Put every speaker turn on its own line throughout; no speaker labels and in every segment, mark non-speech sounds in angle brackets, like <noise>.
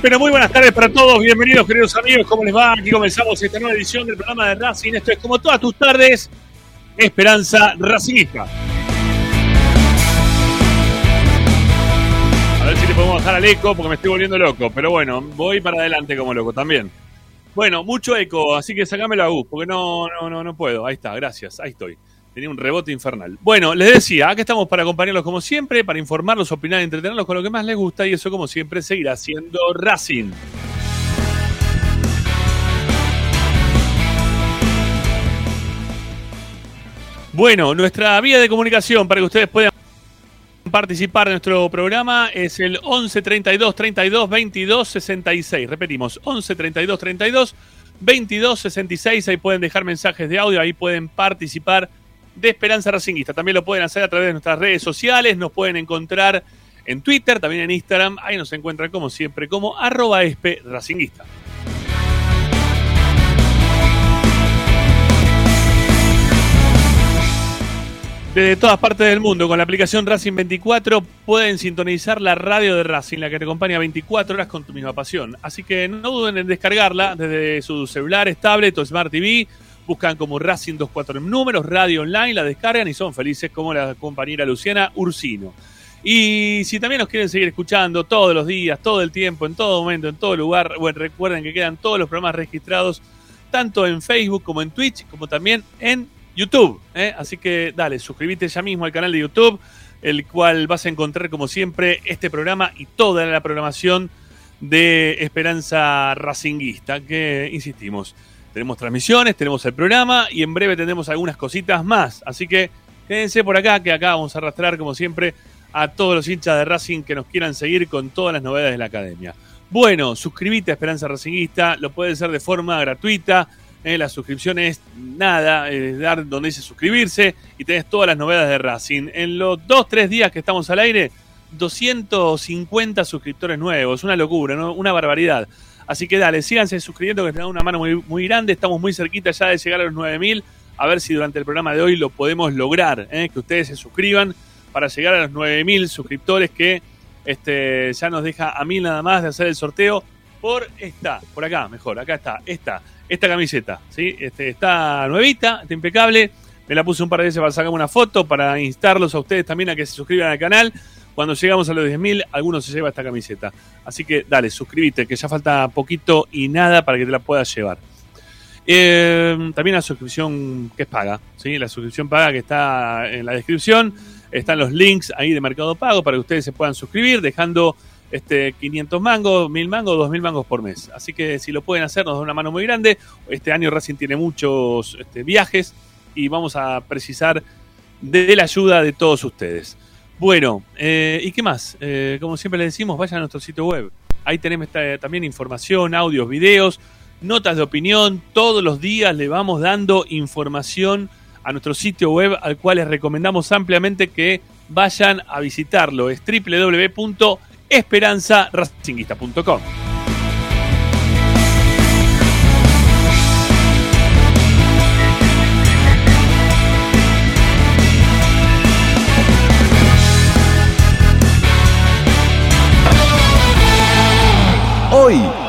Pero muy buenas tardes para todos. Bienvenidos, queridos amigos. ¿Cómo les va? Aquí comenzamos esta nueva edición del programa de Racing. Esto es como todas tus tardes, Esperanza Racingista. A ver si le podemos bajar al eco porque me estoy volviendo loco. Pero bueno, voy para adelante como loco también. Bueno, mucho eco, así que sacámelo a Gus, porque no, no, no, no puedo. Ahí está, gracias, ahí estoy. Tenía un rebote infernal. Bueno, les decía, acá estamos para acompañarlos como siempre, para informarlos, opinar, entretenerlos con lo que más les gusta y eso como siempre seguirá siendo Racing. Bueno, nuestra vía de comunicación para que ustedes puedan participar de nuestro programa es el 11 32 32 22 66. Repetimos, 11 32 32 22 66. Ahí pueden dejar mensajes de audio, ahí pueden participar de Esperanza Racinguista. También lo pueden hacer a través de nuestras redes sociales, nos pueden encontrar en Twitter, también en Instagram. Ahí nos encuentran como siempre como arroba espe racinguista. Desde todas partes del mundo, con la aplicación Racing 24, pueden sintonizar la radio de Racing, la que te acompaña 24 horas con tu misma pasión. Así que no duden en descargarla desde sus celulares, tablet o Smart TV. Buscan como Racing 24 en números, radio online, la descargan y son felices como la compañera Luciana Ursino. Y si también nos quieren seguir escuchando todos los días, todo el tiempo, en todo momento, en todo lugar, bueno, recuerden que quedan todos los programas registrados tanto en Facebook como en Twitch, como también en YouTube. ¿eh? Así que dale, suscríbete ya mismo al canal de YouTube, el cual vas a encontrar como siempre este programa y toda la programación de Esperanza Racinguista, que insistimos, tenemos transmisiones, tenemos el programa y en breve tendremos algunas cositas más. Así que quédense por acá, que acá vamos a arrastrar como siempre a todos los hinchas de Racing que nos quieran seguir con todas las novedades de la academia. Bueno, suscríbete a Esperanza Racinguista, lo puedes hacer de forma gratuita. eh, la suscripción es nada, es dar donde dice suscribirse y tenés todas las novedades de Racing. En los dos, tres días que estamos al aire, 250 suscriptores nuevos, una locura, una barbaridad. Así que dale, síganse suscribiendo que te dan una mano muy, muy grande, estamos muy cerquita ya de llegar a los 9000, a ver si durante el programa de hoy lo podemos lograr, ¿eh? que ustedes se suscriban para llegar a los 9000 suscriptores que este, ya nos deja a mí nada más de hacer el sorteo por esta, por acá, mejor, acá está, esta, esta camiseta, ¿sí? Este, está nuevita, está impecable, me la puse un par de veces para sacarme una foto, para instarlos a ustedes también a que se suscriban al canal. Cuando llegamos a los 10.000, algunos se lleva esta camiseta. Así que dale, suscríbete, que ya falta poquito y nada para que te la puedas llevar. Eh, también la suscripción que es paga, ¿sí? La suscripción paga que está en la descripción. están los links ahí de Mercado Pago para que ustedes se puedan suscribir, dejando este 500 mangos, 1000 mangos, 2000 mangos por mes. Así que si lo pueden hacer, nos da una mano muy grande. Este año Racing tiene muchos este, viajes y vamos a precisar de la ayuda de todos ustedes. Bueno, eh, ¿y qué más? Eh, como siempre le decimos, vayan a nuestro sitio web. Ahí tenemos esta- también información, audios, videos, notas de opinión. Todos los días le vamos dando información a nuestro sitio web al cual les recomendamos ampliamente que vayan a visitarlo. Es www.esperanzaracinguista.com.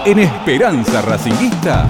en Esperanza Racinguista.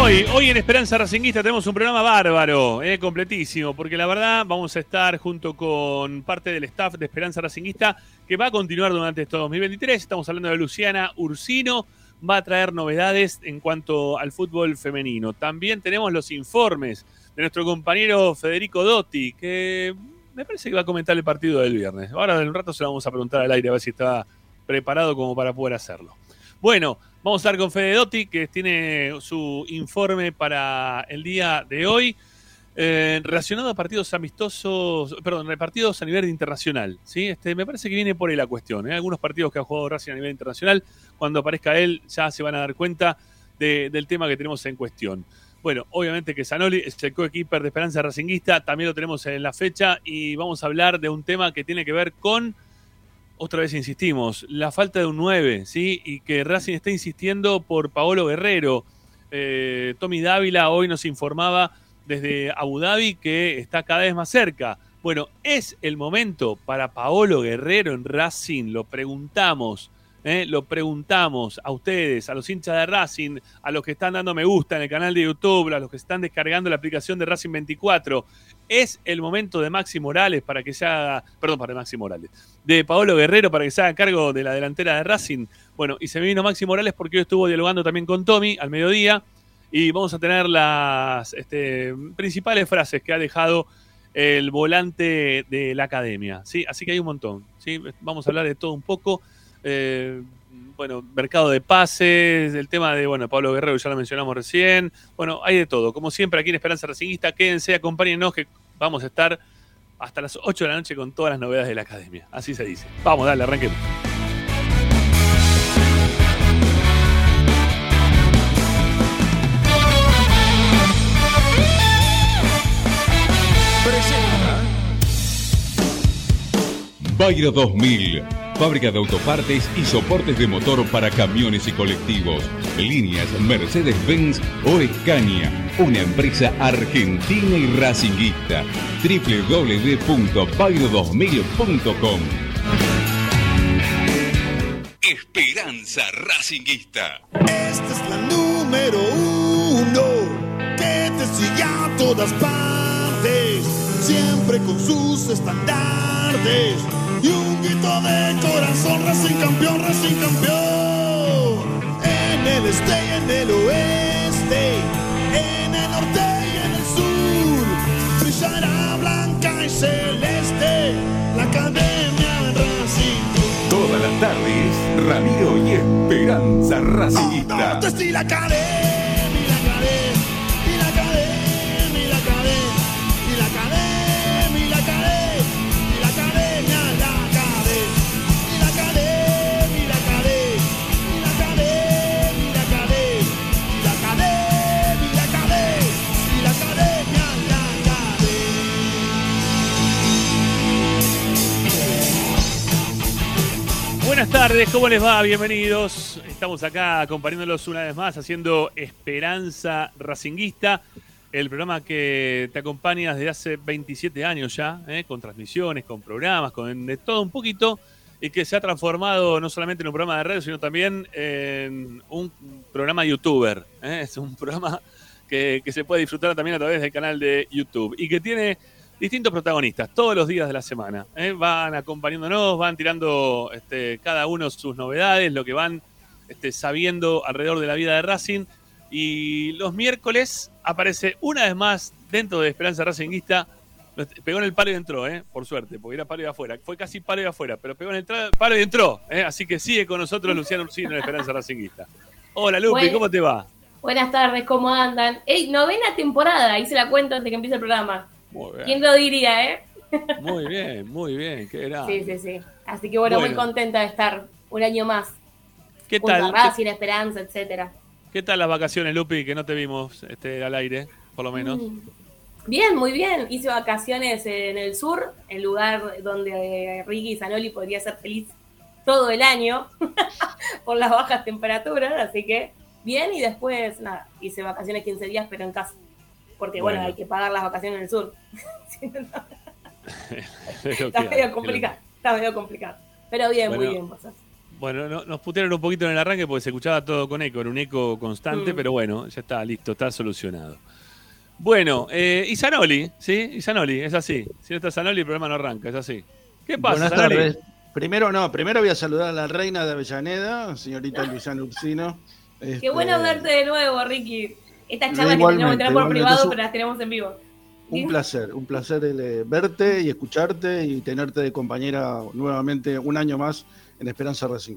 Hoy, hoy en Esperanza Racinguista tenemos un programa bárbaro, eh, completísimo, porque la verdad vamos a estar junto con parte del staff de Esperanza Racinguista que va a continuar durante este 2023. Estamos hablando de Luciana Ursino, va a traer novedades en cuanto al fútbol femenino. También tenemos los informes de nuestro compañero Federico Dotti, que me parece que va a comentar el partido del viernes. Ahora en un rato se lo vamos a preguntar al aire a ver si está preparado como para poder hacerlo. Bueno, vamos a estar con Fede Dotti, que tiene su informe para el día de hoy, eh, relacionado a partidos amistosos, perdón, partidos a nivel internacional. ¿sí? Este, me parece que viene por ahí la cuestión. ¿eh? Algunos partidos que ha jugado Racing a nivel internacional, cuando aparezca él, ya se van a dar cuenta de- del tema que tenemos en cuestión. Bueno, obviamente que Zanoli es el coequiper de Esperanza Racinguista, también lo tenemos en la fecha y vamos a hablar de un tema que tiene que ver con otra vez insistimos, la falta de un 9, ¿sí? Y que Racing está insistiendo por Paolo Guerrero. Eh, Tommy Dávila hoy nos informaba desde Abu Dhabi que está cada vez más cerca. Bueno, ¿es el momento para Paolo Guerrero en Racing? Lo preguntamos. ¿Eh? Lo preguntamos a ustedes, a los hinchas de Racing, a los que están dando me gusta en el canal de YouTube, a los que están descargando la aplicación de Racing 24. ¿Es el momento de Maxi Morales para que se haga, perdón, para Maxi Morales, de Paolo Guerrero para que se haga cargo de la delantera de Racing? Bueno, y se me vino Maxi Morales porque hoy estuvo dialogando también con Tommy al mediodía y vamos a tener las este, principales frases que ha dejado el volante de la academia. ¿sí? Así que hay un montón. ¿sí? Vamos a hablar de todo un poco. Eh, bueno, mercado de pases, el tema de, bueno, Pablo Guerrero, ya lo mencionamos recién. Bueno, hay de todo. Como siempre, aquí en Esperanza Racingista, quédense, acompáñennos, que vamos a estar hasta las 8 de la noche con todas las novedades de la academia. Así se dice. Vamos, dale, arranquemos.
Bayro 2000. Fábrica de autopartes y soportes de motor para camiones y colectivos. Líneas Mercedes-Benz o Escaña. Una empresa argentina y racinguista. www.bayro2000.com
Esperanza Racinguista.
Esta es la número uno que te sigue a todas partes, siempre con sus estandartes y un grito de corazón, Racing campeón, Racing campeón. En el este y en el oeste, en el norte y en el sur, brillará blanca y celeste la academia Racing.
Todas las tardes, Ramiro y Esperanza Racinguista.
Norte sí, la academia,
Buenas tardes, ¿cómo les va? Bienvenidos. Estamos acá acompañándolos una vez más haciendo Esperanza Racinguista, el programa que te acompaña desde hace 27 años ya, ¿eh? con transmisiones, con programas, con de todo un poquito, y que se ha transformado no solamente en un programa de radio, sino también en un programa youtuber. ¿eh? Es un programa que, que se puede disfrutar también a través del canal de YouTube y que tiene distintos protagonistas todos los días de la semana. ¿eh? Van acompañándonos, van tirando este, cada uno sus novedades, lo que van este, sabiendo alrededor de la vida de Racing. Y los miércoles aparece una vez más dentro de Esperanza Racinguista. Pegó en el palo y entró, ¿eh? por suerte, porque era palo y afuera. Fue casi palo y afuera, pero pegó en el palo y entró. ¿eh? Así que sigue con nosotros Luciano Ursino en Esperanza Racinguista. Hola
Bueno.
¿cómo te va?
Buenas tardes, ¿cómo andan? Ey, novena temporada, hice la cuenta antes que empiece el programa.
Muy
¿Quién lo diría, eh?
muy bien, muy bien. ¿Qué era?
Sí, sí, sí. Así que bueno,
Bueno.
muy contenta de estar un año más.
¿Qué tal? ¿Qué,
Racing, Esperanza, etcétera.
qué tal las vacaciones, Lupi, que no te vimos este, al aire, por lo menos?
Mm. Bien, muy bien. Hice vacaciones en el sur, el lugar donde eh, Ricky Zanoli podría ser feliz todo el año <laughs> por las bajas temperaturas, así que bien. Y después, nada, hice vacaciones 15 días, pero en casa. Porque bueno,
Bueno.
hay que pagar las vacaciones en el sur. <laughs> <laughs> Está medio complicado, está medio complicado. Pero bien, muy bien, vos.
Bueno, no- nos putearon un poquito en el arranque porque se escuchaba todo con eco, era un eco constante,
Mm.
pero bueno, ya está listo, está solucionado. Bueno, eh, y Zanoli, ¿sí? Y Zanoli, es así. Si no está Zanoli, el programa no arranca, es así. ¿Qué pasa,
Buenas
Zanoli?
tardes. Primero no, primero voy a saludar a la reina de Avellaneda, señorita Luciana Ursino.
Qué
Este,
bueno verte de nuevo, Ricky. Estas charlas que tenemos que tener por privado, pero las tenemos en vivo.
Un placer, un placer eh, verte y escucharte y tenerte de compañera nuevamente un año más en Esperanza Racing.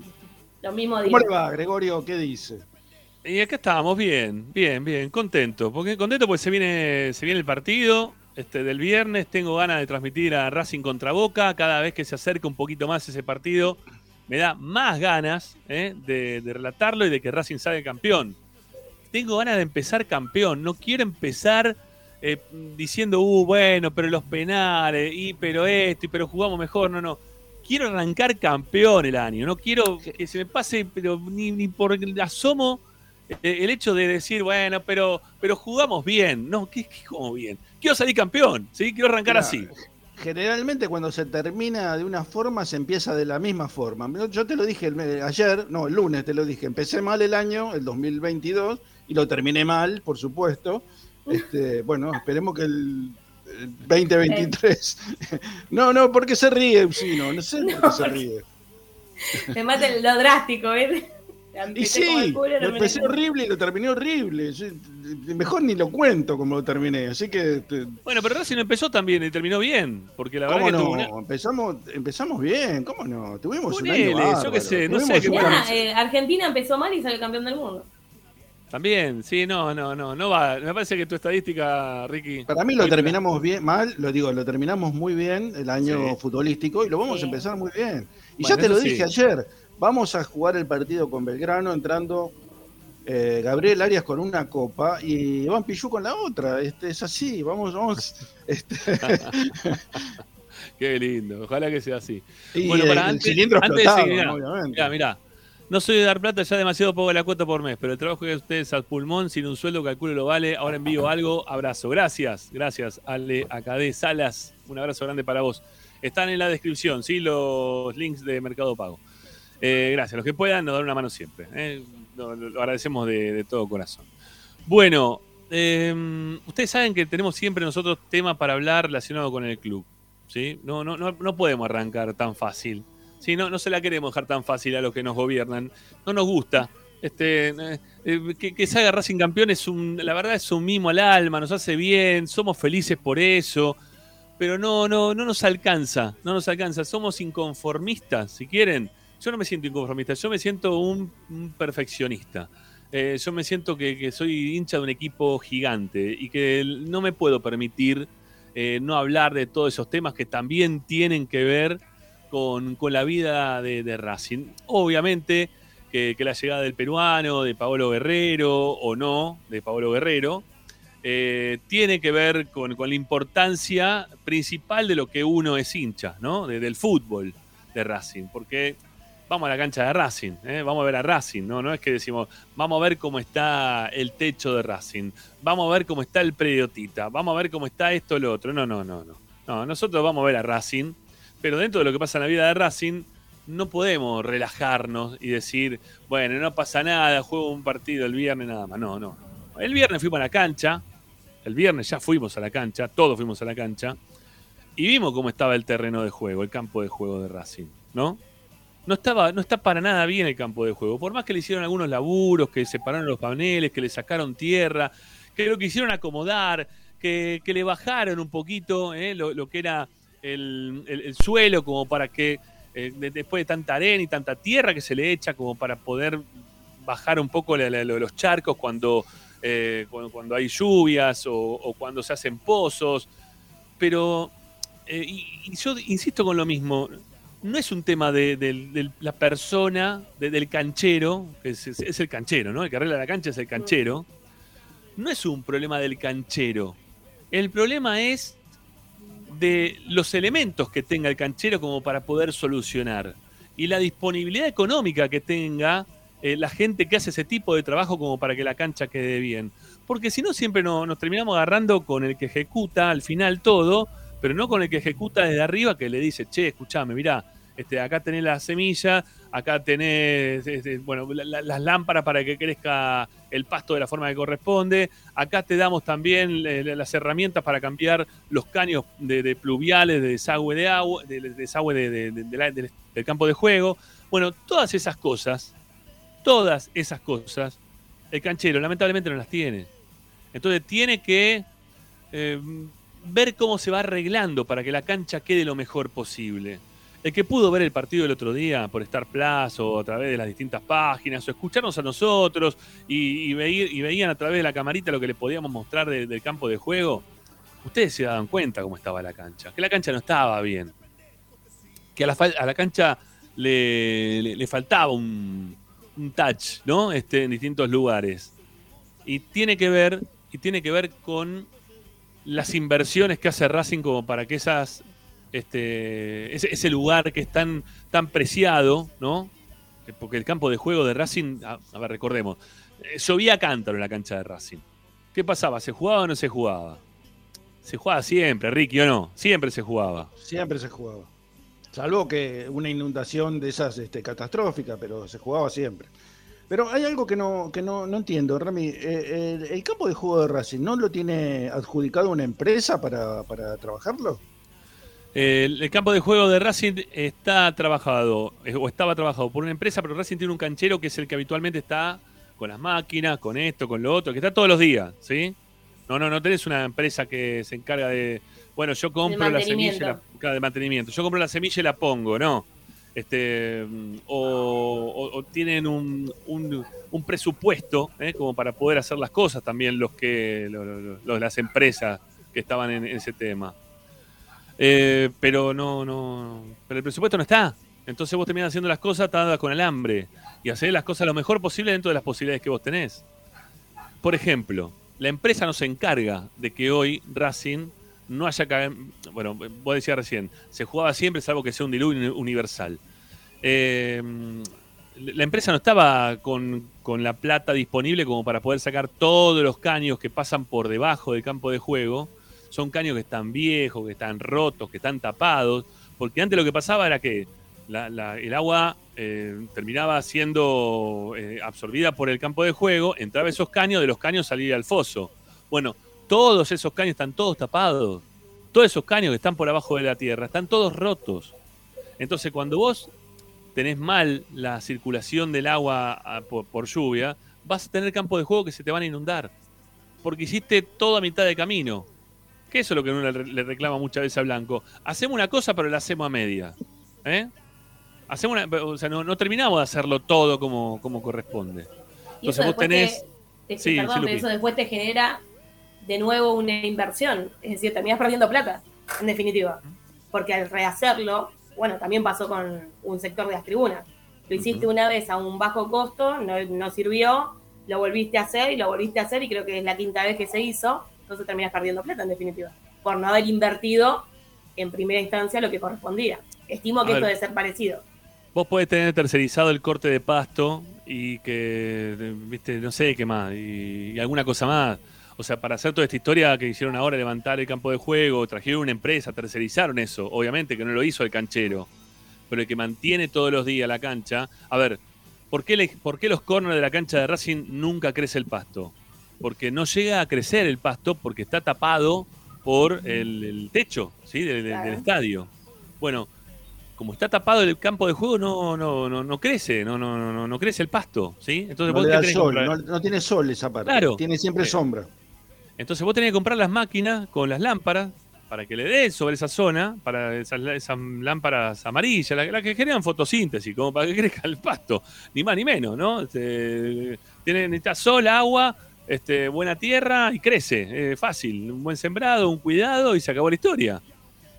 Lo mismo digo.
¿Cómo le va, Gregorio? ¿Qué dice?
Y acá estábamos, bien, bien, bien, contento. Porque contento porque se viene, se viene el partido este, del viernes. Tengo ganas de transmitir a Racing contra Boca. Cada vez que se acerca un poquito más ese partido, me da más ganas ¿eh? de, de relatarlo y de que Racing salga campeón. Tengo ganas de empezar campeón. No quiero empezar eh, diciendo, uh, bueno, pero los penales, y pero esto, y pero jugamos mejor. No, no. Quiero arrancar campeón el año. No quiero que se me pase, pero ni, ni por el asomo eh, el hecho de decir, bueno, pero, pero jugamos bien. No, ¿qué, qué jugamos bien? Quiero salir campeón, ¿sí? Quiero arrancar
Claro.
así.
Generalmente cuando se termina de una forma se empieza de la misma forma. Yo- te lo dije el ayer, no, el lunes te lo dije. Empecé mal el año, el 2022, y lo terminé mal, por supuesto. Este, bueno, esperemos que el, el 2023. <laughs> No, no, porque se ríe, Usino, no sé por qué se ríe.
Me mata lo drástico, ¿ves? <laughs>
Y sí,
culo,
lo empecé horrible y lo terminé horrible. Yo- Mejor ni lo cuento como lo terminé. Así que, este,
Bueno, pero Racing empezó también y terminó bien. Porque la verdad
¿cómo no?
una-
Empezamos, empezamos bien, ¿cómo no? Tuvimos un
Ponele,
año
yo qué sé, no sé qué
un
bueno.
eh, Argentina empezó mal y salió campeón del mundo.
También, sí, no, no, no, no va. Me parece que tu estadística, Ricky.
Para mí lo terminamos bien, mal, lo digo, lo terminamos muy bien el año
Sí.
futbolístico y lo vamos
Sí.
a empezar muy bien. Y
Bueno,
ya te lo dije
sí.
ayer, vamos a jugar el partido con Belgrano entrando eh, Gabriel Arias con una copa y Iván Pillú con la otra. Este, es así, vamos, vamos. <laughs> Este, <laughs>
Qué lindo, ojalá que sea así.
y
Bueno,
el,
para
el
antes-
cilindro
antes de
explotado,
seguir, mirá,
obviamente.
Mirá, mirá. No soy de dar plata, ya demasiado poco la cuota por mes, pero el trabajo que ustedes al pulmón, sin un sueldo, calculo lo vale. Ahora envío algo, abrazo. Gracias, gracias, Ale Acadé Salas. Un abrazo grande para vos. Están en la descripción, ¿sí? Los links de Mercado Pago. Eh, gracias, los que puedan nos dan una mano siempre. ¿eh? Lo, lo- lo agradecemos de, de todo corazón. Bueno, eh, ustedes saben que tenemos siempre nosotros temas para hablar relacionado con el club. ¿sí? No, no, no, no podemos arrancar tan fácil. ¿Sí? No, no se la queremos dejar tan fácil a los que nos gobiernan. No nos gusta. Este, eh, eh, que, que salga Racing campeón es un, la verdad es un mimo al alma, nos hace bien, somos felices por eso, pero no, no, no nos alcanza, no nos alcanza. Somos inconformistas, si quieren. Yo no me siento inconformista, yo me siento un, perfeccionista. Eh, yo me siento que, soy hincha de un equipo gigante y que no me puedo permitir no hablar de todos esos temas que también tienen que ver con, con la vida de, de Racing. Obviamente que, la llegada del peruano, de Paolo Guerrero o no, de Paolo Guerrero, eh, tiene que ver con, con la importancia principal de lo que uno es hincha, ¿no? De- del fútbol de Racing. Porque vamos a la cancha de Racing, ¿eh? vamos a ver a Racing, ¿no? No es que decimos, vamos a ver cómo está el techo de Racing, vamos a ver cómo está el prediotita, vamos a ver cómo está esto o lo otro. No, no, no, no. No, nosotros vamos a ver a Racing, pero dentro de lo que pasa en la vida de Racing, no podemos relajarnos y decir, bueno, no pasa nada, juego un partido el viernes nada más. No, no. El viernes fuimos a la cancha, el viernes ya fuimos a la cancha, todos fuimos a la cancha, y vimos cómo estaba el terreno de juego, el campo de juego de Racing, ¿no? no estaba, no está para nada bien el campo de juego. Por más que le hicieron algunos laburos, que separaron los paneles, que le sacaron tierra, que lo quisieron acomodar, que, que le bajaron un poquito eh, lo, lo que era el, el- el suelo, como para que eh, de- después de tanta arena y tanta tierra que se le echa, como para poder bajar un poco la- la- los charcos cuando, eh, cuando, cuando hay lluvias o, o cuando se hacen pozos. Pero, eh, y, y yo insisto con lo mismo, no es un tema de, la persona, de- del canchero, que es, es- es el canchero, ¿no? El que arregla la cancha es el canchero. No es un problema del canchero. El problema es de los elementos que tenga el canchero como para poder solucionar. Y la disponibilidad económica que tenga eh, la gente que hace ese tipo de trabajo como para que la cancha quede bien. Porque si no, siempre no- nos terminamos agarrando con el que ejecuta al final todo, pero no con el que ejecuta desde arriba que le dice, che, escuchame, mirá, este, acá tenés la semilla, acá tenés este, bueno, la- la- las lámparas para que crezca el pasto de la forma que corresponde, acá te damos también eh, las herramientas para cambiar los caños de, pluviales, de desagüe de agua, de, de desagüe del campo de juego. Bueno, todas esas cosas, todas esas cosas, el canchero lamentablemente no las tiene. Entonces tiene que eh, ver cómo se va arreglando para que la cancha quede lo mejor posible. El que pudo ver el partido el otro día por Star Plus o a través de las distintas páginas o escucharnos a nosotros y, veían a través de la camarita lo que les podíamos mostrar de- del campo de juego, ustedes se daban cuenta cómo estaba la cancha, que la cancha no estaba bien, que a la, cancha le, le- le faltaba un, un touch, ¿no? Este, en distintos lugares. Y tiene que ver, y tiene que ver con las inversiones que hace Racing como para que esas este ese, lugar que es tan tan preciado, ¿no? Eh, Porque el campo de juego de Racing, a, ver, recordemos, eh, llovía cántaro en la cancha de Racing. ¿Qué pasaba? ¿Se jugaba o no se jugaba? Se jugaba siempre, Ricky, ¿o no? Siempre se jugaba.
Siempre se jugaba. Salvo que una inundación de esas este, catastróficas, pero se jugaba siempre. Pero hay algo que no, que no, no entiendo, Rami. Eh, el, el campo de juego de Racing, ¿no lo tiene adjudicado una empresa para, para trabajarlo?
El, el campo de juego de Racing está trabajado, eh, o estaba trabajado por una empresa, pero Racing tiene un canchero que es el que habitualmente está con las máquinas, con esto, con lo otro, que está todos los días, ¿sí? No, no, no tenés una empresa que se encarga de, bueno, yo compro la semilla la, de mantenimiento, yo compro la semilla y la pongo, no. Este, o, o- o tienen un, un- un presupuesto ¿eh? como para poder hacer las cosas también los que lo- lo- lo- las empresas que estaban en ese tema. Eh, pero no, no. Pero el presupuesto no está. Entonces vos terminás haciendo las cosas atadas con alambre. Y hacer las cosas lo mejor posible dentro de las posibilidades que vos tenés. Por ejemplo, la empresa no se encarga de que hoy Racing no haya. Bueno, vos decías recién, se jugaba siempre salvo que sea un diluvio universal. Eh, la empresa no estaba con, con la plata disponible como para poder sacar todos los caños que pasan por debajo del campo de juego. Son caños que están viejos, que están rotos, que están tapados. Porque antes lo que pasaba era que el agua eh, terminaba siendo eh, absorbida por el campo de juego, entraba esos caños, de los caños salía al foso. Bueno, todos esos caños están todos tapados. Todos esos caños que están por abajo de la tierra están todos rotos. Entonces, cuando vos tenés mal la circulación del agua ah, por, por lluvia, vas a tener campos de juego que se te van a inundar. Porque hiciste todo a mitad de camino. Que eso es lo que uno le, reclama muchas veces a Blanco. Hacemos una cosa, pero la hacemos a media. ¿Eh? Hacemos una, o sea, no, no terminamos de hacerlo todo como, como corresponde.
Y
Entonces vos tenés.
te- te-
Sí,
perdón, pero eso después te genera de nuevo una inversión. Es decir, terminás perdiendo plata, en definitiva. Porque al rehacerlo, bueno, también pasó con un sector de las tribunas. Lo hiciste una vez a un bajo costo, no, no sirvió, lo volviste a hacer y lo volviste a hacer y creo que es la quinta vez que se hizo, entonces terminás perdiendo plata, en definitiva. Por no haber invertido en primera instancia lo que correspondía. Estimo que esto debe ser parecido.
Vos podés tener tercerizado el corte de pasto y que, viste, no sé qué más, y, y alguna cosa más. O sea, para hacer toda esta historia que hicieron ahora, levantar el campo de juego, trajeron una empresa, tercerizaron eso. Obviamente que no lo hizo el canchero, pero el que mantiene todos los días la cancha. A ver, ¿por qué, le- por qué los corners de la cancha de Racing nunca crece el pasto? Porque no llega a crecer el pasto porque está tapado por el, el techo ¿sí? del, estadio. Bueno, como está tapado el campo de juego, no, no, no, no crece, no, no, no, no crece el pasto, ¿sí? Entonces
No,
vos
le
qué
da
tenés que
sol, no, no tiene sol esa parte.
Claro.
Tiene siempre sombra.
Entonces vos tenés que comprar las máquinas con las lámparas para que le dé sobre esa zona, para esas, esas lámparas amarillas, las las que generan fotosíntesis, como para que <laughs> crezca el pasto, ni más ni menos, ¿no? Este, tiene, necesita sol, agua, este, buena tierra y crece, eh, fácil, un buen sembrado, un cuidado y se acabó la historia.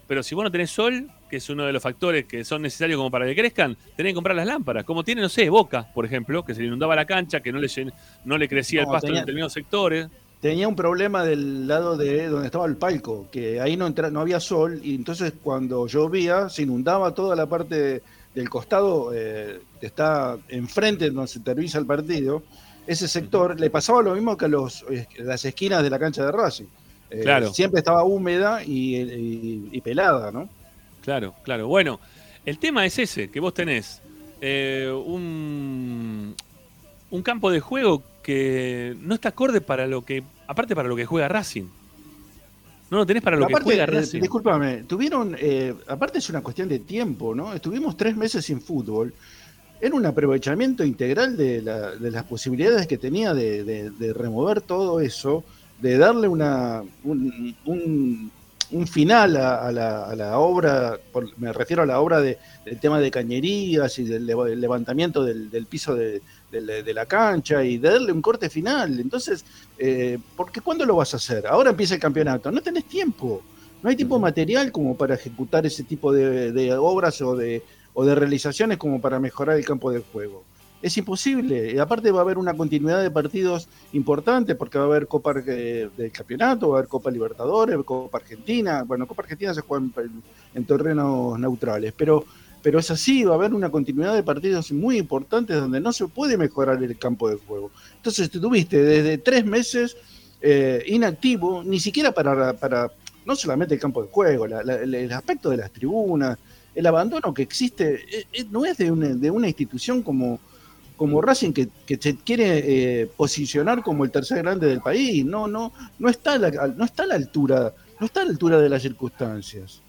Pero si vos no tenés sol, que es uno de los factores que son necesarios como para que crezcan, tenés que comprar las lámparas. Como tiene, no sé, Boca, por ejemplo, que se le inundaba la cancha, que no le, no le crecía el pasto en determinados sectores.
Tenía un problema del lado de donde estaba el palco, que ahí no, entra- no había sol y entonces cuando llovía se inundaba toda la parte del costado eh, que está enfrente donde se termina el partido. Ese sector le pasaba lo mismo que a los, eh, las esquinas de la cancha de Racing. Eh,
Claro.
Siempre estaba húmeda y, y- y pelada, ¿no?
Claro, claro. Bueno, el tema es ese, que vos tenés eh, un, un campo de juego que no está acorde para lo que, aparte para lo que juega Racing. No lo tenés para lo que
aparte,
juega
eh,
Racing.
discúlpame, tuvieron, eh, aparte es una cuestión de tiempo, ¿no? Estuvimos tres meses sin fútbol. Era un aprovechamiento integral de, la- de las posibilidades que tenía de, de- de remover todo eso, de darle una, un, un- un final a, a la, a la obra, por- me refiero a la obra de- del tema de cañerías y del leva- del levantamiento del, del piso de, la cancha y de darle un corte final. Entonces, eh, porque ¿cuándo lo vas a hacer? Ahora empieza el campeonato, no tenés tiempo, no hay tiempo material como para ejecutar ese tipo de, de obras o de, o de realizaciones como para mejorar el campo de juego. Es imposible, y aparte va a haber una continuidad de partidos importantes porque va a haber Copa eh, del Campeonato, va a haber Copa Libertadores, Copa Argentina, bueno, Copa Argentina se juega en, en terrenos neutrales, pero, pero es así, va a haber una continuidad de partidos muy importantes donde no se puede mejorar el campo de juego. Entonces tú tuviste desde tres meses eh, inactivo, ni siquiera para, para, no solamente el campo de juego, la- el aspecto de las tribunas, el abandono que existe, eh, eh, no es de una, de una institución como, como Racing que, que se quiere eh, posicionar como el tercer grande del país, no, no, no está a la, no está a la altura, no está a la altura de las circunstancias.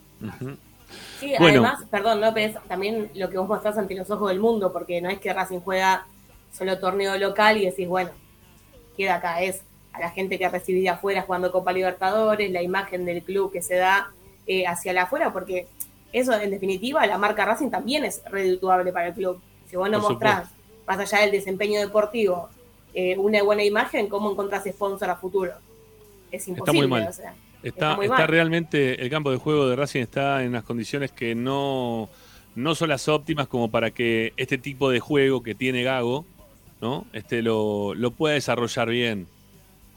Sí,
Bueno.
además, perdón, López, también lo que vos mostrás ante los ojos del mundo, porque no es que Racing juega solo torneo local y decís, bueno, queda acá, es a la gente que recibiría afuera jugando Copa Libertadores, la imagen del club que se da eh, hacia la afuera, porque eso, en definitiva, la marca Racing también es redituable para el club. Si vos no
Por
mostrás, más allá del desempeño deportivo, eh, una buena imagen, ¿cómo encontrás sponsor a futuro? Es imposible.
muy mal.
o sea,
Está,
muy
está
mal.
realmente, el campo de juego de Racing está en unas condiciones que no, no son las óptimas como para que este tipo de juego que tiene Gago, ¿no? Este lo, lo pueda desarrollar bien.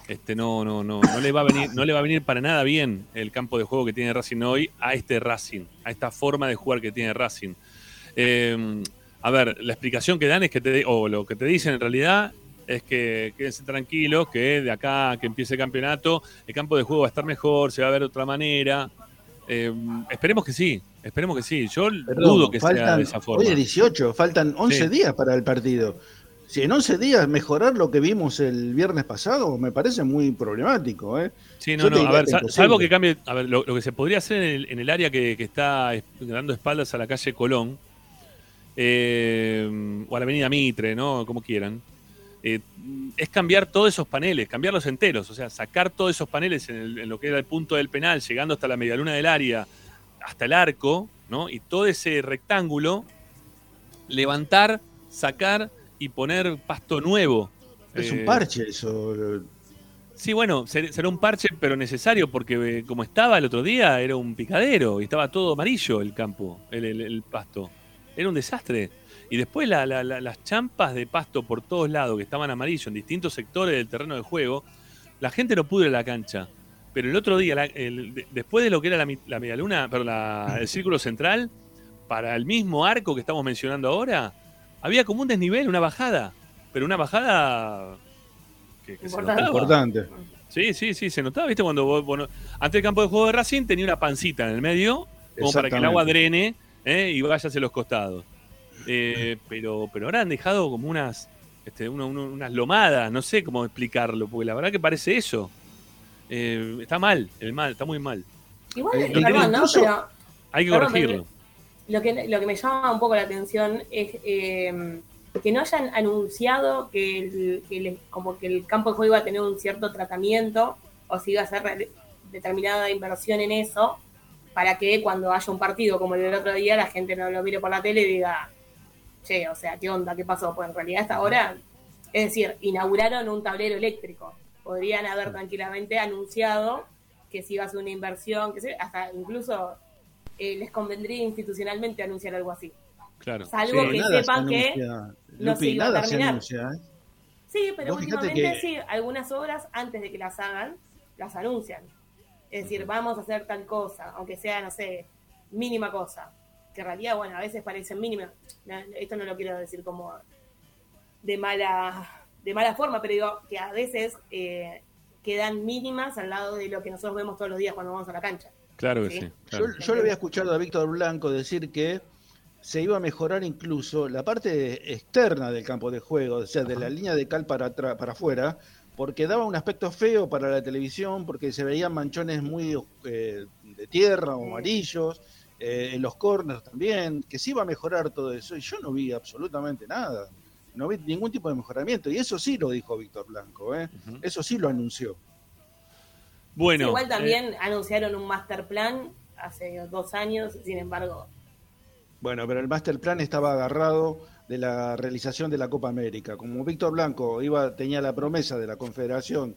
Este no, no, no, no le va a venir, no le va a venir para nada bien el campo de juego que tiene Racing hoy a este Racing, a esta forma de jugar que tiene Racing. Eh, a ver, la explicación que dan es que te, o lo que te dicen en realidad es que quédense tranquilos, que de acá que empiece el campeonato, el campo de juego va a estar mejor, se va a ver de otra manera. Eh, esperemos que sí, esperemos que sí. Yo
Perdón,
dudo que sea de esa forma.
Hoy es 18, faltan 11
Sí.
días para el partido. Si en 11 días mejorar lo que vimos el viernes pasado, me parece muy problemático. ¿eh?
Sí, no, no, a ver,
imposible.
salvo que cambie, a ver, lo, lo que se podría hacer en el, en el área que, que está es- dando espaldas a la calle Colón, eh, o a la avenida Mitre, ¿no? Como quieran, eh, es cambiar todos esos paneles, cambiarlos enteros, o sea, sacar todos esos paneles en, el- en lo que era el punto del penal, llegando hasta la medialuna del área, hasta el arco, ¿no? Y todo ese rectángulo, levantar, sacar y poner pasto nuevo.
Es
Eh,
un parche eso.
Sí, bueno, ser- será un parche, pero necesario, porque eh, como estaba el otro día, era un picadero y estaba todo amarillo el campo, el, el- el pasto. Era un desastre. Y después la- la- la- las champas de pasto por todos lados, que estaban amarillos en distintos sectores del terreno de juego, la gente no pudo ir a la cancha. Pero el otro día, el- después de lo que era la, medialuna, perdón, el círculo central, para el mismo arco que estamos mencionando ahora, había como un desnivel, una bajada. Pero una bajada que,
Importante.
Sí, sí, sí, se notaba, ¿viste? Cuando vos, bueno, antes del campo de juego de Racing tenía una pancita en el medio, como para que el agua drene ¿eh? y vaya hacia los costados. Eh, pero, pero ahora han dejado como unas, este, uno- uno- unas lomadas, no sé cómo explicarlo, porque la verdad que parece eso. Eh, está mal, el mal, está muy mal.
Igual,
Eh,
perdón, ¿no?
incluso-
Pero
Hay que
Perdón,
corregirlo.
Lo que, lo que me llama un poco la atención es eh, que no hayan anunciado que, el, que el- como que el campo de juego iba a tener un cierto tratamiento o si iba a ser determinada inversión en eso para que cuando haya un partido como el del otro día la gente no lo mire por la tele y diga, che, o sea, ¿qué onda? ¿Qué pasó? Pues en realidad hasta ahora, es decir, inauguraron un tablero eléctrico. Podrían haber tranquilamente anunciado que si iba a ser una inversión, que sé, hasta incluso eh, les convendría institucionalmente anunciar algo así.
Claro.
Salvo
Sí.
que
nada se
sepan que no se iba a
nada se
terminar.
anuncia, ¿eh?
Sí, pero
Vos
últimamente
que-
sí, algunas obras antes de que las hagan, las anuncian. Es decir, vamos a hacer tal cosa, aunque sea, no sé, mínima cosa. Que en realidad, bueno, a veces parecen mínimas. Esto no lo quiero decir como de mala, de mala forma, pero digo que a veces eh, quedan mínimas al lado de lo que nosotros vemos todos los días cuando vamos a la cancha.
Claro que
Sí.
sí.
Yo,
claro.
yo le había escuchado a Víctor Blanco decir que se iba a mejorar incluso la parte externa del campo de juego, o sea, de la línea de cal para, para afuera, porque daba un aspecto feo para la televisión, porque se veían manchones muy eh, de tierra o amarillos, eh, en los corners también, que se iba a mejorar todo eso, y yo no vi absolutamente nada, no vi ningún tipo de mejoramiento, y eso sí lo dijo Víctor Blanco, ¿eh? Eso sí lo anunció.
Bueno.
Igual
eh,
también anunciaron un master plan hace dos años, sin embargo,
Bueno, pero el master plan estaba agarrado de la realización de la Copa América. Como Víctor Blanco iba tenía la promesa de la Confederación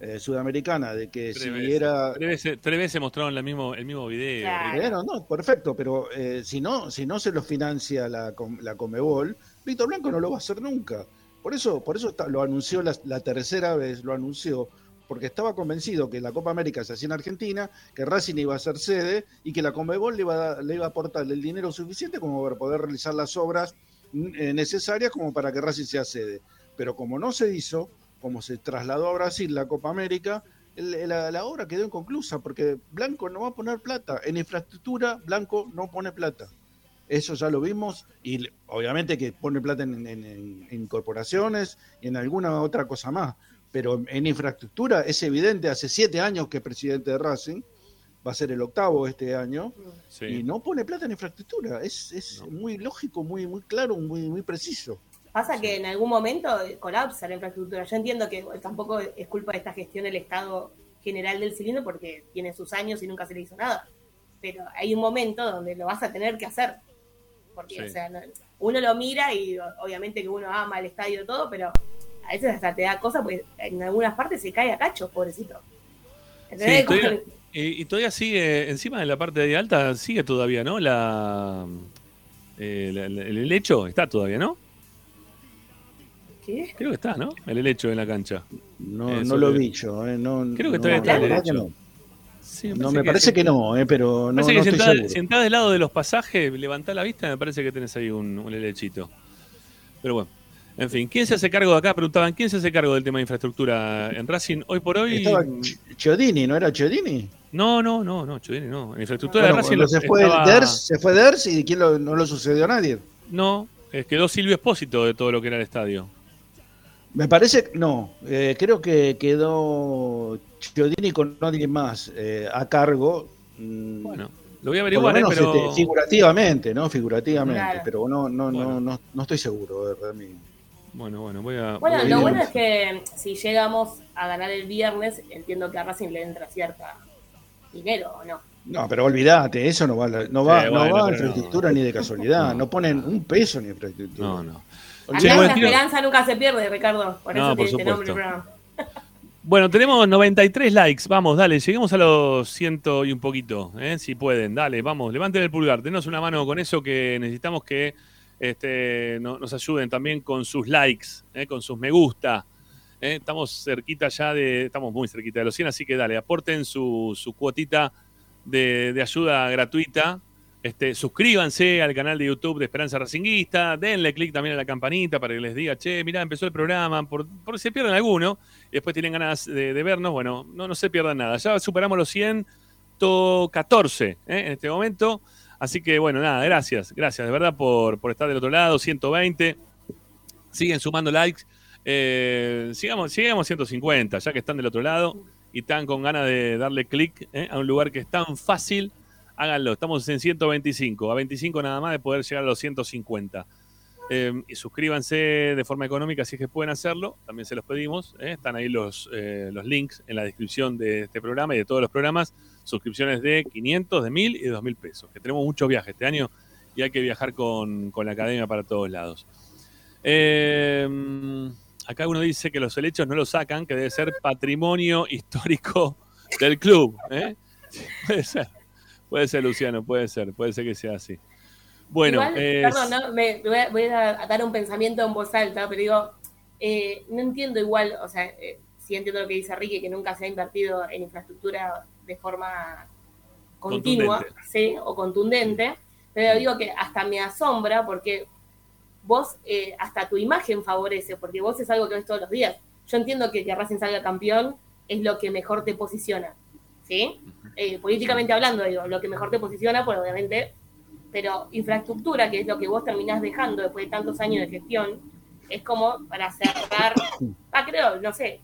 eh, Sudamericana de que
tres
si
veces.
era
Tres veces, tres veces mostraron la mismo, el mismo video.
Claro.
No, perfecto, pero eh, si no si no se lo financia la, la Comebol, Víctor Blanco no lo va a hacer nunca. Por eso por eso está- lo anunció la, la tercera vez, lo anunció porque estaba convencido que la Copa América se hacía en Argentina, que Racing iba a ser sede y que la Comebol le iba a, aportar el dinero suficiente como para poder realizar las obras mm, eh, necesarias como para que Racing sea sede. Pero como no se hizo, como se trasladó a Brasil la Copa América, el- la, la obra quedó inconclusa porque Blanco no va a poner plata. En infraestructura, Blanco no pone plata. Eso ya lo vimos y obviamente que pone plata en, en- en- en corporaciones y en alguna otra cosa más. Pero en infraestructura es evidente, hace siete años que es presidente de Racing, va a ser el octavo este año,
Sí.
y no pone plata en infraestructura. Es, es muy lógico, muy, muy claro, muy, muy preciso.
Pasa que en algún momento colapsa la infraestructura. Yo entiendo que tampoco es culpa de esta gestión del Estado general del cilindro porque tiene sus años y nunca se le hizo nada. Pero hay un momento donde lo vas a tener que hacer. Porque,
Sí.
o sea, no- uno lo mira y obviamente que uno ama el estadio y todo, pero a veces hasta te da cosa porque en algunas partes se cae a cachos, pobrecito.
Sí, todavía- y, y todavía sigue, encima de la parte de alta, sigue todavía, ¿no? La, eh, la- la- el helecho está todavía, ¿no?
¿Qué?
Creo que está, ¿no? El helecho en la cancha.
No,
Eso
no lo vi yo. eh, no,
Creo que
no,
todavía
está
no.
Sí,
No, me parece que no, eh, pero no, no
que si
estoy
entras del lado de los pasajes, levantá la vista, me parece que tenés ahí un, un helechito. Pero bueno, en fin, ¿quién se hace cargo de acá? Preguntaban, ¿quién se hace cargo del tema de infraestructura en Racing hoy por hoy?
Estaba Ch- Chiodini, ¿no era Chiodini?
No, no, no, no, Chudini, no. En infraestructura
Bueno,
de Racing
se fue
estaba-
Ders, se fue Ders y quién lo- no lo sucedió a nadie.
No, eh, quedó Silvio Espósito de todo lo que era el estadio.
Me parece, no, eh, creo que quedó Chiodini con nadie más eh, a cargo. mm,
Bueno, lo voy a averiguar, eh,
menos
pero...
este, figurativamente, ¿no? Figurativamente,
Claro.
pero no, no,
Bueno.
no, no, no estoy seguro, de verdad. mi-
Bueno, bueno, voy a...
Bueno,
voy a
lo bueno es que si llegamos a ganar el viernes, entiendo que a Racing le entra cierta dinero, ¿o no?
No, pero olvídate, eso no va, a la- no va,
Sí,
no
bueno,
va a
pero no.
infraestructura ni de casualidad. <laughs>
No.
No, ponen un peso ni infraestructura.
No, no.
Acá
Che,
la
bueno, tiro-
esperanza nunca se pierde, Ricardo. Por
No,
eso
por
este nombre. <laughs>
Bueno, tenemos 93 likes. Vamos, dale, lleguemos a los ciento y un poquito, ¿eh? si pueden. Dale, vamos, levanten el pulgar. Denos una mano con eso que necesitamos que este, no- nos ayuden también con sus likes, ¿eh? con sus me gusta. ¿eh? Estamos cerquita ya de, estamos muy cerquita de los 100, así que dale, aporten su, su cuotita de, ayuda gratuita. Este, suscríbanse al canal de YouTube de Esperanza Racinguista, denle clic también a la campanita para que les diga, che, mirá, empezó el programa, por, por si se pierden alguno, y después tienen ganas de, de vernos, bueno, no, no se pierdan nada. Ya superamos los 114 ¿eh? en este momento. Así que bueno, nada, gracias, gracias de verdad por, por estar del otro lado, 120. Siguen sumando likes. Eh, sigamos, sigamos 150, ya que están del otro lado y están con ganas de darle clic ¿eh? a un lugar que es tan fácil háganlo. Estamos en 125, a 25 nada más de poder llegar a los 150. Eh, y suscríbanse de forma económica si es que pueden hacerlo, también se los pedimos. ¿eh? Están ahí los, los links en la descripción de este programa y de todos los programas. Suscripciones de 500, de 1000 y de 2000 pesos. Que tenemos muchos viajes este año y hay que viajar con, con la academia para todos lados. Eh, acá uno dice que los helechos no lo sacan, que debe ser patrimonio <laughs> histórico del club. ¿eh? Puede ser, puede ser, Luciano, puede ser, puede ser que sea así. Bueno,
Igual,
es-
perdón, ¿no? me, voy, a, voy a dar un pensamiento en voz alta, pero digo, eh, no entiendo igual, o sea, eh, sí entiendo lo que dice Ricky, que nunca se ha invertido en infraestructura de forma continua. ¿sí? O contundente, pero digo que hasta me asombra porque vos, eh, hasta tu imagen favorece, porque vos es algo que ves todos los días. Yo entiendo que que Racing salga campeón es lo que mejor te posiciona, ¿sí? Eh, políticamente hablando, digo, lo que mejor te posiciona, pues obviamente pero infraestructura, que es lo que vos terminás dejando después de tantos años de gestión, es como para cerrar, <coughs> ah, creo, no sé,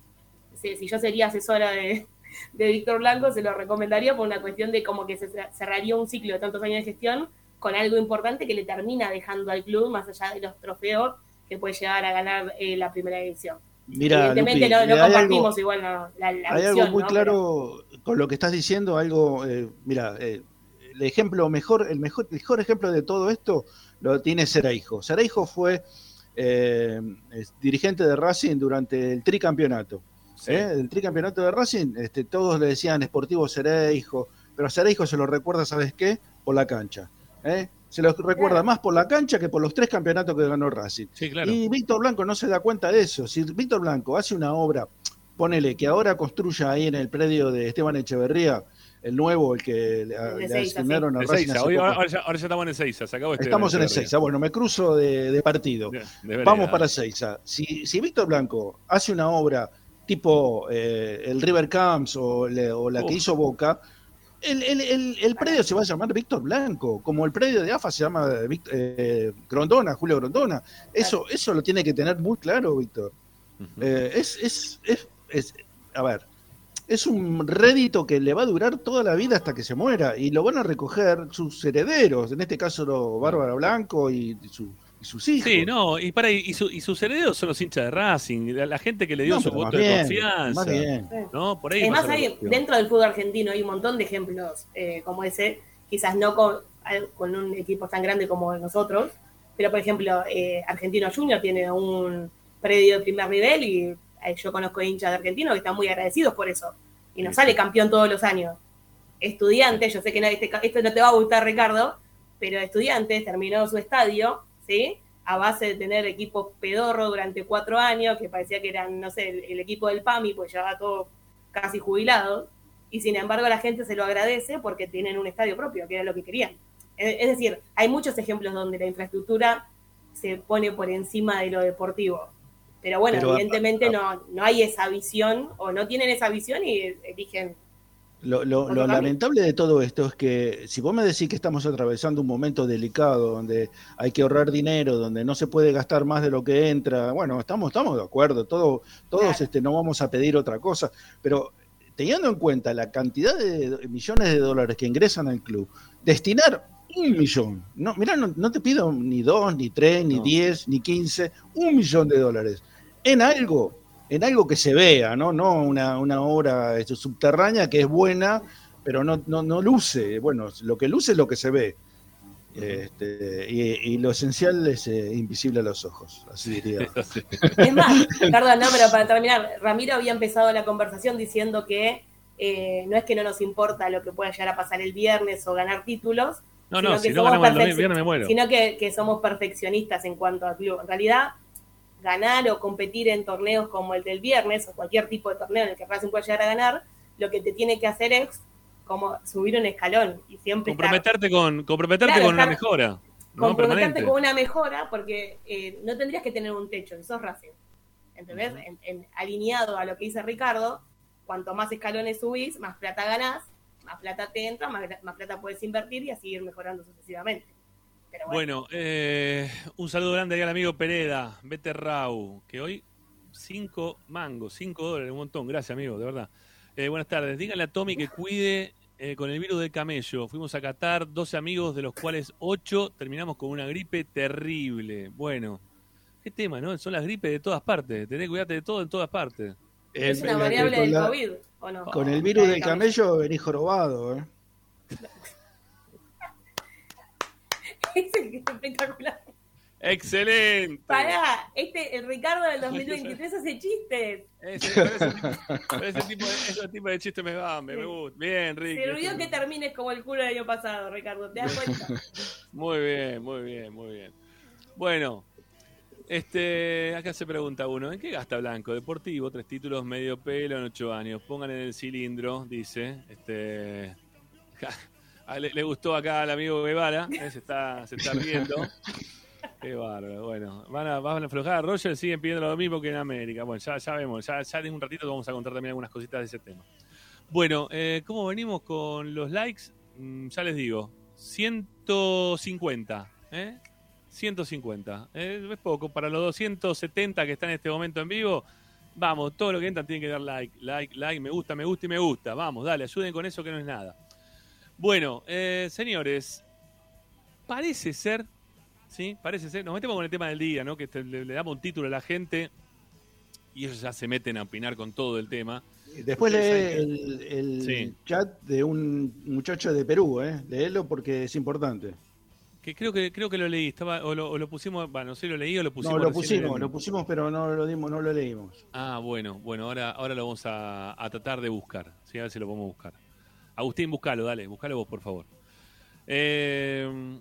si, si yo sería asesora de, de Víctor Blanco, se lo recomendaría por una cuestión de como que se cerraría un ciclo de tantos años de gestión con algo importante que le termina dejando al club, más allá de los trofeos que puede llegar a ganar eh, la primera edición.
Mira,
Evidentemente
Lupi, hay
compartimos
algo-
igual la, la, la
Hay
visión,
algo muy
¿no?
claro con lo que estás diciendo, algo, eh, mira, eh, el ejemplo mejor, el mejor, ejemplo de todo esto lo tiene Sereijo. Sereijo fue dirigente de Racing durante el tricampeonato.
Sí.
¿eh? El tricampeonato de Racing, este, todos le decían Esportivo Sereijo, pero a Sereijo se lo recuerda, ¿sabes qué? Por la cancha. ¿eh? Se lo recuerda más por la cancha que por los tres campeonatos que ganó Racing.
Sí, claro.
Y Víctor Blanco no se da cuenta de eso. Si Víctor Blanco hace una obra, ponele que ahora construya ahí en el predio de Esteban Echeverría, el nuevo, el que le,
El
asignaron a
El
Racing
Seiza, hoy-
poco.
ahora, ya, ahora ya estamos en el Seiza, se acabó este
Estamos en. Seiza. Bueno, me cruzo de, de partido.
De- de
Vamos para Seiza. Si, si Víctor Blanco hace una obra tipo eh, el River Camps o, le- o la que hizo Boca, el, el- el- el predio se va a llamar Víctor Blanco, como el predio de AFA se llama Vict- eh, Grondona, Julio Grondona. Eso, eso lo tiene que tener muy claro, Víctor. Eh, es, es, es, es- a ver, es un rédito que le va a durar toda la vida hasta que se muera y lo van a recoger sus herederos, en este caso Bárbara Blanco y, su- sus hijos.
Sí, no, y para y, su- y sus herederos son los hinchas de Racing, la, la gente que le dio
No,
su voto de confianza.
más bien.
¿no? Por ahí
Además, hay, dentro del fútbol argentino hay un montón de ejemplos eh, como ese, quizás no con, un equipo tan grande como nosotros, pero por ejemplo, eh, Argentino Junior tiene un predio de primer nivel y eh, yo conozco hinchas de argentinos que están muy agradecidos por eso. Y nos
Sí,
sale campeón todos los años. Estudiantes, yo sé que este ca- esto no te va a gustar, Ricardo, pero Estudiantes terminó su estadio, ¿sí? A base de tener equipos pedorro durante cuatro años, que parecía que eran, no sé, el, el equipo del PAMI, pues llevaba todo casi jubilados, y sin embargo la gente se lo agradece porque tienen un estadio propio, que era lo que querían. Es, decir, hay muchos ejemplos donde la infraestructura se pone por encima de lo deportivo. Pero bueno,
Pero,
evidentemente
a-
no, no hay esa visión, o no tienen esa visión y eligen
Lo, lamentable de todo esto es que si vos me decís que estamos atravesando un momento delicado, donde hay que ahorrar dinero, donde no se puede gastar más de lo que entra, bueno, estamos, estamos de acuerdo, todo, todos
Claro.
este, no vamos a pedir otra cosa, pero teniendo en cuenta la cantidad de millones de dólares que ingresan al club, destinar un millón, no, mirá, no, no te pido ni dos, ni tres, ni
No.
diez, ni quince, un millón de dólares en algo, en algo que se vea, no, no una, una obra este, subterránea que es buena, pero no, no, no luce. Bueno, lo que luce es lo que se ve. Este, y, y lo esencial es eh, invisible a los ojos, así diría. <laughs>
Es más, perdón, no, pero para terminar, Ramiro había empezado la conversación diciendo que eh, no es que no nos importa lo que pueda llegar a pasar el viernes o ganar títulos,
No,
Sino
no,
que
si no
somos
ganamos viernes me muero.
sino que, que somos perfeccionistas en cuanto a club. En realidad, ganar o competir en torneos como el del viernes o cualquier tipo de torneo en el que Racing pueda llegar a ganar, lo que te tiene que hacer es como subir un escalón y siempre estar-
Comprometerte con, comprometerte
Claro,
con una mejora. ¿no?
comprometerte con una mejora porque eh, no tendrías que tener un techo, que sos Racing. ¿Entendés? En- en- alineado a lo que dice Ricardo, cuanto más escalones subís, más plata ganás, más plata te entra, más, más plata puedes invertir y así ir mejorando sucesivamente. Pero bueno,
Bueno, eh, un saludo grande ahí al amigo Pereda, Vete Rau, que hoy cinco mangos, cinco dólares, un montón. Gracias, amigo, de verdad. Eh, buenas tardes. Díganle a Tommy que cuide eh, con el virus del camello. Fuimos a Qatar, 12 amigos, de los cuales 8 terminamos con una gripe terrible. Bueno, qué tema, ¿no? Son las gripes de todas partes. Tenés que cuidarte de todo en todas partes.
Es una variable
con
del COVID, ¿o no?
Con el virus del camello venís jorobado, ¿eh? <laughs>
Es el que es espectacular.
¡Excelente!
Pará, este, el Ricardo del 2023 hace chistes.
Ese, ese tipo, de, ese tipo de chiste me va, me, me gusta. Bien, Ricky.
Se olvidó que termines como el culo del año pasado, Ricardo. ¿Te das <laughs> cuenta?
Muy bien, muy bien, muy bien. Bueno, este, acá se pregunta uno, ¿en qué gasta Blanco? Deportivo, tres títulos, medio pelo en ocho años. Pongan en el cilindro, dice. Este, <laughs> le, le gustó acá al amigo Guevara, eh, se está, se está <laughs> riendo. Qué bárbaro. Bueno, van a, van a aflojar a Roger, siguen pidiendo lo mismo que en América. Bueno, ya, ya vemos, ya, ya en un ratito vamos a contar también algunas cositas de ese tema. Bueno, eh, ¿cómo venimos con los likes? Mm, ya les digo, 150, ¿eh? 150. ¿eh? Es poco, para los 270 que están en este momento en vivo, vamos, todo lo que entran tienen que dar like, like, like, me gusta, me gusta y me gusta. Vamos, dale, ayuden con eso que no es nada. Bueno, eh, señores, parece ser, ¿sí? Parece ser, nos metemos con el tema del día, ¿no? Que te- le, le damos un título a la gente y ellos ya se meten a opinar con todo el tema.
Después lee el, el
Sí.
chat de un muchacho de Perú, ¿eh? Léelo porque es importante.
Que creo que creo que lo leí, estaba, o, lo, o lo pusimos, bueno, no sé, lo leí o lo pusimos.
no, lo pusimos,
en-
lo pusimos, pero no lo dimos, no lo leímos.
Ah, bueno, bueno, ahora, ahora lo vamos a, a tratar de buscar. ¿sí? A ver si lo podemos buscar. Agustín, buscalo, dale, buscalo vos, por favor. Eh,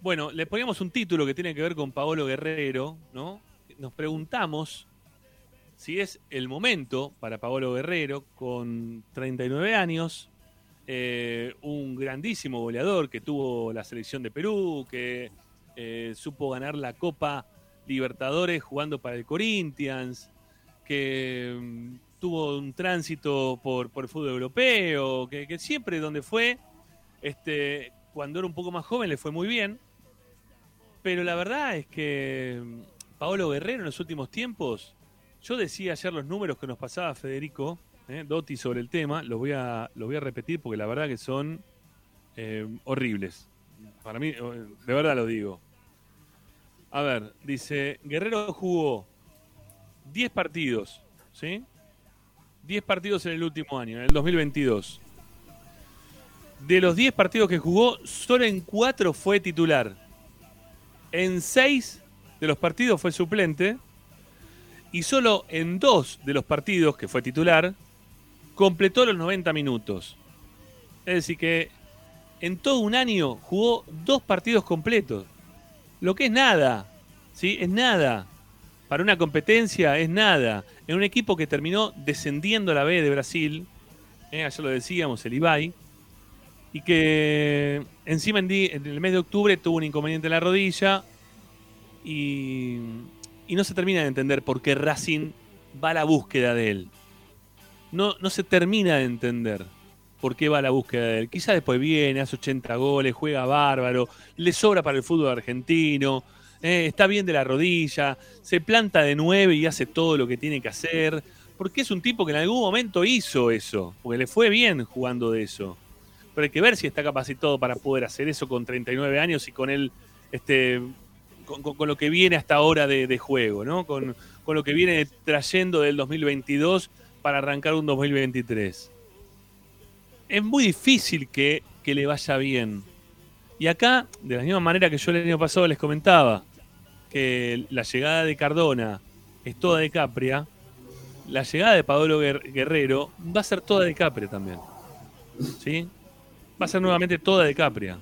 bueno, le poníamos un título que tiene que ver con Paolo Guerrero, ¿no? Nos preguntamos si es el momento para Paolo Guerrero, con 39 años, eh, un grandísimo goleador que tuvo la selección de Perú, que eh, supo ganar la Copa Libertadores jugando para el Corinthians, que tuvo un tránsito por, por el fútbol europeo, que, siempre donde fue, este, cuando era un poco más joven le fue muy bien, pero la verdad es que mm, Paolo Guerrero en los últimos tiempos, yo decía ayer los números que nos pasaba Federico eh, Dotti sobre el tema, los voy a, los voy a repetir porque la verdad que son eh, horribles. Para mí, eh, de verdad lo digo. A ver, dice, Guerrero jugó 10 partidos, ¿sí? 10 partidos en el último año, en el 2022. De los 10 partidos que jugó, solo en 4 fue titular. En 6 de los partidos fue suplente. Y solo en 2 de los partidos que fue titular, completó los 90 minutos. Es decir, que en todo un año jugó dos partidos completos. Lo que es nada, ¿sí? Es nada. Para una competencia es nada. En un equipo que terminó descendiendo a la B de Brasil, ¿eh? ayer lo decíamos, el Ibai, y que encima en, en el mes de octubre tuvo un inconveniente en la rodilla y, y no se termina de entender por qué Racing va a la búsqueda de él. No, no se termina de entender por qué va a la búsqueda de él. Quizás después viene, hace 80 goles, juega bárbaro, le sobra para el fútbol argentino, eh, está bien de la rodilla, se planta de nueve y hace todo lo que tiene que hacer, porque es un tipo que en algún momento hizo eso, porque le fue bien jugando de eso. Pero hay que ver si está capacitado para poder hacer eso con 39 años y con él, este, con, lo que viene hasta ahora de, de juego, ¿no? Con, con lo que viene trayendo del 2022 para arrancar un 2023 es muy difícil que, que le vaya bien. Y acá, de la misma manera que yo el año pasado les comentaba, que la llegada de Cardona es toda de Capria, la llegada de Paolo Guer- Guerrero va a ser toda de Capria también. ¿Sí? Va a ser nuevamente toda de Capria.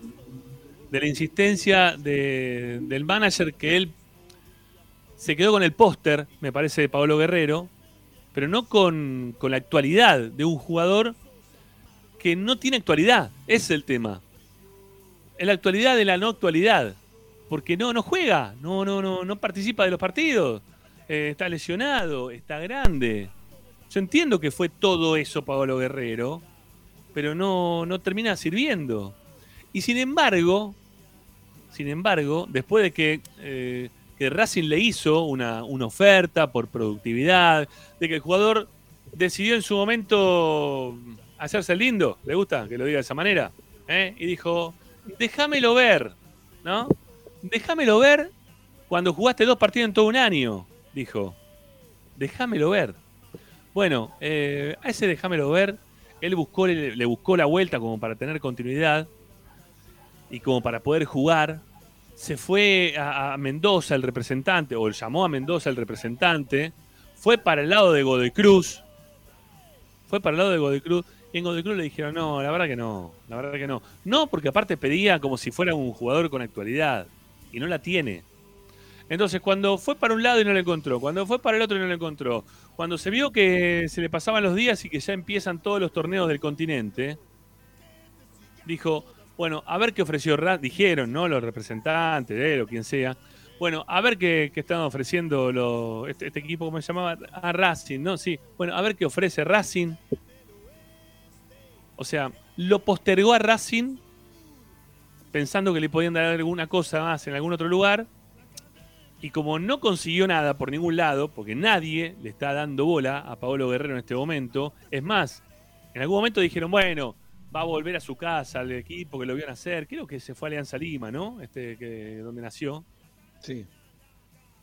De la insistencia de- del manager que él se quedó con el póster, me parece, de Paolo Guerrero, pero no con, con la actualidad de un jugador que no tiene actualidad. Es el tema. Es la actualidad de la no actualidad. Porque no, no juega, no, no, no, no participa de los partidos. Eh, está lesionado, está grande. Yo entiendo que fue todo eso Pablo Guerrero, pero no, no termina sirviendo. Y sin embargo, sin embargo, después de que, eh, que Racing le hizo una, una oferta por productividad, de que el jugador decidió en su momento hacerse lindo, le gusta que lo diga de esa manera, ¿eh? y dijo, déjamelo ver, ¿no? Déjamelo ver cuando jugaste dos partidos en todo un año, dijo. Déjamelo ver. Bueno, eh, a ese déjamelo ver, él buscó, le, buscó la vuelta como para tener continuidad y como para poder jugar. Se fue a, a Mendoza el representante, o llamó a Mendoza el representante, fue para el lado de Godoy Cruz, fue para el lado de Godoy Cruz, y en Godoy Cruz le dijeron, no, la verdad que no, la verdad que no. No, porque aparte pedía como si fuera un jugador con actualidad, y no la tiene. Entonces, cuando fue para un lado y no le encontró, cuando fue para el otro y no le encontró, cuando se vio que se le pasaban los días y que ya empiezan todos los torneos del continente, dijo, bueno, a ver qué ofreció Racing, dijeron, ¿no? Los representantes de él o quien sea. Bueno, a ver qué, qué están ofreciendo este, este equipo, ¿cómo se llamaba? A Racing, ¿no? Sí. Bueno, a ver qué ofrece Racing. O sea, lo postergó a Racing pensando que le podían dar alguna cosa más en algún otro lugar. Y como no consiguió nada por ningún lado, porque nadie le está dando bola a Paolo Guerrero en este momento, es más, en algún momento dijeron, bueno, va a volver a su casa al equipo que lo vio nacer. Creo que se fue a Alianza Lima, ¿no? Este, que, donde nació.
Sí.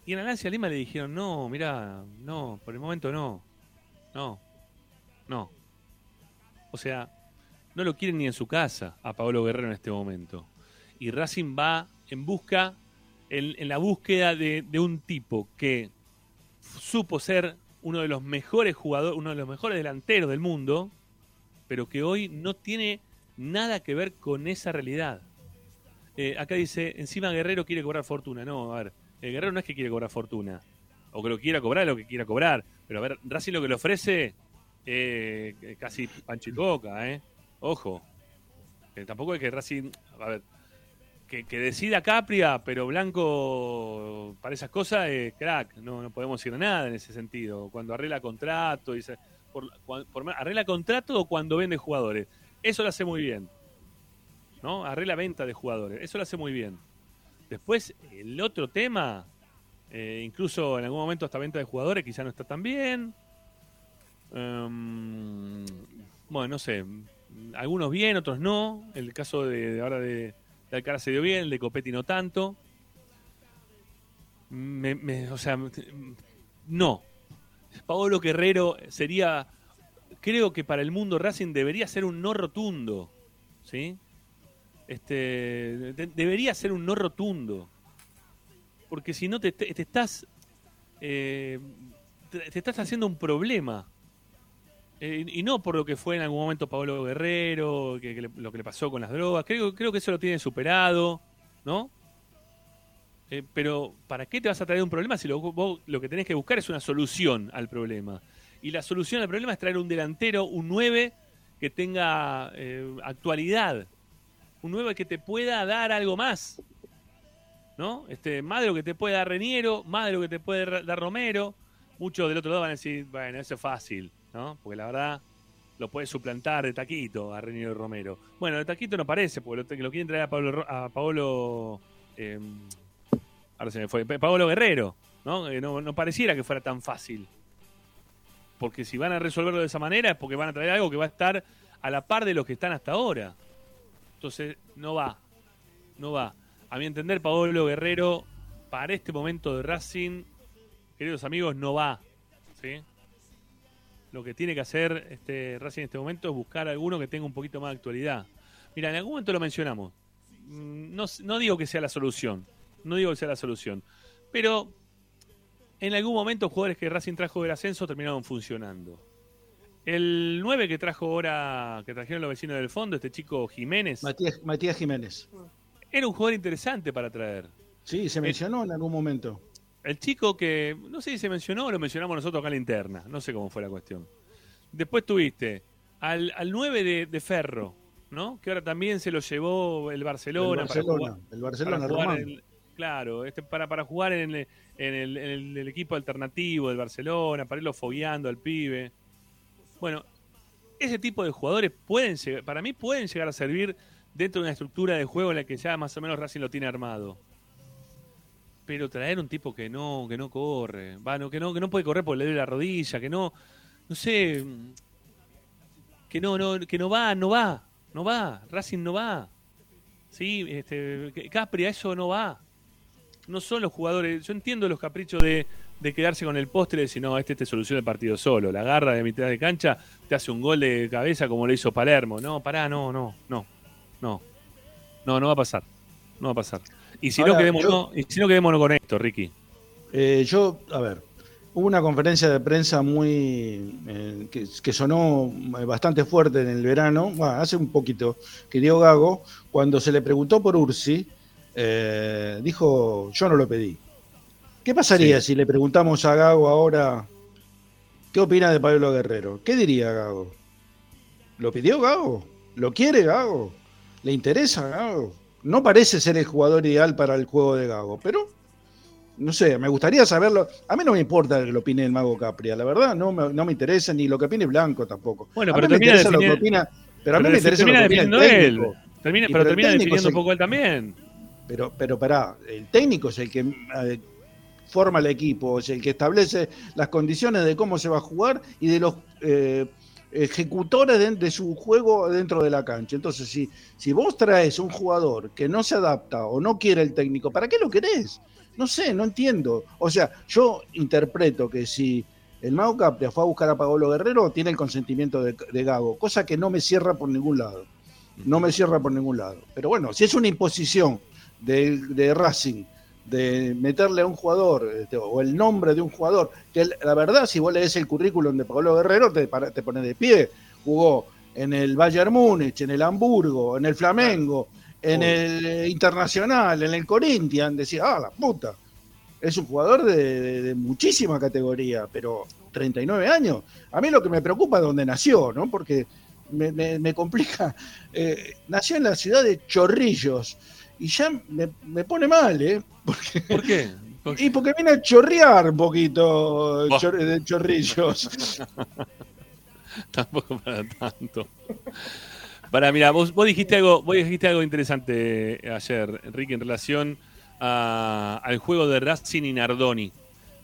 Y en Alianza Lima le dijeron, no, mira, no, por el momento no. No. No. O sea, no lo quieren ni en su casa a Pablo Guerrero en este momento. Y Racing va en busca, en, la búsqueda de, un tipo que supo ser uno de los mejores jugadores, uno de los mejores delanteros del mundo, pero que hoy no tiene nada que ver con esa realidad. Eh, acá dice, encima Guerrero quiere cobrar fortuna. No, a ver, el Guerrero no es que quiere cobrar fortuna. O que lo quiera cobrar, lo que quiera cobrar. Pero a ver, Racing lo que le ofrece, eh, casi boca, ¿eh? Ojo. Que tampoco es que Racing, a ver, que, decida Capria, pero Blanco para esas cosas es crack. No, no podemos decir nada en ese sentido. Cuando arregla contrato, arregla contrato o cuando vende jugadores. Eso lo hace muy bien. ¿No? Arregla venta de jugadores. Eso lo hace muy bien. Después, el otro tema, eh, incluso en algún momento hasta venta de jugadores, quizá no está tan bien. Em, bueno, no sé. Algunos bien, otros no. El caso de, de ahora de, de Alcaraz se dio bien, el de Copetti no tanto. O sea, no. Paolo Guerrero sería, creo que para el mundo Racing debería ser un no rotundo, ¿sí? Este, de- debería ser un no rotundo, porque si no te, estás, eh, te estás haciendo un problema. Eh, y no por lo que fue en algún momento Pablo Guerrero, que, le- lo que le pasó con las drogas, creo, creo que eso lo tiene superado, ¿no? Eh, pero ¿para qué te vas a traer un problema si lo, vos lo que tenés que buscar es una solución al problema? Y la solución al problema es traer un delantero, un 9 que tenga eh, actualidad, un 9 que te pueda dar algo más, ¿no? Este, más lo que te puede dar Reniero, más de lo que te puede dar Romero. Muchos del otro lado van a decir, bueno, eso es fácil, ¿no? Porque la verdad lo puede suplantar de taquito a Reniero y Romero. Bueno, de taquito no parece, porque lo, lo quieren traer a Pablo, a Paolo eh, ahora se me fue, Pa- Paolo Guerrero, ¿no? No, no pareciera que fuera tan fácil. Porque si van a resolverlo de esa manera es porque van a traer algo que va a estar a la par de los que están hasta ahora. Entonces, no va. No va. A mi entender, Paolo Guerrero, para este momento de Racing, queridos amigos, no va. ¿Sí? Lo que tiene que hacer este Racing en este momento es buscar alguno que tenga un poquito más de actualidad. Mira, en algún momento lo mencionamos. Mm, No, no digo que sea la solución. No digo que sea la solución. Pero en algún momento jugadores que Racing trajo del ascenso terminaron funcionando. El 9 que trajo ahora, que trajeron los vecinos del fondo, este chico Jiménez,
Matías, Matías Jiménez.
era un jugador interesante para traer.
Sí, se mencionó en algún momento.
El chico que, no sé si se mencionó o lo mencionamos nosotros acá en la interna, no sé cómo fue la cuestión. Después tuviste al, al 9 de, de Ferro, ¿no? Que ahora también se lo llevó el Barcelona.
el
para jugar-
Barcelona, el Barcelona
para jugar en claro, este, para, para jugar en, el, en el- en el- equipo alternativo del Barcelona, para irlo fogueando al pibe. Bueno, ese tipo de jugadores pueden para mí pueden llegar a servir dentro de una estructura de juego en la que ya más o menos Racing lo tiene armado. Pero traer un tipo que no, que no corre, va, no, que no, que no puede correr porque le duele la rodilla, que no, no sé, que no, no, que no va, no va, no va, Racing no va. Sí, este, Capri, eso no va. No son los jugadores, yo entiendo los caprichos de, de quedarse con el postre y decir, no, este te soluciona el partido solo. La agarra de mitad de cancha, te hace un gol de cabeza como lo hizo Palermo. No, pará, no, no, no, no. No, no va a pasar. No va a pasar. Y si no, quedémonos,
yo-
y si no quedémonos con esto, Ricky.
Eh, yo, a ver, hubo una conferencia de prensa muy eh, que, que sonó eh, bastante fuerte en el verano, bueno, hace un poquito, que dio Gago, cuando se le preguntó por Ursi, eh, dijo, yo no lo pedí. ¿Qué pasaría si le preguntamos a Gago ahora qué opina de Pablo Guerrero? ¿Qué diría Gago? ¿Lo pidió Gago? ¿Lo quiere Gago? ¿Le interesa Gago? No parece ser el jugador ideal para el juego de Gago, pero no sé, me gustaría saberlo. A mí no me importa lo que opine el mago Capria, la verdad, no me, no me interesa ni lo que opine Blanco tampoco.
Bueno,
a
pero
mí me
termina
interesa lo que opina, pero a mí
Pero
me interesa lo
termina
que opina el
definiendo él. Termina, pero, termina definiendo un poco él también.
Pero, pero pará, el técnico es el que eh, forma el equipo, es el que establece las condiciones de cómo se va a jugar y de los eh, ejecutores de, su juego dentro de la cancha. Entonces, si, si vos traes un jugador que no se adapta o no quiere el técnico, ¿para qué lo querés? No sé, no entiendo. O sea, yo interpreto que si el Mago Capria fue a buscar a Paolo Guerrero, tiene el consentimiento de, de Gago, cosa que no me cierra por ningún lado. No me cierra por ningún lado. Pero bueno, si es una imposición de, de Racing de meterle a un jugador este, o el nombre de un jugador, que la verdad, si vos lees el currículum de Pablo Guerrero, te, te pones de pie. Jugó en el Bayern Múnich, en el Hamburgo, en el Flamengo, en el eh, Internacional, en el Corinthians. Decía, ah, la puta. Es un jugador de, de- de muchísima categoría, pero 39 años. A mí lo que me preocupa es dónde nació, ¿no? Porque me, me- me complica. <laughs> Eh, nació en la ciudad de Chorrillos y ya me, me pone mal, ¿eh? Porque,
¿Por qué?
Y porque viene a chorrear un poquito chor- de Chorrillos. <laughs>
Tampoco para tanto. Para, mira, vos, vos dijiste algo, vos dijiste algo interesante ayer, Enrique, en relación a- al juego de Racing y Nardoni,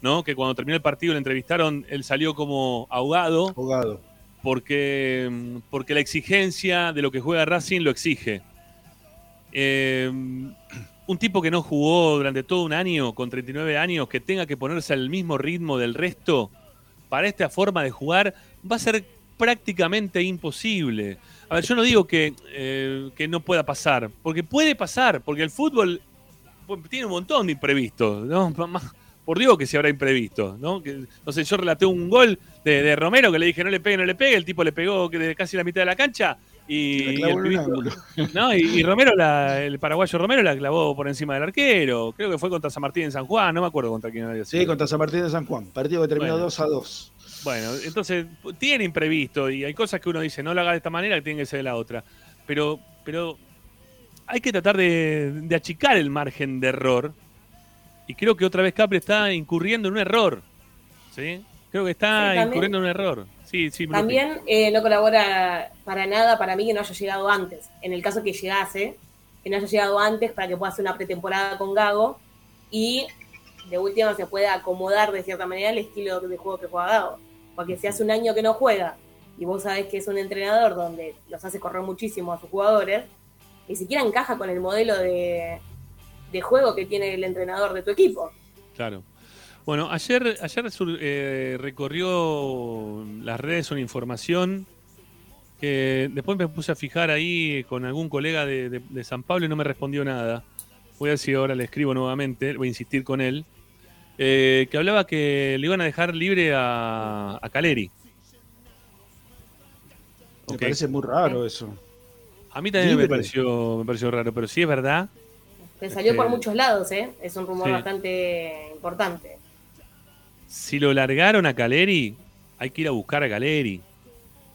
¿no? Que cuando terminó el partido le entrevistaron, él salió como ahogado
Abogado.
porque, porque la exigencia de lo que juega Racing lo exige. Eh, un tipo que no jugó durante todo un año, con 39 años, que tenga que ponerse al mismo ritmo del resto, para esta forma de jugar, va a ser prácticamente imposible. A ver, yo no digo que, eh, que no pueda pasar, porque puede pasar, porque el fútbol tiene un montón de imprevistos, ¿no? <laughs> Por Dios que se habrá imprevisto, ¿no? Que, no sé, yo relaté un gol de, de Romero que le dije no le pegue, no le pegue, el tipo le pegó casi la mitad de la cancha y,
La
el
en
pibito- <laughs> no, y, y Romero, la- el paraguayo Romero la clavó por encima del arquero. Creo que fue contra San Martín en San Juan, no me acuerdo contra quién había sido.
Sí, contra San Martín de San Juan. Partido que terminó
Bueno.
2 a 2.
Bueno, entonces tiene imprevisto y hay cosas que uno dice, no lo haga de esta manera, que tiene que ser de la otra. Pero, pero hay que tratar de, de achicar el margen de error. Y creo que otra vez Capri está incurriendo en un error. ¿Sí? Creo que está
Sí,
incurriendo en un error. Sí, sí, Lupi.
También eh, no colabora para nada para mí que no haya llegado antes. En el caso que llegase, que no haya llegado antes para que pueda hacer una pretemporada con Gago y de última se pueda acomodar de cierta manera el estilo de juego que juega Gago. Porque si hace un año que no juega y vos sabés que es un entrenador donde los hace correr muchísimo a sus jugadores, ni siquiera encaja con el modelo de, de juego que tiene el entrenador de tu equipo.
Claro. Bueno, ayer, ayer sur- eh, recorrió las redes una información que después me puse a fijar ahí con algún colega de, de- de San Pablo y no me respondió nada. Voy a ver si ahora le escribo nuevamente, voy a insistir con él. eh, que hablaba que le iban a dejar libre a, a Caleri.
Me parece muy raro eso.
A mí también me pareció, me pareció raro, pero sí es verdad.
Que salió
Este-
por muchos lados, ¿eh? Es un rumor
Sí.
bastante importante.
Si lo largaron a Caleri, hay que ir a buscar a Caleri.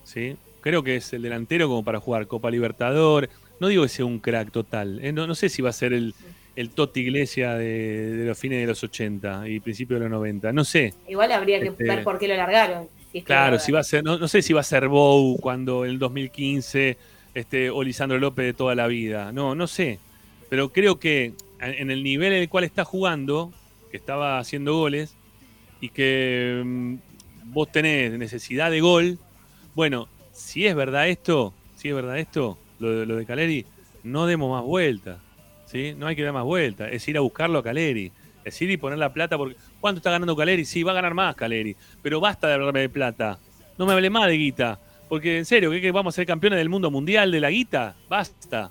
¿sí? Creo que es el delantero como para jugar Copa Libertador. No digo que sea un crack total. ¿eh? No, no sé si va a ser el, el Totti Iglesia de, de los fines de los 80 y principios de los 90. No sé.
Igual habría que
Este-
ver por qué lo largaron. si es que
Claro,
lo
si va a ser, no, no sé si va a ser Bou cuando en el 2015 este, o Lisandro López de toda la vida. No, no sé. Pero creo que en el nivel en el cual está jugando, que estaba haciendo goles, y que mm, vos tenés necesidad de gol, bueno, si es verdad esto, si es verdad esto, lo, de- lo de Caleri, no demos más vuelta. ¿sí? No hay que dar más vuelta. Es ir a buscarlo a Caleri. Es ir y poner la plata porque. ¿Cuánto está ganando Caleri? Sí, va a ganar más Caleri. Pero basta de hablarme de plata. No me hable más de guita. Porque en serio, ¿qué, qué vamos a ser campeones del mundo mundial de la guita? Basta.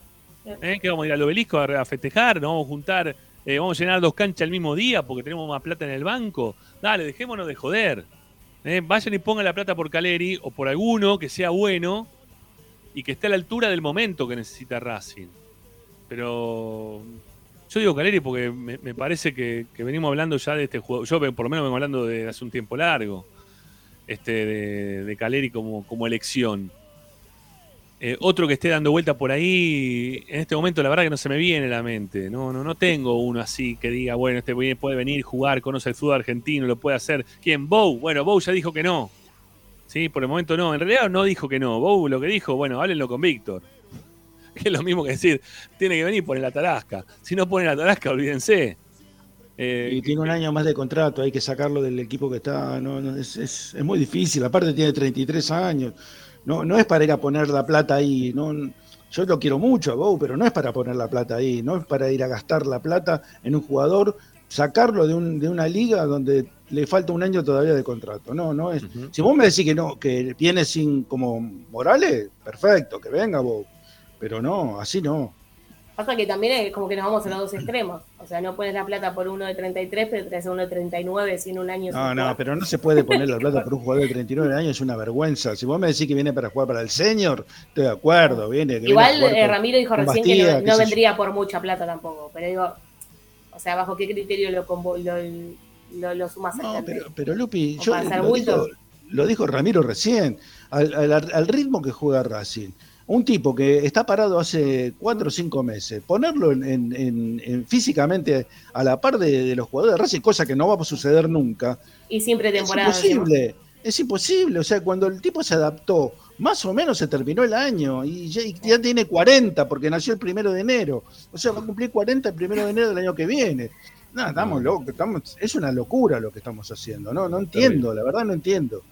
¿Eh? ¿Qué vamos a ir al obelisco a, a festejar? ¿Nos vamos a juntar? Eh, ¿Vamos a llenar dos canchas el mismo día porque tenemos más plata en el banco? Dale, dejémonos de joder. ¿Eh? Vayan y pongan la plata por Caleri o por alguno que sea bueno y que esté a la altura del momento que necesita Racing. Pero yo digo Caleri porque me, parece que, venimos hablando ya de este juego. Yo por lo menos vengo hablando de hace un tiempo largo. Este de, de Caleri como elección. Eh, otro que esté dando vuelta por ahí, en este momento la verdad que no se me viene a la mente. No, no, no tengo uno así que diga, bueno, este puede venir, jugar, conoce el fútbol argentino, lo puede hacer. ¿Quién? Bow. Bueno, Bow ya dijo que no. Sí, por el momento no. En realidad no dijo que no. Bow lo que dijo, bueno, háblenlo con Víctor. <laughs> Es lo mismo que decir, tiene que venir poner la tarasca. Si no pone la tarasca, olvídense. Eh,
Y tiene un año más de contrato, hay que sacarlo del equipo que está. No, no, es, es- es muy difícil. Aparte, tiene 33 años. No, no es para ir a poner la plata ahí. No, yo lo quiero mucho a Bow, pero no es para poner la plata ahí. No es para ir a gastar la plata en un jugador, sacarlo de, un, de una liga donde le falta un año todavía de contrato. No, no es. Si vos me decís que no, que viene sin como Morales, perfecto, que venga Bow. Pero no, así no.
Pasa que también es como que nos vamos a los dos extremos. O sea, no pones la plata por uno de 33, pero traes a uno de 39 sin un año.
No, no,
jugar.
pero no se puede poner la plata por un jugador de 39 años, es una vergüenza. Si vos me decís que viene para jugar para el senior, estoy de acuerdo, viene. que
Igual
a
eh, Ramiro dijo recién que no,
yo.
vendría por mucha plata tampoco. Pero digo, o sea, ¿bajo qué criterio lo, lo, lo, lo sumas
No,
plantel?
pero, pero Lupi,
¿O
yo, lo, dijo, lo dijo Ramiro recién, al, al- al ritmo que juega Racing. Un tipo que está parado hace cuatro o cinco meses, ponerlo en, en- en- en físicamente a la par de, de los jugadores de Racing, cosa que no va a suceder nunca,
Y siempre
es
temporada. encima.
imposible. Es imposible. O sea, cuando el tipo se adaptó, más o menos se terminó el año y ya, y ya tiene 40 porque nació el primero de enero. O sea, va a cumplir 40 el primero de enero del año que viene. No, estamos locos. Estamos, es una locura lo que estamos haciendo. No, no entiendo, la verdad no entiendo.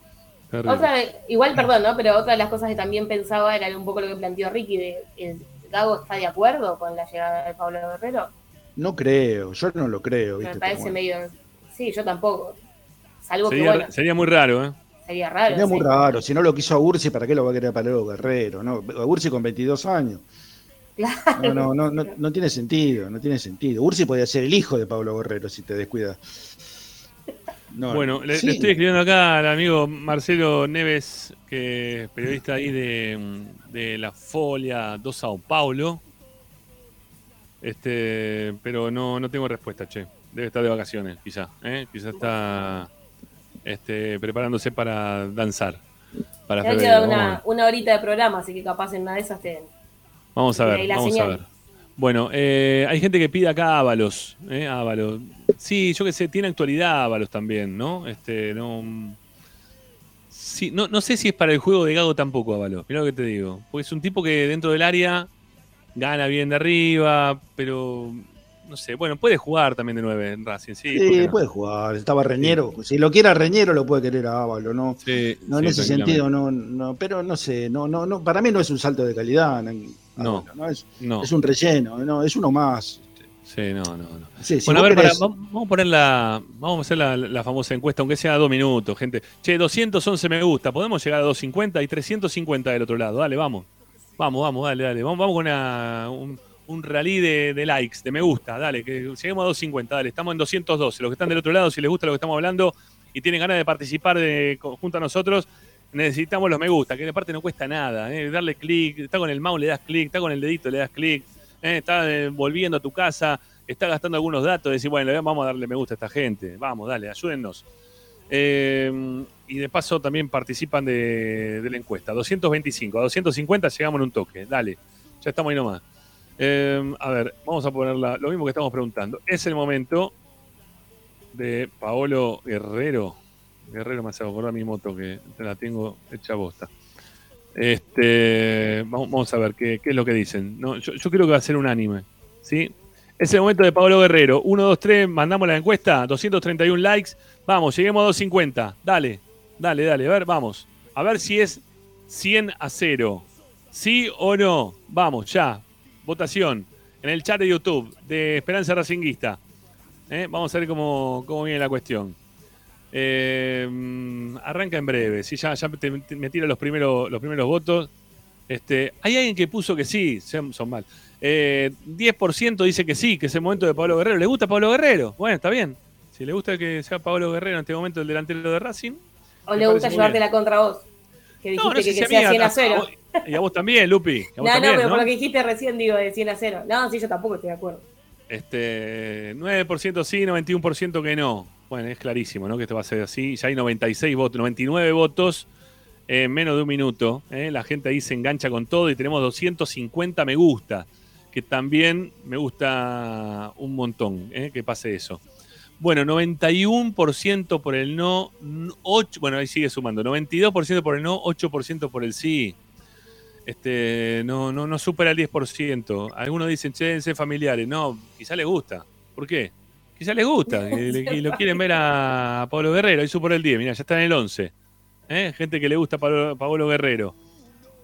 Terrible.
Otra, igual, perdón, ¿no? Pero otra de las cosas que también pensaba era un poco lo que planteó Ricky, de el Gago está de acuerdo con la llegada de Pablo Guerrero.
No creo, yo no lo creo. ¿viste?
Me parece
bueno.
medio... Sí, yo tampoco. Salvo que,
sería,
bueno,
sería muy raro, ¿eh?
sería raro.
Sería muy
sí.
raro. Si no lo quiso a Ursi, ¿para qué lo va a querer para Leo Guerrero? ¿no? A Ursi con 22 años.
Claro.
No, no, no, no, no tiene sentido, no tiene sentido. Ursi podría ser el hijo de Pablo Guerrero si te descuidas. No,
Bueno, le,
sí.
le estoy escribiendo acá al amigo Marcelo Neves, que es periodista ahí de, de la Folia do Sao Paulo. Este, pero no, no tengo respuesta, che. Debe estar de vacaciones, quizá. ¿eh? Quizá está este, preparándose para danzar. Para
Te ha
febrero.
una, una horita de programa, así que capaz en una de esas te...
Vamos a ver, vamos a ver. Bueno, eh, hay gente que pide acá Ábalos, ¿eh? Ábalos. Sí, yo que sé, tiene actualidad Ábalos también, ¿no? Este, no. Sí, no, no sé si es para el juego de Gago tampoco Ábalos, mirá lo que te digo. Porque es un tipo que dentro del área gana bien de arriba, pero no sé, bueno, puede jugar también de nueve en Racing, sí. ¿por
Sí,
qué no?
puede jugar. Estaba Reñero. Si lo quiera Reñero, lo puede querer a Ávalo, ¿no?
Sí,
No, en ese sentido, no, no, pero no sé, no, no, no, para mí no es un salto de calidad, no,
No.
Es,
No,
es un relleno, no, es uno más.
sí, no, no, no.
Sí, si
bueno, a ver,
querés-
vamos vamos a poner la, vamos a hacer la, la famosa encuesta, aunque sea dos minutos, gente. Che, 211 me gusta, podemos llegar a 250 y 350 del otro lado. Dale, vamos. Vamos, vamos, dale, dale. Vamos, vamos con una- un, un rally de, de likes, de me gusta, dale, que lleguemos a 250, dale. Estamos en 212. Los que están del otro lado, si les gusta lo que estamos hablando y tienen ganas de participar de, junto a nosotros, necesitamos los me gusta, que de parte no cuesta nada. ¿eh? Darle clic, está con el mouse, le das clic, está con el dedito, le das clic, ¿eh? está eh, volviendo a tu casa, está gastando algunos datos, decir, bueno, vamos a darle me gusta a esta gente, vamos, dale, ayúdennos. Eh, y de paso también participan de, de la encuesta. 225, a 250 llegamos en un toque, dale, ya estamos ahí nomás. Eh, a ver, vamos a poner la- lo mismo que estamos preguntando. Es el momento de Paolo Guerrero. Guerrero me hace acordar mi moto que la tengo hecha bosta. Este, vamos, a ver qué, qué es lo que dicen. No, yo, creo que va a ser unánime. ¿sí? Es el momento de Pablo Guerrero. 1, 2, 3, mandamos la encuesta. 231 likes. Vamos, lleguemos a 250. Dale, dale, dale. A ver, vamos. A ver si es 100 a 0. ¿Sí o no? Vamos, ya. Votación en el chat de YouTube de Esperanza Racinguista. ¿Eh? Vamos a ver cómo, cómo viene la cuestión. Eh, arranca en breve. Si ya, ya te- te- me tira los primeros, los primeros votos. Este, hay alguien que puso que sí, son, son mal. Eh, 10% dice que sí, que es el momento de Pablo Guerrero. ¿Le gusta Pablo Guerrero? Bueno, está bien. Si le gusta que sea Pablo Guerrero en este momento el delantero de Racing.
¿O le gusta llevarte la contra vos? Que dijiste
No, no sé
que,
si
que sea
mí,
100 a
a-
0.
a vos- Y a vos también, Lupi.
No, no,
también,
pero
¿no?
por lo que dijiste recién digo de 100 a 0. No, sí, yo tampoco estoy de acuerdo.
Este, 9% sí, 91% que no. Bueno, es clarísimo, ¿no? Que esto va a ser así. Ya hay 96 votos, 99 votos en menos de un minuto. ¿eh? La gente ahí se engancha con todo y tenemos 250 me gusta. Que también me gusta un montón ¿eh? que pase eso. Bueno, 91% por el no, 8, bueno, ahí sigue sumando. 92% por el no, 8% por el sí. Este, no, no, no supera el 10%. Algunos dicen, che, familiares. No, quizá les gusta. ¿Por qué? Quizá les gusta. Y, lo quieren ver a Pablo Guerrero. Ahí por el 10. Mira, ya está en el 11. ¿Eh? Gente que le gusta a Pablo, Pablo Guerrero.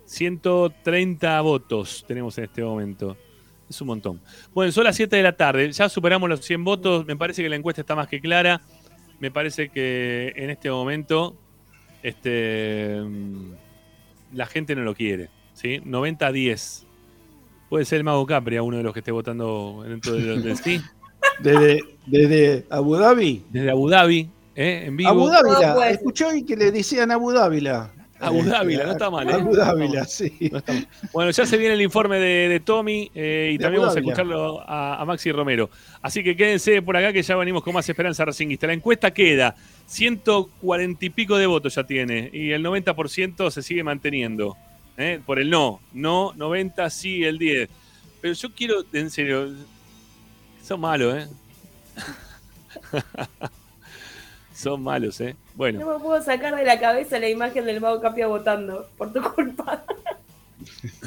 130 votos tenemos en este momento. Es un montón. Bueno, son las 7 de la tarde. Ya superamos los 100 votos. Me parece que la encuesta está más que clara. Me parece que en este momento este, mm, la gente no lo quiere. ¿sí? 90 a 10. Puede ser el Mago Capria uno de los que esté votando dentro del, <laughs> del sí.
Desde, desde Abu Dhabi.
Desde Abu Dhabi, ¿eh? en vivo.
Abu
No
Dávila.
puede.
Escuchó hoy que le decían Abu Dávila.
Abu Dávila, no está mal, ¿eh?
Abu Dávila, sí.
No está mal. Bueno, ya se viene el informe de, de Tommy eh, y
De
también
Abu
vamos a escucharlo a, a Maxi Romero. Así que quédense por acá que ya venimos con más esperanza racinguista. La encuesta queda 140 y pico de votos ya tiene y el 90% se sigue manteniendo. ¿eh? Por el no. No, 90, sí, el 10. Pero yo quiero, en serio, son malos, ¿eh? <laughs> son malos, ¿eh? Bueno.
No me puedo sacar de la cabeza la imagen del Mago Capia votando por tu culpa. <laughs>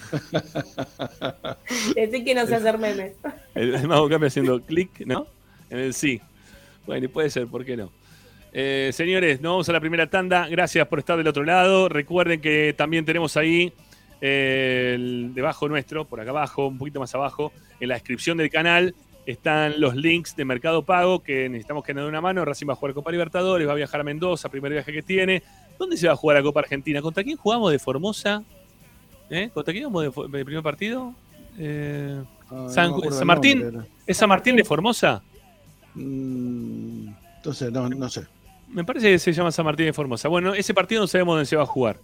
Decir que no sé hacer memes.
El, el mago cambia haciendo clic, ¿no? En el sí. Bueno, y puede ser, ¿por qué no? Eh, señores, nos vamos a la primera tanda. Gracias por estar del otro lado. Recuerden que también tenemos ahí, eh, el- debajo nuestro, por acá abajo, un poquito más abajo, en la descripción del canal, están los links de Mercado Pago que necesitamos que nos dé una mano. Racing va a jugar Copa Libertadores, va a viajar a Mendoza, primer viaje que tiene. ¿Dónde se va a jugar la Copa Argentina? ¿Contra quién jugamos de Formosa? ¿Eh? ¿Contra quién vamos de, primer partido? Eh,
Ah,
San-
no
Martín.
nombre.
¿Es San Martín de Formosa?
Mm, Entonces, no, no sé.
Me parece que se llama San Martín de Formosa. Bueno, ese partido no sabemos dónde se va a jugar.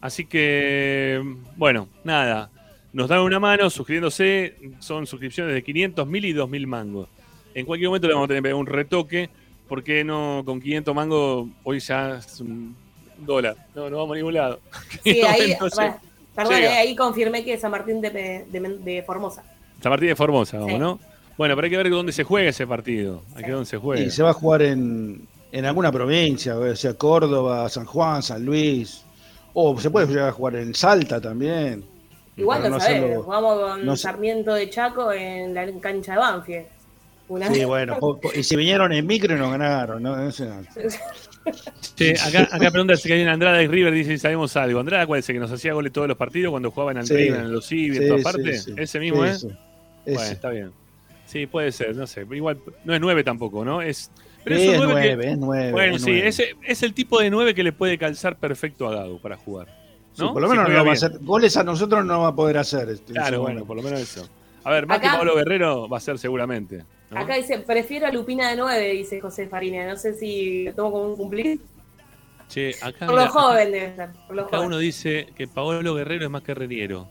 Así que, bueno, nada. Nos dan una mano suscribiéndose. Son suscripciones de 500, 1000 y 2000 mangos. En cualquier momento le vamos a tener que pegar un retoque. porque no con 500 mangos hoy ya es un dólar? No, no vamos a ningún lado. <laughs> <laughs>
Sí, ahí, bueno, perdón,
llega.
eh, ahí confirmé que es San Martín de, de, de Formosa.
San Martín de Formosa, vamos,
Sí.
¿no? Bueno, pero hay que ver dónde se juega ese partido. Hay que ver dónde se juega.
Y se va a jugar en, en alguna provincia, o sea, Córdoba, San Juan, San Luis. O se puede llegar a jugar en Salta también.
Igual no sabés, jugamos con
no sé.
Sarmiento de Chaco en la cancha de Banfield. Una
Sí, bueno, y si vinieron en micro y nos ganaron, ¿no?
Acá, acá pregunta si hay una Andrada y River, dice si sabemos algo. Andrada, ¿cuál es el que nos hacía goles todos los partidos cuando jugaban al
Sí.
River, en los Civi, en todas partes?
sí.
Ese mismo,
Sí,
¿eh?
sí.
Bueno, está bien. Sí, puede ser, no sé. Igual no es nueve tampoco, ¿no? Es, pero
Sí,
es un
es
nueve que-
nueve, es nueve.
Bueno,
es
sí,
nueve.
ese es el tipo de nueve que le puede calzar perfecto a Gago para jugar.
Por lo
Si
menos no
juega
va a hacer. Goles a nosotros no va a poder hacer. este,
Claro, bueno,
momento.
por lo menos eso. A ver, más que Pablo Guerrero va a ser seguramente. ¿no?
Acá dice, prefiero a Lupina de 9, dice José Farina. No sé si lo tomo como un cumplir.
Che, acá,
Por
mira,
lo joven debe ser. Por lo
acá
joven.
uno dice que Pablo Guerrero es más que Reniero.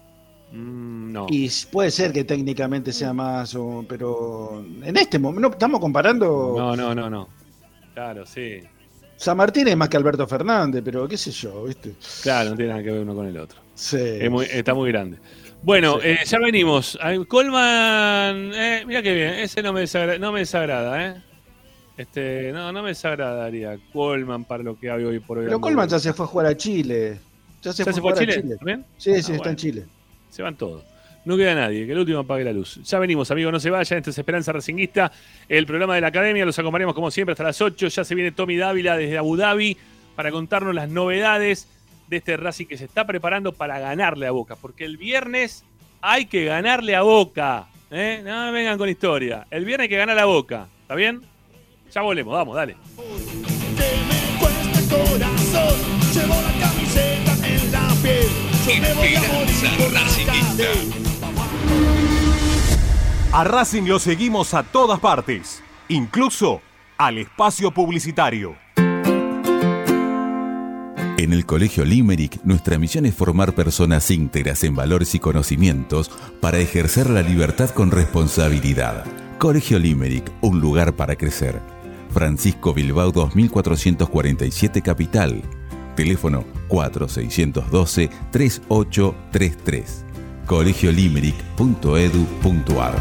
Mm, no.
Y puede ser que técnicamente sea más, o- pero en este momento, no, estamos comparando.
No, no, no, no. Claro, sí.
San Martín es más que Alberto Fernández, pero qué sé yo, ¿viste?
Claro, no tiene nada que ver uno con el otro.
Sí.
Es muy- está muy grande. Bueno,
Sí.
eh, ya venimos. Colman, eh, mira qué bien, ese no me desagrada, no me desagrada, ¿eh? Este, no, no me desagradaría Colman para lo que hay hoy por hoy.
Pero Colman ya se fue a jugar a Chile. Ya se
¿Ya
fue,
se
a
fue a Chile? ¿También?
Sí, sí,
Ah,
está
bueno.
en Chile.
Se van todos. No queda nadie, que el último apague la luz. Ya venimos, amigos, no se vayan. Esto es Esperanza Racinguista, el programa de la academia. Los acompañamos como siempre hasta las 8. Ya se viene Tommy Dávila desde Abu Dhabi para contarnos las novedades de este Racing que se está preparando para ganarle a Boca, porque el viernes hay que ganarle a Boca. ¿eh? No vengan con historia. El viernes hay que ganar a Boca. ¿Está bien? Ya volvemos, vamos, dale.
Esperanza Racingista.
A Racing lo seguimos a todas partes, incluso al espacio publicitario.
En el Colegio Limerick, nuestra misión es formar personas íntegras en valores y conocimientos para ejercer la libertad con responsabilidad. Colegio Limerick, un lugar para crecer. Francisco Bilbao 2447 Capital. Teléfono 4612-3833. colegiolimerick.edu.ar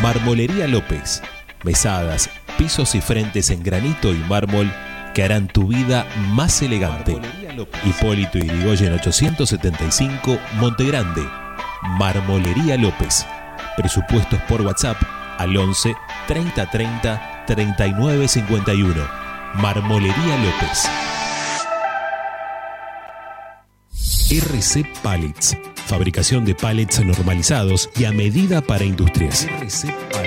Marmolería López. Mesadas, pisos y frentes en granito y mármol que harán tu vida más elegante. Hipólito Yrigoyen 875, Montegrande. Marmolería López. Presupuestos por WhatsApp al 11 30 30 39 51. Marmolería López. RC Pallets. Fabricación de pallets normalizados y a medida para industrias.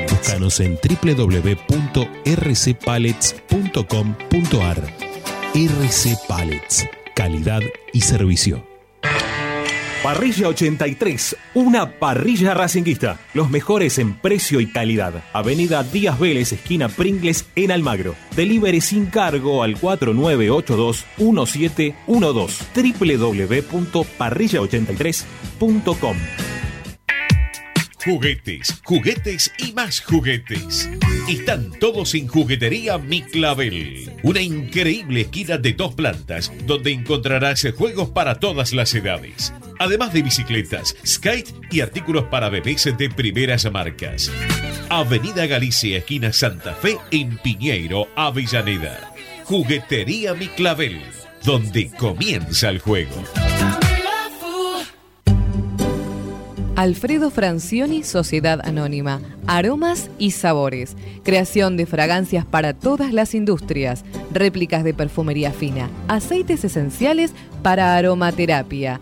Búscanos en www.rcpallets.com.ar. RC Pallets. Calidad y servicio.
Parrilla 83, una parrilla racinguista. Los mejores en precio y calidad. Avenida Díaz Vélez, esquina Pringles, en Almagro. Delivery sin cargo al 4982-1712. www.parrilla83.com.
Juguetes, juguetes y más juguetes. Están todos en Juguetería Mi Clavel. Una increíble esquina de dos plantas donde encontrarás juegos para todas las edades. Además de bicicletas, skate y artículos para bebés de primeras marcas. Avenida Galicia, esquina Santa Fe, en Piñeiro, Avellaneda. Juguetería Mi Clavel, donde comienza el juego.
Alfredo Francioni, Sociedad Anónima. Aromas y sabores. Creación de fragancias para todas las industrias. Réplicas de perfumería fina. Aceites esenciales para aromaterapia.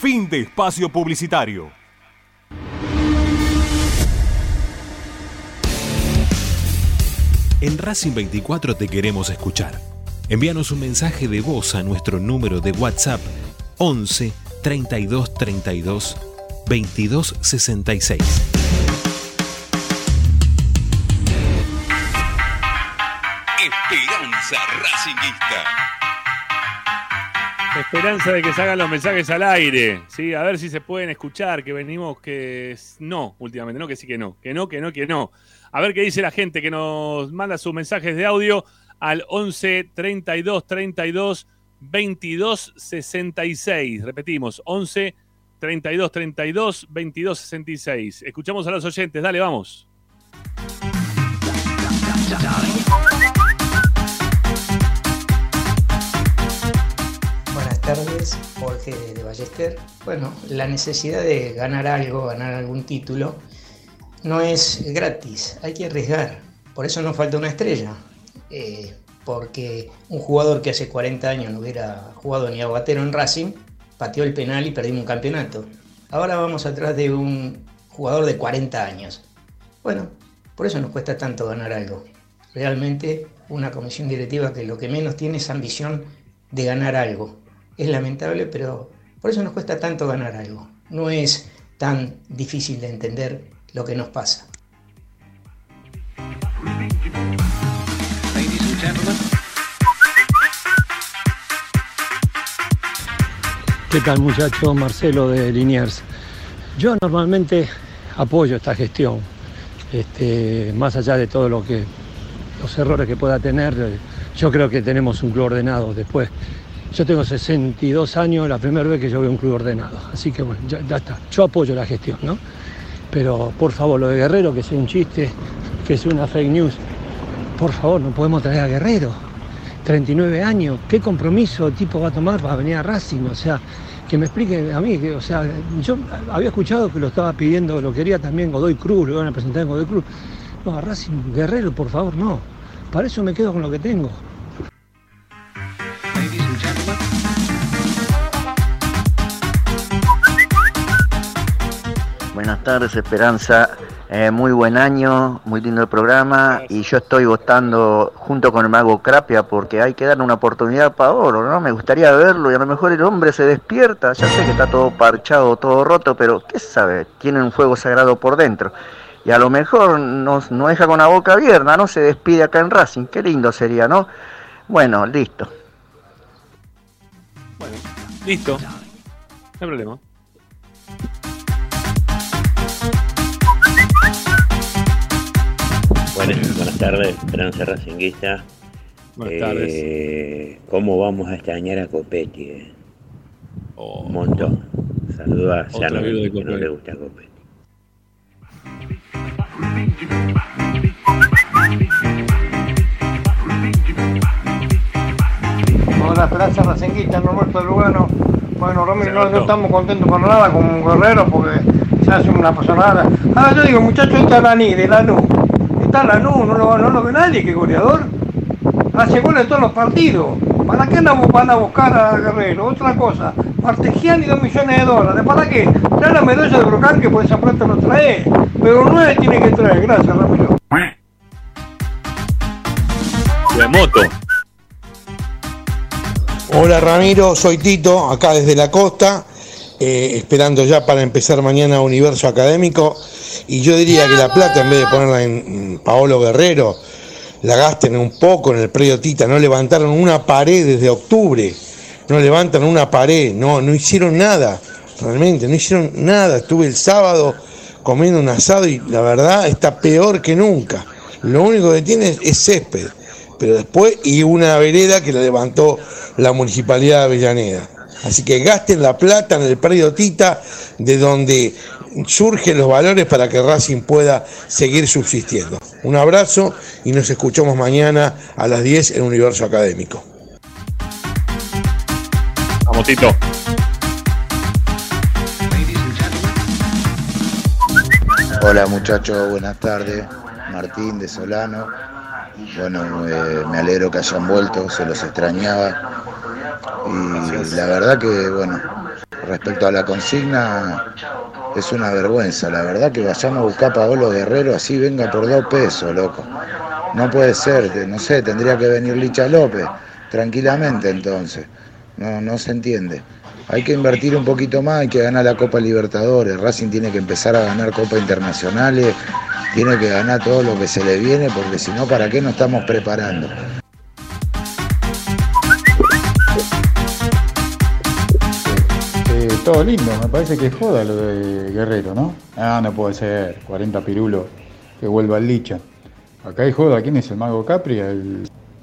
Fin de espacio publicitario.
En Racing 24 te queremos escuchar. Envíanos un mensaje de voz a nuestro número de WhatsApp 11 32 32 22 66.
Esperanza Racingista.
Esperanza de que se hagan los mensajes al aire. Sí, a ver si se pueden escuchar, que venimos que no, últimamente, no que sí que no, que no, que no, que no. A ver qué dice la gente que nos manda sus mensajes de audio al 11 32 32 22 66. Repetimos, 11 32 32 22 66. Escuchamos a los oyentes, dale, vamos.
Tardes, Jorge de Ballester. Bueno, la necesidad de ganar algo, ganar algún título, no es gratis, hay que arriesgar. Por eso nos falta una estrella. Eh, porque un jugador que hace 40 años no hubiera jugado ni aguatero en Racing, pateó el penal y perdimos un campeonato. Ahora vamos atrás de un jugador de 40 años. Bueno, por eso nos cuesta tanto ganar algo. Realmente una comisión directiva que lo que menos tiene es ambición de ganar algo. Es lamentable, pero por eso nos cuesta tanto ganar algo. No es tan difícil de entender lo que nos pasa.
¿Qué tal muchachos? Marcelo de Liniers. Yo normalmente apoyo esta gestión, este, más allá de todo lo que los errores que pueda tener, yo creo que tenemos un club ordenado después. Yo tengo 62 años, la primera vez que yo veo un club ordenado, así que bueno, ya, está. Yo apoyo la gestión, ¿no? Pero por favor, lo de Guerrero, que sea un chiste, que sea una fake news, por favor, no podemos traer a Guerrero. 39 años, ¿qué compromiso tipo va a tomar para venir a Racing? O sea, que me explique a mí, que, o sea, yo había escuchado que lo estaba pidiendo, lo quería también Godoy Cruz, lo iban a presentar en Godoy Cruz. No, a Racing Guerrero, por favor, no. Para eso me quedo con lo que tengo.
Buenas tardes, Esperanza. Eh, muy buen año, muy lindo el programa y yo estoy votando junto con el mago Crapia porque hay que darle una oportunidad a Paolo, ¿no? Me gustaría verlo y a lo mejor el hombre se despierta, ya sé que está todo parchado, todo roto, pero ¿qué sabe? Tiene un fuego sagrado por dentro y a lo mejor nos, nos deja con la boca abierta, ¿no? Se despide acá en Racing, qué lindo sería, ¿no? Bueno, listo.
Bueno, listo. No hay problema.
Buenas, buenas tardes, Esperanza Racinguista.
Buenas tardes.
Eh, ¿Cómo vamos a extrañar a Copetti? eh?
Oh.
Un montón. Saludos a
de
que no
Copetti.
le gusta Copetti.
Hola, Esperanza Racinguista, Norberto Lugano. Bueno, Romero, no, no estamos contentos con nada con Guerrero porque se hace una pasonada. Ahora yo digo, muchachos, está Lani de Lanús. Está Lanús, no lo, no lo ve nadie, que goleador. Hace goles en todos los partidos. ¿Para qué no van a buscar a Guerrero? Otra cosa, Martegiani dos millones de dólares. ¿Para qué? Trae la medalla de Brocan que por esa plata lo trae. Pero nueve tiene que traer. Gracias, Ramiro.
moto.
Hola Ramiro, soy Tito, acá desde la costa, eh, esperando ya para empezar mañana Universo Académico. Y yo diría que la plata, en vez de ponerla en, Paolo Guerrero, la gasten un poco en el predio Tita. No levantaron una pared desde octubre, no levantan una pared, no, no hicieron nada, realmente, no hicieron nada. Estuve el sábado comiendo un asado y la verdad está peor que nunca. Lo único que tiene es, es césped, pero después y una vereda que la levantó la municipalidad de Avellaneda. Así que gasten la plata en el predio Tita, de donde surgen los valores para que Racing pueda seguir subsistiendo. Un abrazo y nos escuchamos mañana a las 10 en Universo Académico.
Vamos, Tito.
Hola muchachos, buenas tardes. Martín de Solano. Bueno, eh, me alegro que hayan vuelto, se los extrañaba. Y la verdad que, bueno, respecto a la consigna, es una vergüenza. La verdad que vayamos a buscar a Paolo Guerrero así venga por dos pesos, loco. No puede ser, no sé, tendría que venir Licha López, tranquilamente entonces. No, no se entiende. Hay que invertir un poquito más, hay que ganar la Copa Libertadores. Racing tiene que empezar a ganar Copa Internacionales, tiene que ganar todo lo que se le viene, porque si no, ¿para qué nos estamos preparando?
Todo lindo, me parece que joda lo de Guerrero, ¿no? Ah, no puede ser, 40 pirulos que vuelva al Licha. Acá hay joda, ¿quién es el mago Capri?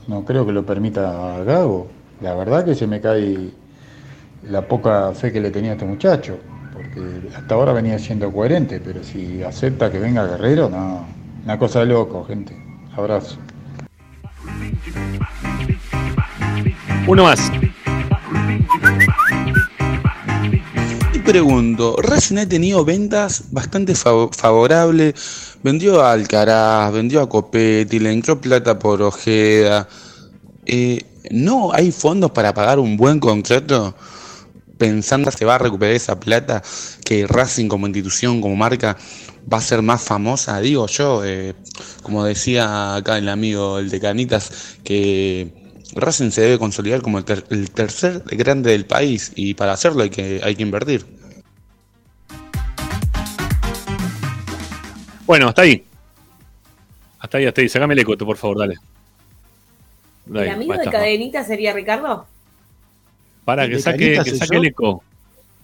No creo que lo permita Gago. La verdad que se me cae la poca fe que le tenía a este muchacho, porque hasta ahora venía siendo coherente, pero si acepta que venga Guerrero, no. Una cosa de loco, gente. Abrazo.
Uno más.
Pregunto, Racing ha tenido ventas bastante fav- favorables. Vendió a Alcaraz, vendió a Copetti, le entró plata por Ojeda. Eh, ¿No hay fondos para pagar un buen contrato? Pensando que se va a recuperar esa plata, que Racing como institución, como marca, va a ser más famosa. Digo yo, eh, como decía acá el amigo, el de Canitas, que Racing se debe consolidar como el, ter- el tercer grande del país y para hacerlo hay que, hay que invertir.
Bueno, hasta ahí. Hasta ahí, hasta ahí. Sacame el eco, por favor, dale.
¿El amigo de cadenita sería Ricardo?
Para
¿El
que saque, que saque
yo?
el eco.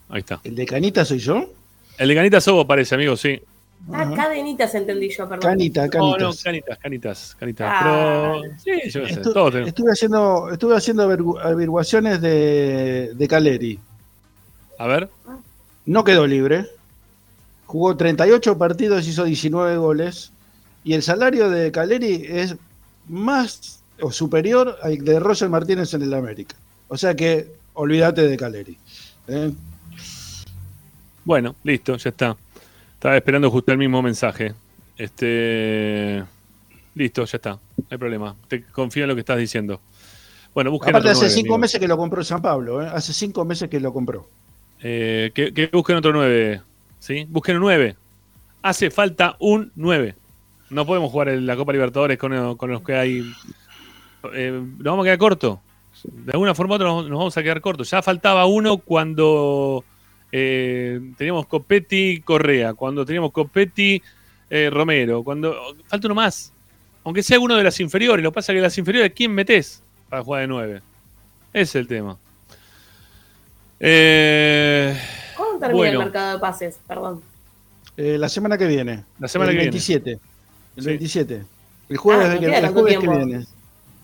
Ahí está.
¿El de Canita soy yo?
El de Canita Sobo parece, amigo, sí.
Ah, cadenitas entendí yo, perdón.
Canita,
No, no,
Canitas.
canitas, canitas, canitas.
Ah.
Pero. Sí, yo qué sé.
Estu-
todos tenemos.
estuve haciendo, estuve haciendo avergu- averiguaciones de, de Caleri.
A ver.
No quedó libre. Jugó 38 partidos, hizo 19 goles. Y el salario de Caleri es más o superior al de Roger Martínez en el América. O sea que olvídate de Caleri. ¿eh?
Bueno, listo, ya está. Estaba esperando justo el mismo mensaje. Este. Listo, ya está. No hay problema. Te confío en lo que estás diciendo. Bueno, busquen
Aparte,
otro
hace cinco meses que lo compró San Pablo. ¿eh? Hace cinco meses que lo compró.
Eh, que, que busquen otro 9. ¿Sí? Busquen un 9. Hace falta un 9. No podemos jugar en la Copa Libertadores con, con los que hay. Eh, nos vamos a quedar cortos. De alguna forma u otra nos, nos vamos a quedar cortos. Ya faltaba uno cuando eh, teníamos Copetti Correa, cuando teníamos Copetti eh, Romero, cuando falta uno más. Aunque sea uno de las inferiores, lo que pasa es que las inferiores, ¿quién metes para jugar de 9? Ese es el tema. Eh,
¿Cuándo termina
Bueno.
el mercado de pases? Perdón.
Eh, la semana que viene.
La semana
el
que viene.
27. El
Sí.
27. El jueves,
Ah, no
que,
queda
el jueves que viene.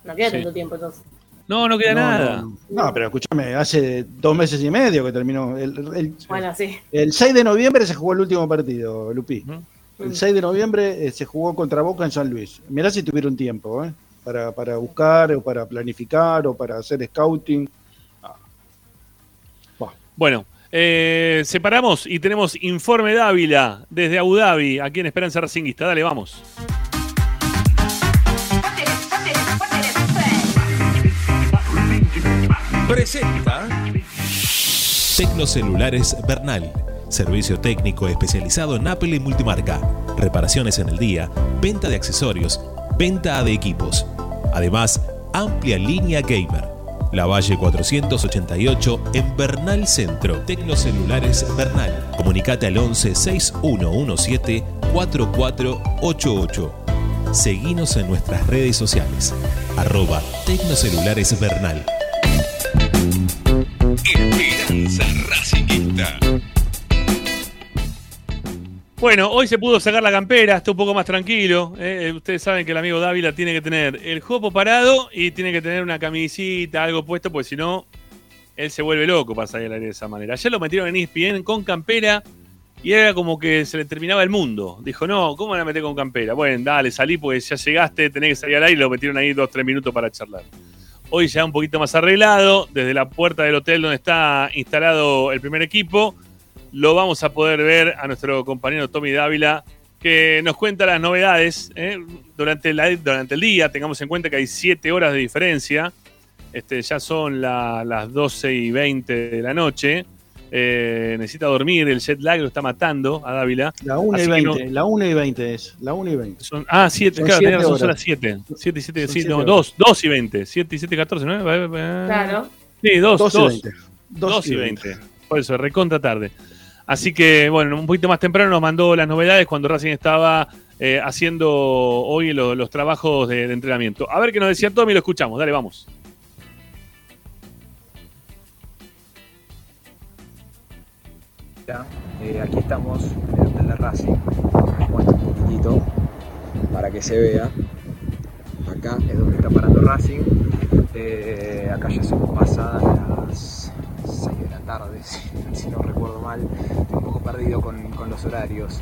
No queda
Sí.
tanto tiempo entonces.
No, no queda
No,
nada.
No, no, pero escúchame, hace dos meses y medio que terminó. El, el-
Bueno, sí.
el 6 de noviembre se jugó el último partido, Lupi.
Mm.
El 6 de noviembre eh, se jugó contra Boca en San Luis. Mirá si tuvieron tiempo, ¿eh? Para, para buscar o para planificar o para hacer scouting.
Bueno, eh, separamos y tenemos informe Dávila desde Abu Dhabi, aquí en Esperanza Racinguista. Dale, vamos.
Presenta Tecnocelulares Bernal. Servicio técnico especializado en Apple y multimarca. Reparaciones en el día, venta de accesorios, venta de equipos. Además, amplia línea gamer. La Valle 488 en Bernal Centro. Tecnocelulares Bernal. Comunicate al 11 6117 4488. Seguinos en nuestras redes sociales. Arroba Tecnocelulares Bernal.
Esperanza Racingista.
Bueno, hoy se pudo sacar la campera, está un poco más tranquilo. eh, ustedes saben que el amigo Dávila tiene que tener el jopo parado y tiene que tener una camisita, algo puesto, porque si no, él se vuelve loco para salir al aire de esa manera. Ayer lo metieron en ESPN con campera y era como que se le terminaba el mundo. Dijo, no, ¿cómo van a meter con campera? Bueno, dale, salí porque ya llegaste, tenés que salir al aire y lo metieron ahí dos, tres minutos para charlar. Hoy ya un poquito más arreglado, desde la puerta del hotel donde está instalado el primer equipo, lo vamos a poder ver a nuestro compañero Tommy Dávila, que nos cuenta las novedades ¿eh? durante, la- durante el día. Tengamos en cuenta que hay 7 horas de diferencia. Este, ya son la- las 12 y 20 de la noche. Eh, necesita dormir, el jet lag lo está matando a Dávila.
La 1 y
Así que
20,
no-
la 1 y 20 es. La 1 y 20.
son, ah, 7,
Son
claro,
siete
tenés razón, son las 7. 7 y 7,
Son
sí,
siete
no,
horas.
2, 2 y 20. 7 y 7, 14, ¿no?
Claro.
Sí, 2,
2 y
2.
20.
2 y 20. Por eso, recontra tarde. Así que, bueno, un poquito más temprano nos mandó las novedades cuando Racing estaba eh, haciendo hoy lo- los trabajos de, de entrenamiento. A ver qué nos decía Tommy, lo escuchamos. Dale, vamos.
Eh, aquí estamos en el hotel de Racing. Muestro un poquitito para que se vea. Acá es donde está parando Racing. Eh, acá ya son pasadas las 6 de la tarde, <laughs> si, no recuerdo mal. Estoy un poco perdido con, los horarios.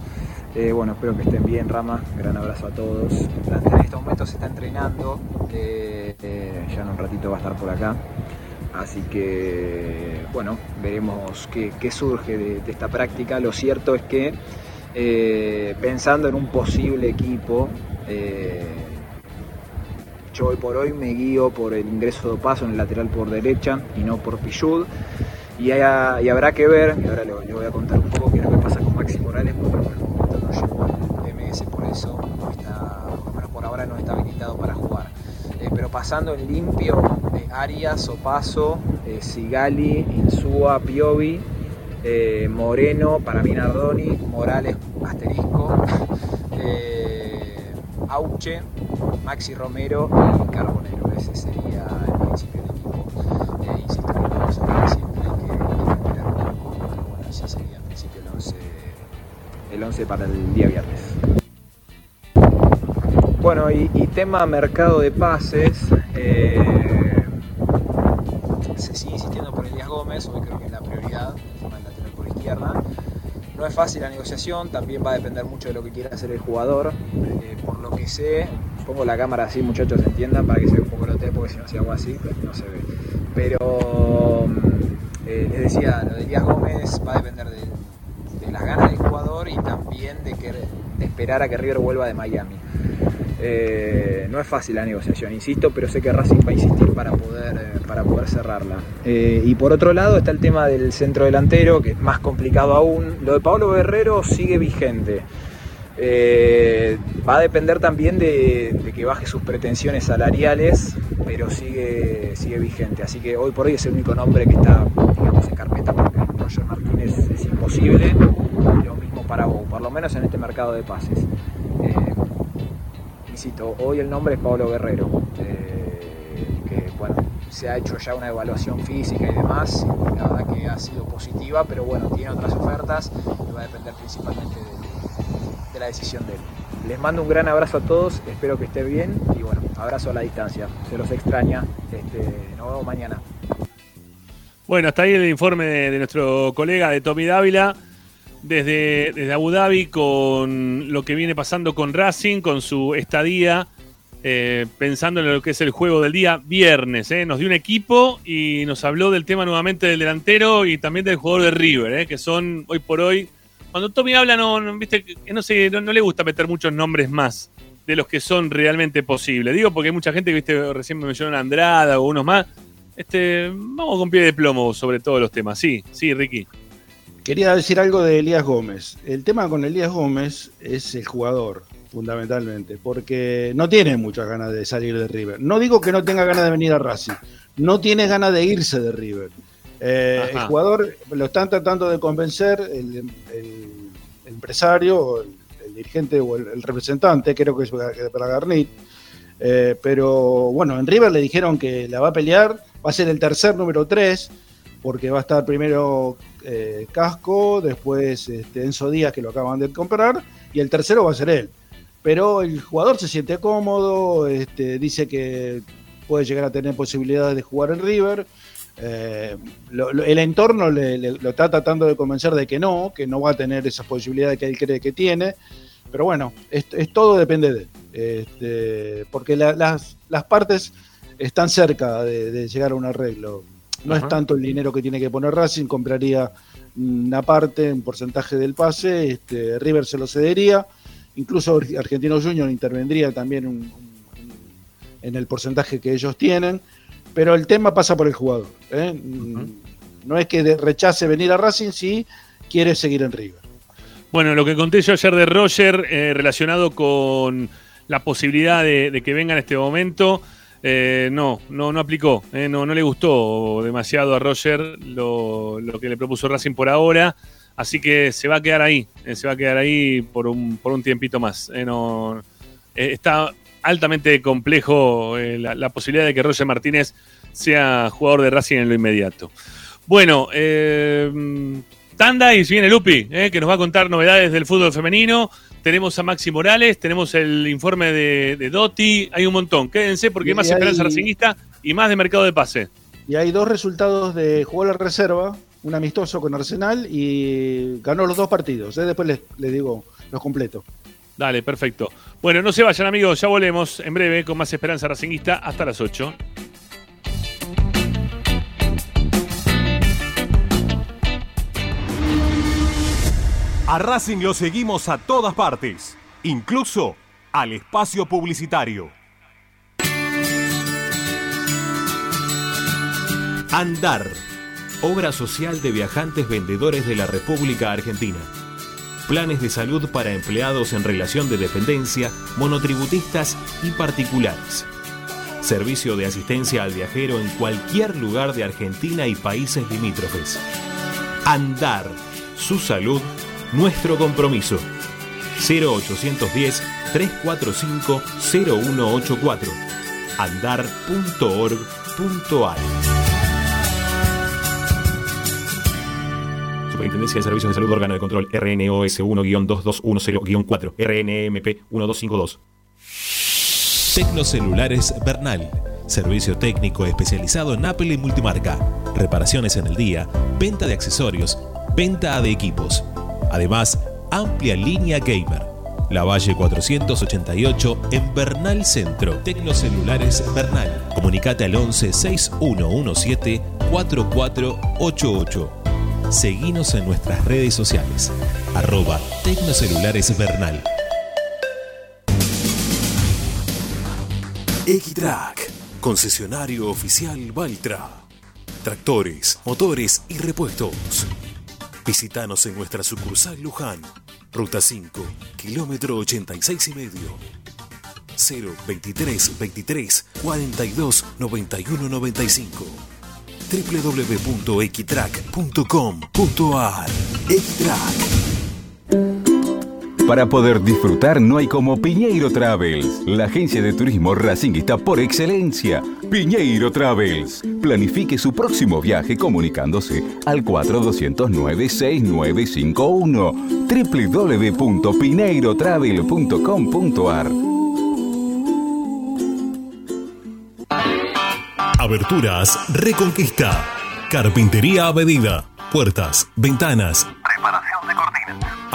Eh, bueno, espero que estén bien, Rama. Gran abrazo a todos. En este momento se está entrenando. Ya en un ratito va a estar por acá. Así que, bueno, veremos qué, surge de, esta práctica. Lo cierto es que, eh, pensando en un posible equipo, eh, yo hoy por hoy me guío por el ingreso de paso en el lateral por derecha y no por Pichud. Y, haya- habrá que ver, y ahora le, voy a contar un poco qué es lo que pasa con Maxi Morales, porque por el momento no llegó al MS, por eso está, menos por ahora no está habilitado para pasando en limpio, eh, Arias, Opaso, eh, Sigali, Insúa, Piovi, eh, Moreno, para mí Nardoni, Morales, asterisco, <laughs> eh, Auche, Maxi Romero y Carbonero. Ese sería el principio del equipo. Insisto, no vamos a siempre que, un poco, pero bueno, ese sería en principio el 11, el 11 para el día viernes. Bueno, y, tema mercado de pases. eh, se sigue insistiendo por Elías Gómez, hoy creo que es la prioridad, el tema del lateral por izquierda. No es fácil la negociación, también va a depender mucho de lo que quiera hacer el jugador. Eh, por lo que sé, pongo la cámara así, muchachos, entiendan, para que se vea un poco el hotel, porque si no se hago así, pues no se ve. Pero mm, eh, les decía, lo de Elías Gómez va a depender de, de las ganas del jugador y también de, que, de esperar a que River vuelva de Miami. Eh, no es fácil la negociación, insisto, pero sé que Racing va a insistir para poder, eh, para poder cerrarla. Eh, y por otro lado está el tema del centro delantero, que es más complicado aún. Lo de Pablo Guerrero sigue vigente. Va a depender también de, de que baje sus pretensiones salariales, pero sigue, sigue vigente. Así que hoy por hoy es el único nombre que está digamos, en carpeta porque Roger Martínez es imposible. Lo mismo para Bow, por lo menos en este mercado de pases. Insisto, hoy el nombre es Pablo Guerrero, que bueno, se ha hecho ya una evaluación física y demás, la verdad que ha sido positiva, pero bueno, tiene otras ofertas y va a depender principalmente de, la decisión de él. Les mando un gran abrazo a todos, espero que estén bien y bueno, abrazo a la distancia, se los extraña, este, nos vemos mañana.
Bueno, hasta ahí el informe de, de nuestro colega de Tommy Dávila desde, desde Abu Dhabi con lo que viene pasando con Racing, con su estadía, eh, pensando en lo que es el juego del día viernes. eh. Nos dio un equipo y nos habló del tema nuevamente del delantero y también del jugador de River, eh, que son hoy por hoy. Cuando Tommy habla, no, no, viste, no, sé, no, no le gusta meter muchos nombres más de los que son realmente posibles. Digo porque hay mucha gente que viste, recién me mencionó Andrada o unos más. Este, vamos con pie de plomo sobre todos los temas. Sí, sí, Ricky.
Quería decir algo de Elías Gómez. El tema con Elías Gómez es el jugador, fundamentalmente, porque no tiene muchas ganas de salir de River. No digo que no tenga ganas de venir a Racing, no tiene ganas de irse de River. Eh, el jugador lo están tratando de convencer, el, el empresario, el, el dirigente o el, el representante, creo que es para Garnit. Eh, pero bueno, en River le dijeron que la va a pelear, va a ser el tercer número 3, porque va a estar primero eh, Casco, después este, Enzo Díaz, que lo acaban de comprar, y el tercero va a ser él. Pero el jugador se siente cómodo, este, dice que puede llegar a tener posibilidades de jugar en River. Eh, el entorno le- lo está tratando de convencer de que no, que no va a tener esas posibilidades que él cree que tiene. Pero bueno, es, todo depende de él. Este, porque la- las, las partes están cerca de llegar a un arreglo. No
Ajá.
es tanto el dinero que tiene que poner Racing, compraría una parte, un porcentaje del pase, este, River se lo cedería, incluso Argentino Junior intervendría también un- un- en el porcentaje que ellos tienen, pero el tema pasa por el jugador. ¿eh? No es que rechace venir a Racing si quiere seguir en River.
Bueno, lo que conté yo ayer de Roger eh, relacionado con la posibilidad de, de que venga en este momento, eh, no, no, no aplicó. eh, no, no le gustó demasiado a Roger lo, que le propuso Racing por ahora. Así que se va a quedar ahí, eh, se va a quedar ahí por un, por un tiempito más. está altamente complejo la, la posibilidad de que Roger Martínez sea jugador de Racing en lo inmediato. Bueno, tanda y viene Lupi, que nos va a contar novedades del fútbol femenino. Tenemos a Maxi Morales, tenemos el informe de, de Dotti, hay un montón. Quédense porque
Y
hay más
hay-
esperanza racinguista y más de mercado de pase.
Y hay dos resultados de jugó la reserva, un amistoso con Arsenal y ganó los dos partidos. ¿eh? Después les, les digo los completos.
Dale, perfecto. Bueno, no se vayan amigos, ya volvemos en breve con más esperanza racinguista hasta las 8.
A Racing lo seguimos a todas partes, incluso al espacio publicitario.
Andar, obra social de viajantes vendedores de la República Argentina. Planes de salud para empleados en relación de dependencia, monotributistas y particulares. Servicio de asistencia al viajero en cualquier lugar de Argentina y países limítrofes. Andar, su salud, nuestro compromiso.
0810 345 0184 andar.org.ar Superintendencia de Servicios de Salud Órgano de Control RNOS 1-2210-4 RNMP 1252
Tecnocelulares Bernal. Servicio técnico especializado en Apple y multimarca. Reparaciones en el día, venta de accesorios, venta de equipos. Además, amplia línea gamer. La Valle 488 en Bernal Centro. Tecnocelulares Bernal. Comunicate al 11 6117 4488. Seguinos en nuestras redes sociales. Arroba Tecnocelulares Bernal. Equitrack, concesionario oficial Valtra. Tractores, motores y repuestos. Visítanos en nuestra sucursal Luján, ruta 5, kilómetro 86 y medio. 0 23 23 42 91 95 www.equitrack.com.ar Equitrack
Para poder disfrutar no hay como Piñeiro Travels, la agencia de turismo racinguista por excelencia. Piñeiro Travels. Planifique su próximo viaje comunicándose al 4209-6951 www.pineirotravel.com.ar
Aberturas Reconquista. Carpintería a medida. Puertas, ventanas.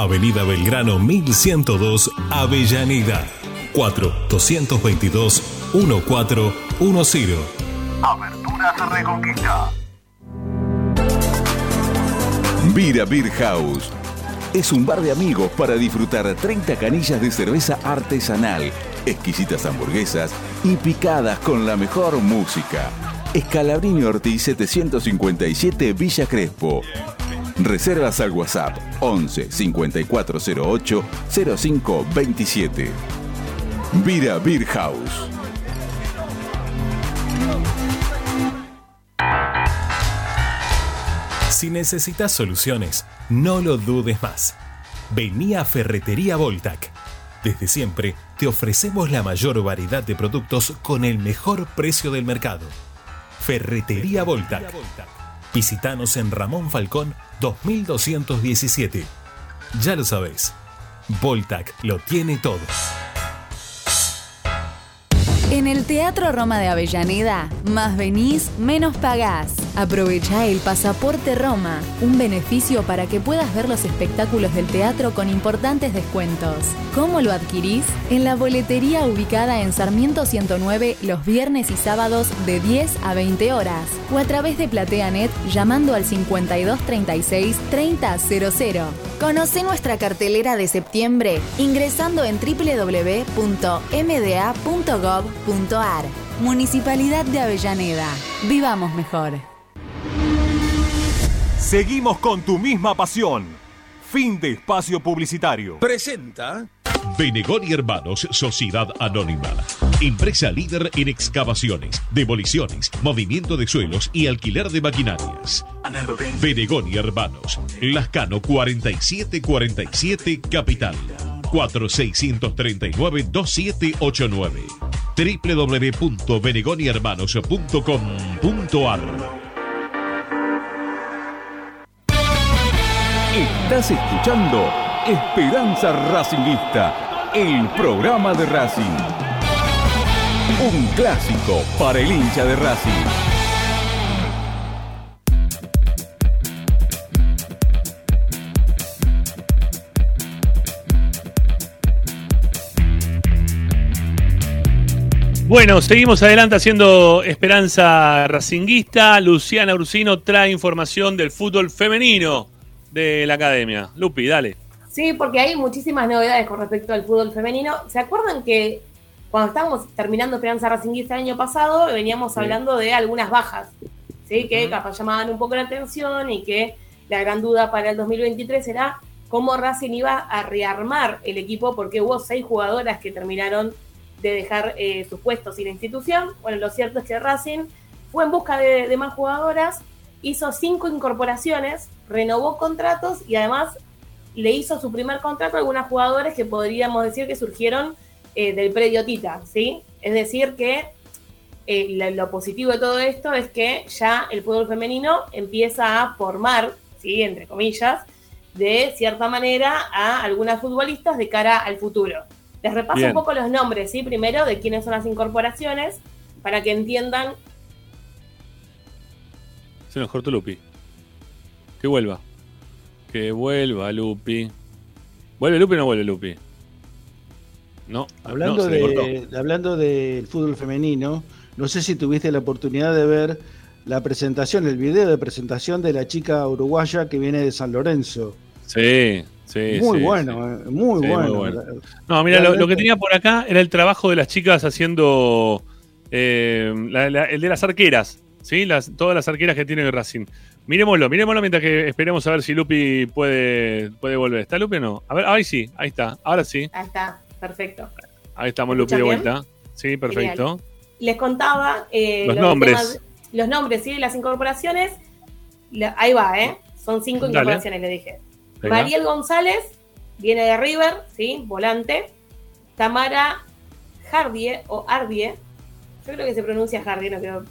Avenida Belgrano 1102, Avellaneda. 4-222-1410.
Aberturas Reconquista.
Vira Beer House. Es un bar de amigos para disfrutar 30 canillas de cerveza artesanal, exquisitas hamburguesas y picadas con la mejor música. Escalabrini Ortiz 757 Villa Crespo. Reservas al WhatsApp 11 5408 0527. Vira Beer House.
Si necesitas soluciones, no lo dudes más. Vení a Ferretería Voltac. Desde siempre te ofrecemos la mayor variedad de productos con el mejor precio del mercado. Ferretería Voltac. Visítanos en Ramón Falcón 2217. Ya lo sabés, Voltac lo tiene todo.
En el Teatro Roma de Avellaneda, más venís, menos pagás. Aprovecha el Pasaporte Roma, un beneficio para que puedas ver los espectáculos del teatro con importantes descuentos. ¿Cómo lo adquirís? En la boletería ubicada en Sarmiento 109 los viernes y sábados de 10 a 20 horas o a través de PlateaNet llamando al 5236 3000. Conoce nuestra cartelera de septiembre ingresando en Municipalidad de Avellaneda. Vivamos mejor.
Seguimos con tu misma pasión. Fin de espacio publicitario.
Presenta Benegón y Hermanos Sociedad Anónima. Empresa líder en excavaciones, demoliciones, movimiento de suelos y alquiler de maquinarias. Benegón y Hermanos. Lascano 4747 Capital. 4639-2789 www.benegonihermanos.com.ar
Estás escuchando Esperanza Racingista, el programa de Racing. Un clásico para el hincha de Racing.
Bueno, seguimos adelante haciendo Esperanza Racinguista. Luciana Ursino trae información del fútbol femenino de la academia. Lupi, dale.
Sí, porque hay muchísimas novedades con respecto al fútbol femenino. ¿Se acuerdan que cuando estábamos terminando Esperanza Racinguista el año pasado, veníamos hablando de algunas bajas, ¿sí? que capaz llamaban un poco la atención y que la gran duda para el 2023 era cómo Racing iba a rearmar el equipo porque hubo seis jugadoras que terminaron de dejar eh, sus puestos y la institución. Bueno, lo cierto es que Racing fue en busca de, más jugadoras, hizo cinco incorporaciones, renovó contratos y además le hizo su primer contrato a algunos jugadores que podríamos decir que surgieron eh, del predio Tita, ¿sí? Es decir, que eh, lo, lo positivo de todo esto es que ya el fútbol femenino empieza a formar, ¿sí? Entre comillas, de cierta manera a algunas futbolistas de cara al futuro. Les repaso
Bien.
un poco los nombres, ¿sí? Primero, de quiénes son las incorporaciones, para que entiendan
Se nos cortó Lupi. Que vuelva. Que vuelva Lupi. ¿Vuelve Lupi o no vuelve Lupi? No.
Hablando,
no, se le cortó.
de, hablando del fútbol femenino, no sé si tuviste la oportunidad de ver la presentación, el video de presentación de la chica uruguaya que viene de San Lorenzo.
Sí, sí.
muy
sí,
bueno, eh, muy,
Sí,
bueno.
muy bueno. No, mira, lo, lo que tenía por acá era el trabajo de las chicas haciendo eh, la- la- el de las arqueras, ¿sí? Las, todas las arqueras que tiene Racing. Miremoslo, miremoslo mientras que esperemos a ver si Lupi puede, puede volver. ¿Está Lupi o no? A ver, ahí sí, ahí está. Ahora sí.
Ahí está, perfecto.
Ahí estamos,
¿Me
Lupi, de vuelta. Sí, perfecto.
Genial. Les contaba eh,
Los nombres.
los nombres, ¿sí? Las incorporaciones. La- ahí va, ¿eh? Son cinco
Dale.
incorporaciones, le dije.
Venga.
Mariel González viene de River, ¿sí? Volante. Tamara Jardie o Ardie, yo creo que se pronuncia Jardie, no quiero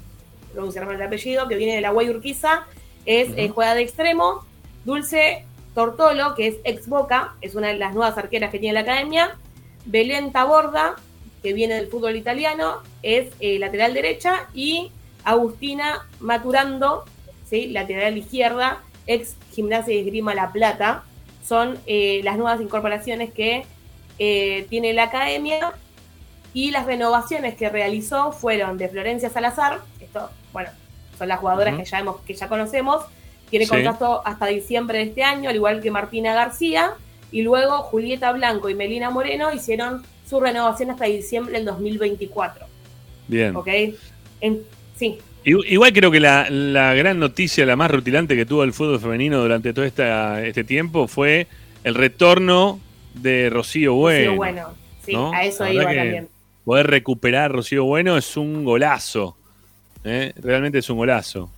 pronunciar mal el apellido, que viene de la Guay Urquiza, es eh, juega de extremo. Dulce Tortolo, que es ex Boca, es una de las nuevas arqueras que tiene la academia. Belén Taborda, que viene del fútbol italiano, es eh, lateral derecha. Y Agustina Maturando, ¿sí? lateral izquierda, ex Gimnasia y Esgrima La Plata. Son eh, las nuevas incorporaciones que eh, tiene la academia. Y las renovaciones que realizó fueron de Florencia Salazar, esto, bueno, son las jugadoras que, ya hemos, que ya conocemos, tiene
Sí.
contrato hasta diciembre de este año, al igual que Martina García, y luego Julieta Blanco y Melina Moreno hicieron su renovación hasta diciembre del 2024.
Bien.
¿Ok? En- sí,
Igual creo que la, la gran noticia, la más rutilante que tuvo el fútbol femenino durante todo esta, este tiempo fue el retorno de Rocío Bueno.
sí, bueno, sí,
¿no?
a eso iba también.
Poder recuperar a Rocío Bueno es un golazo. ¿eh? Realmente es un golazo.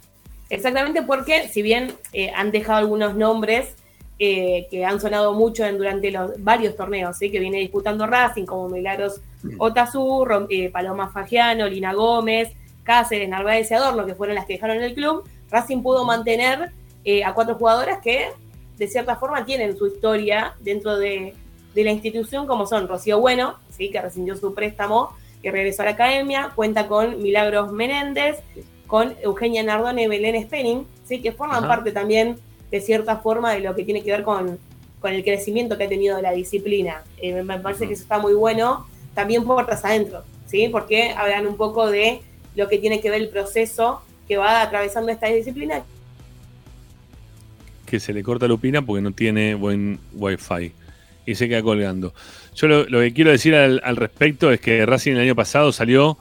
Exactamente porque, si bien eh, han dejado algunos nombres eh, que han sonado mucho en- durante los varios torneos ¿sí? que viene disputando Racing, como Milagros Otazú, Rom- eh, Paloma Fagiano, Lina Gómez, Cáceres, Narváez y Adorno, que fueron las que dejaron el club, Racing pudo mantener eh, a cuatro jugadoras que, de cierta forma, tienen su historia dentro de, de la institución, como son Rocío Bueno, ¿sí? que rescindió su préstamo y regresó a la academia, cuenta con Milagros Menéndez, con Eugenia Nardone y Belén Spenning, ¿sí? que forman
Ajá.
parte también, de cierta forma, de lo que tiene que ver con, con el crecimiento que ha tenido la disciplina. Eh, me- me parece que eso está muy bueno, también puertas adentro, ¿sí? porque hablan un poco de lo que tiene que ver el proceso que va atravesando esta disciplina.
Que se le corta Lupina porque no tiene buen wifi y se queda colgando. Yo lo, lo que quiero decir al, al respecto es que Racing el año pasado salió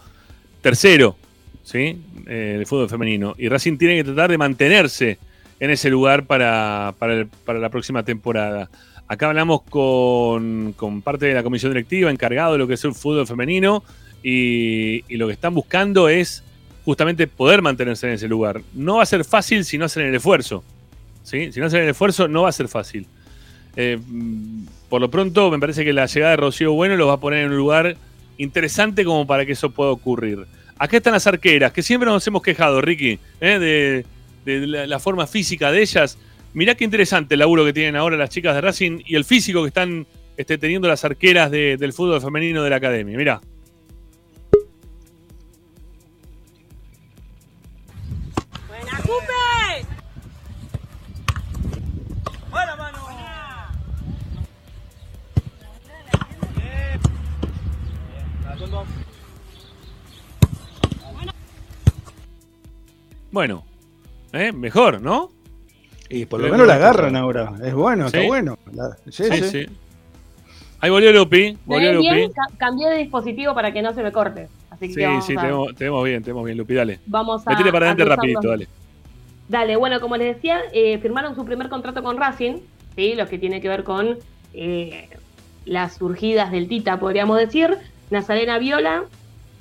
tercero, ¿sí? Eh, el fútbol femenino. Y Racing tiene que tratar de mantenerse en ese lugar para, para, el- para la próxima temporada. Acá hablamos con, con parte de la comisión directiva encargado de lo que es el fútbol femenino y, lo que están buscando es justamente poder mantenerse en ese lugar. No va a ser fácil si no hacen el esfuerzo. ¿sí? Si no hacen el esfuerzo no va a ser fácil. Eh, por lo pronto me parece que la llegada de Rocío Bueno los va a poner en un lugar interesante como para que eso pueda ocurrir. Acá están las arqueras, que siempre nos hemos quejado, Ricky, ¿eh? de, la, forma física de ellas. Mirá qué interesante el laburo que tienen ahora las chicas de Racing y el físico que están este, teniendo las arqueras de- del fútbol femenino de la academia. Mirá. Bueno, ¿eh? mejor, ¿no?
Y por lo
Pero
menos la agarran ahora. Es bueno,
¿Sí?
está bueno. La- sí,
Sí,
sí.
sí. Ahí volvió Lupi. Volvió Lupi.
bien, ca- cambié de dispositivo para que no se me corte. Así que
Sí,
vamos,
sí,
a,
tenemos, tenemos bien, tenemos bien, Lupi, dale.
vamos a.
Metele para adelante rapidito,
los-
dale.
Dale, bueno, como les decía, eh, firmaron su primer contrato con Racing, ¿sí? lo que tiene que ver con eh, las surgidas del Tita, podríamos decir. Nazarena Viola,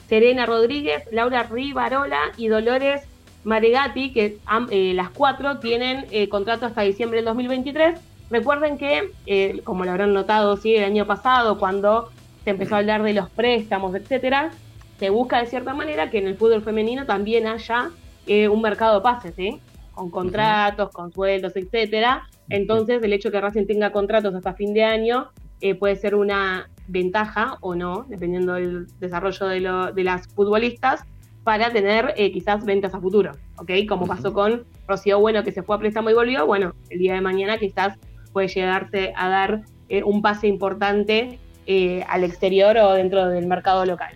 Serena Rodríguez, Laura Rivarola y Dolores Maregati, que eh, las cuatro tienen eh, contrato hasta diciembre del 2023. Recuerden que, eh, como lo habrán notado, sí, el año pasado, cuando se empezó a hablar de los préstamos, etcétera, se busca de cierta manera que en el fútbol femenino también haya eh, un mercado de pases, ¿sí? Con contratos, con sueldos, etcétera. Entonces, el hecho de que Racing tenga contratos hasta fin de año eh, puede ser una ventaja o no, dependiendo del desarrollo de, lo- de las futbolistas, para tener eh, quizás ventas a futuro, ¿ok? Como pasó con Rocío Bueno, que se fue a préstamo y volvió, bueno, el día de mañana quizás puede llegarse a dar eh, un pase importante eh, al exterior o dentro del mercado local.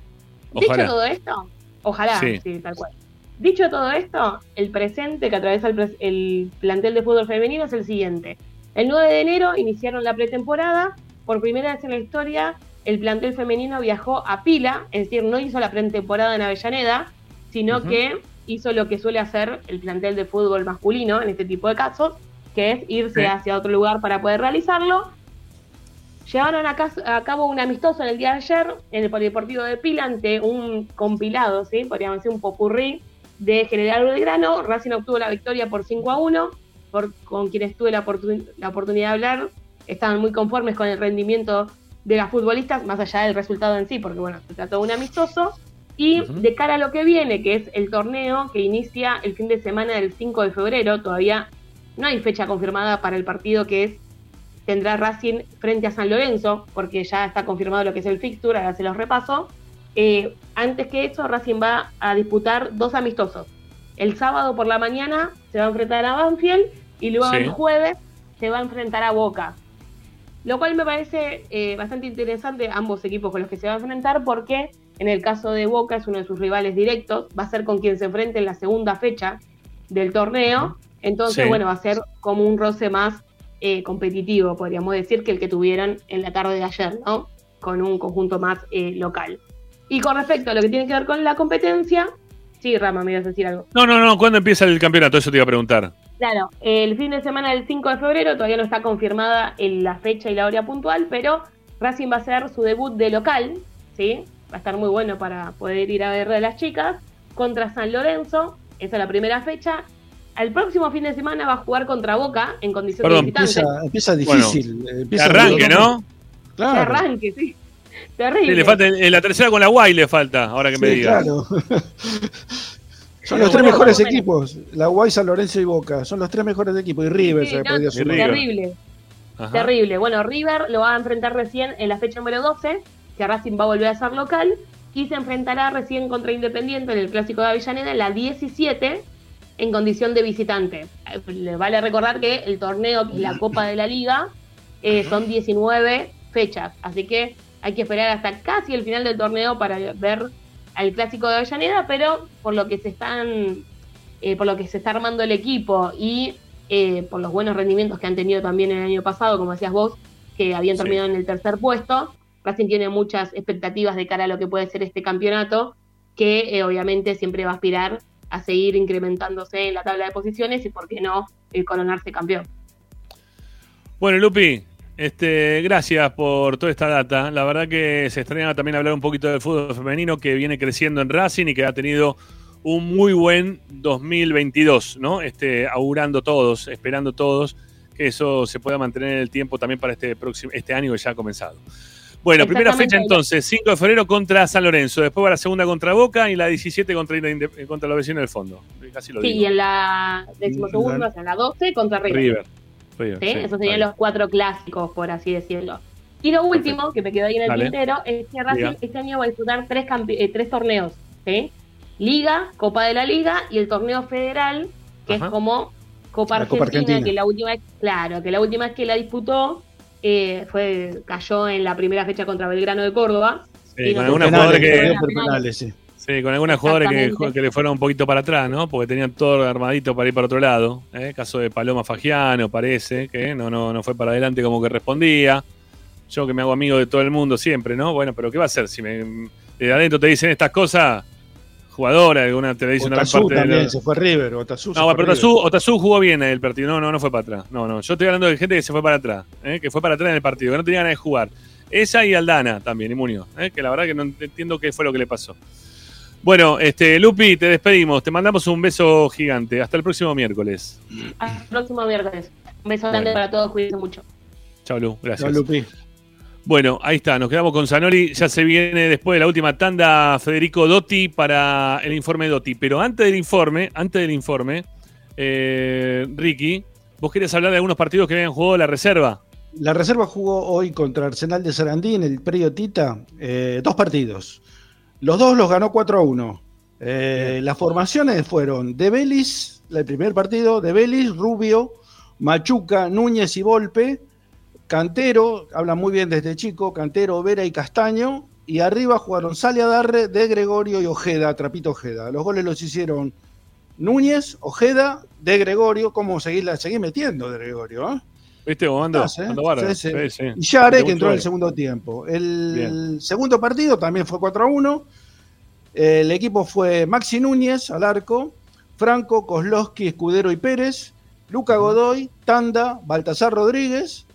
Ojalá.
Dicho todo esto, ojalá,
Sí.
sí, tal cual. Dicho todo esto, el presente que atraviesa el, el plantel de fútbol femenino es el siguiente. El 9 de enero iniciaron la pretemporada. Por primera vez en la historia, el plantel femenino viajó a Pila, es decir, no hizo la pretemporada en Avellaneda, sino que hizo lo que suele hacer el plantel de fútbol masculino en este tipo de casos, que es irse
Sí.
hacia otro lugar para poder realizarlo. Llevaron a, a cabo un amistoso en el día de ayer en el Polideportivo de Pila ante un compilado, ¿sí? podríamos decir un popurrí de General Belgrano. Racing obtuvo la victoria por 5 a 1. Por, con quienes tuve la, oportun- la oportunidad de hablar, estaban muy conformes con el rendimiento de las futbolistas, más allá del resultado en sí, porque bueno, se trató de un amistoso. Y de cara a lo que viene, que es el torneo que inicia el fin de semana del 5 de febrero, todavía no hay fecha confirmada para el partido que es tendrá Racing frente a San Lorenzo, porque ya está confirmado lo que es el fixture, ahora se los repaso. Eh, antes que eso, Racing va a disputar dos amistosos. El sábado por la mañana se va a enfrentar a Banfield y luego
Sí.
el jueves se va a enfrentar a Boca. Lo cual me parece eh, bastante interesante ambos equipos con los que se va a enfrentar porque en el caso de Boca es uno de sus rivales directos, va a ser con quien se enfrente en la segunda fecha del torneo, entonces
Sí.
bueno, va a ser como un roce más eh, competitivo, podríamos decir, que el que tuvieron en la tarde de ayer, ¿no? Con un conjunto más eh, local. Y con respecto a lo que tiene que ver con la competencia, sí, Rama, me ibas a decir algo.
No, no, no. ¿Cuándo empieza el campeonato? Eso te iba a preguntar.
Claro, el fin de semana del 5 de febrero todavía no está confirmada en la fecha y la hora puntual, pero Racing va a hacer su debut de local, ¿sí? Va a estar muy bueno para poder ir a ver a las chicas, contra San Lorenzo, esa es la primera fecha. Al próximo fin de semana va a jugar contra Boca en condición
Perdón,
de visitante.
Empieza, empieza difícil.
Bueno,
empieza
que arranque, ¿no?
Claro.
arranque, sí. Terrible.
Sí, le falta, en la tercera con la Guay le falta, ahora que me digas.
claro. <laughs> Son los tres mejores equipos. La Guay, San Lorenzo y Boca. Son los tres mejores equipos. Y River
Sí,
se
no,
podría sumar.
terrible.
Ajá.
Terrible. Bueno, River lo va a enfrentar recién en la fecha número 12, que Racing va a volver a ser local, y se enfrentará recién contra Independiente en el Clásico de Avellaneda en la 17 en condición de visitante. Eh, Le vale recordar que el torneo, que es la Copa de la Liga, eh, son 19 fechas, así que hay que esperar hasta casi el final del torneo para ver al Clásico de Avellaneda, pero por lo que se están eh, por lo que se está armando el equipo y eh, por los buenos rendimientos que han tenido también el año pasado, como decías vos, que habían
Sí.
terminado en el tercer puesto. Racing tiene muchas expectativas de cara a lo que puede ser este campeonato, que eh, obviamente siempre va a aspirar a seguir incrementándose en la tabla de posiciones y, por qué no, eh, coronarse campeón.
Bueno, Lupi, este, gracias por toda esta data. La verdad que se extrañaba también hablar un poquito del fútbol femenino que viene creciendo en Racing y que ha tenido un muy buen 2022, ¿no? Este, augurando todos, esperando todos que eso se pueda mantener en el tiempo también para este próximo, este año que ya ha comenzado. Bueno, primera fecha entonces, 5 de febrero contra San Lorenzo, después va la segunda contra Boca y la 17 contra, Inde- contra los vecinos del fondo. Casi lo
Sí,
digo.
y en la decimosegunda, o sea, en la 12 contra River.
River.
¿Sí?
sí,
Esos serían los cuatro clásicos, por así decirlo. Y lo último, que me quedó ahí en el
Dale.
tintero, es que Racing este año va a disputar tres, eh, tres torneos. ¿sí? Liga, Copa de la Liga y el torneo federal, que
Ajá.
es como Copa Argentina,
Copa Argentina.
que la última vez, claro, que la última vez que la disputó eh, fue cayó en la primera fecha contra Belgrano de Córdoba.
Sí,
Y
con
Penales,
que,
por penales, sí.
Sí, con algunas jugadores que, le fueron un poquito para atrás, ¿no? Porque tenían todo armadito para ir para otro lado. ¿eh? Caso de Paloma Fagiano, parece, que no, no, no fue para adelante como que respondía. Yo que me hago amigo de todo el mundo siempre, ¿no? Bueno, pero ¿qué va a hacer? Si me, de adentro te dicen estas cosas, jugadora, alguna te la dicen una
Otazú
parte de
también
la-
se fue River. Otazú
No, pero
River.
Otazú, Otazú jugó bien el partido. No, no, no fue para atrás. No, no. Yo estoy hablando de gente que se fue para atrás. ¿eh? Que fue para atrás en el partido, que no tenía ganas de jugar. Esa y Aldana también, y Muñoz. ¿eh? Que la verdad que no entiendo qué fue lo que le pasó. Bueno, este, Lupi, te despedimos. Te mandamos un beso gigante. Hasta el próximo miércoles.
Hasta el próximo miércoles. Un beso grande
Bueno.
para todos, cuídense mucho.
Chao, Lu. Gracias.
Chao, Lupi.
Bueno, ahí está. Nos quedamos con Zanoli. Ya se viene después de la última tanda Federico Dotti para el informe Dotti. Pero antes del informe, antes del informe, eh, Ricky, vos querías hablar de algunos partidos que habían jugado la reserva.
La reserva jugó hoy contra Arsenal de Sarandí en el predio Tita eh, dos partidos. Los dos los ganó 4 a 1. Eh, las formaciones fueron de Vélez, el primer partido, de Vélez, Rubio, Machuca, Núñez y Volpe, Cantero, habla muy bien desde chico, Cantero, Vera y Castaño, y arriba jugaron Salia Darre, De Gregorio y Ojeda, Trapito Ojeda. Los goles los hicieron Núñez, Ojeda, De Gregorio, ¿cómo seguir, seguir metiendo De Gregorio? ¿eh?
¿Viste, Bomando?
Estás, ¿eh?
Ando.
Sí, sí.
Sí, sí.
Y Yare,
Te
que entró en el segundo tiempo. El
Bien.
segundo partido también fue 4 a 1. El equipo fue Maxi Núñez al arco, Franco, Kozlowski, Escudero y Pérez, Luca Godoy, Tanda, Baltasar Rodríguez,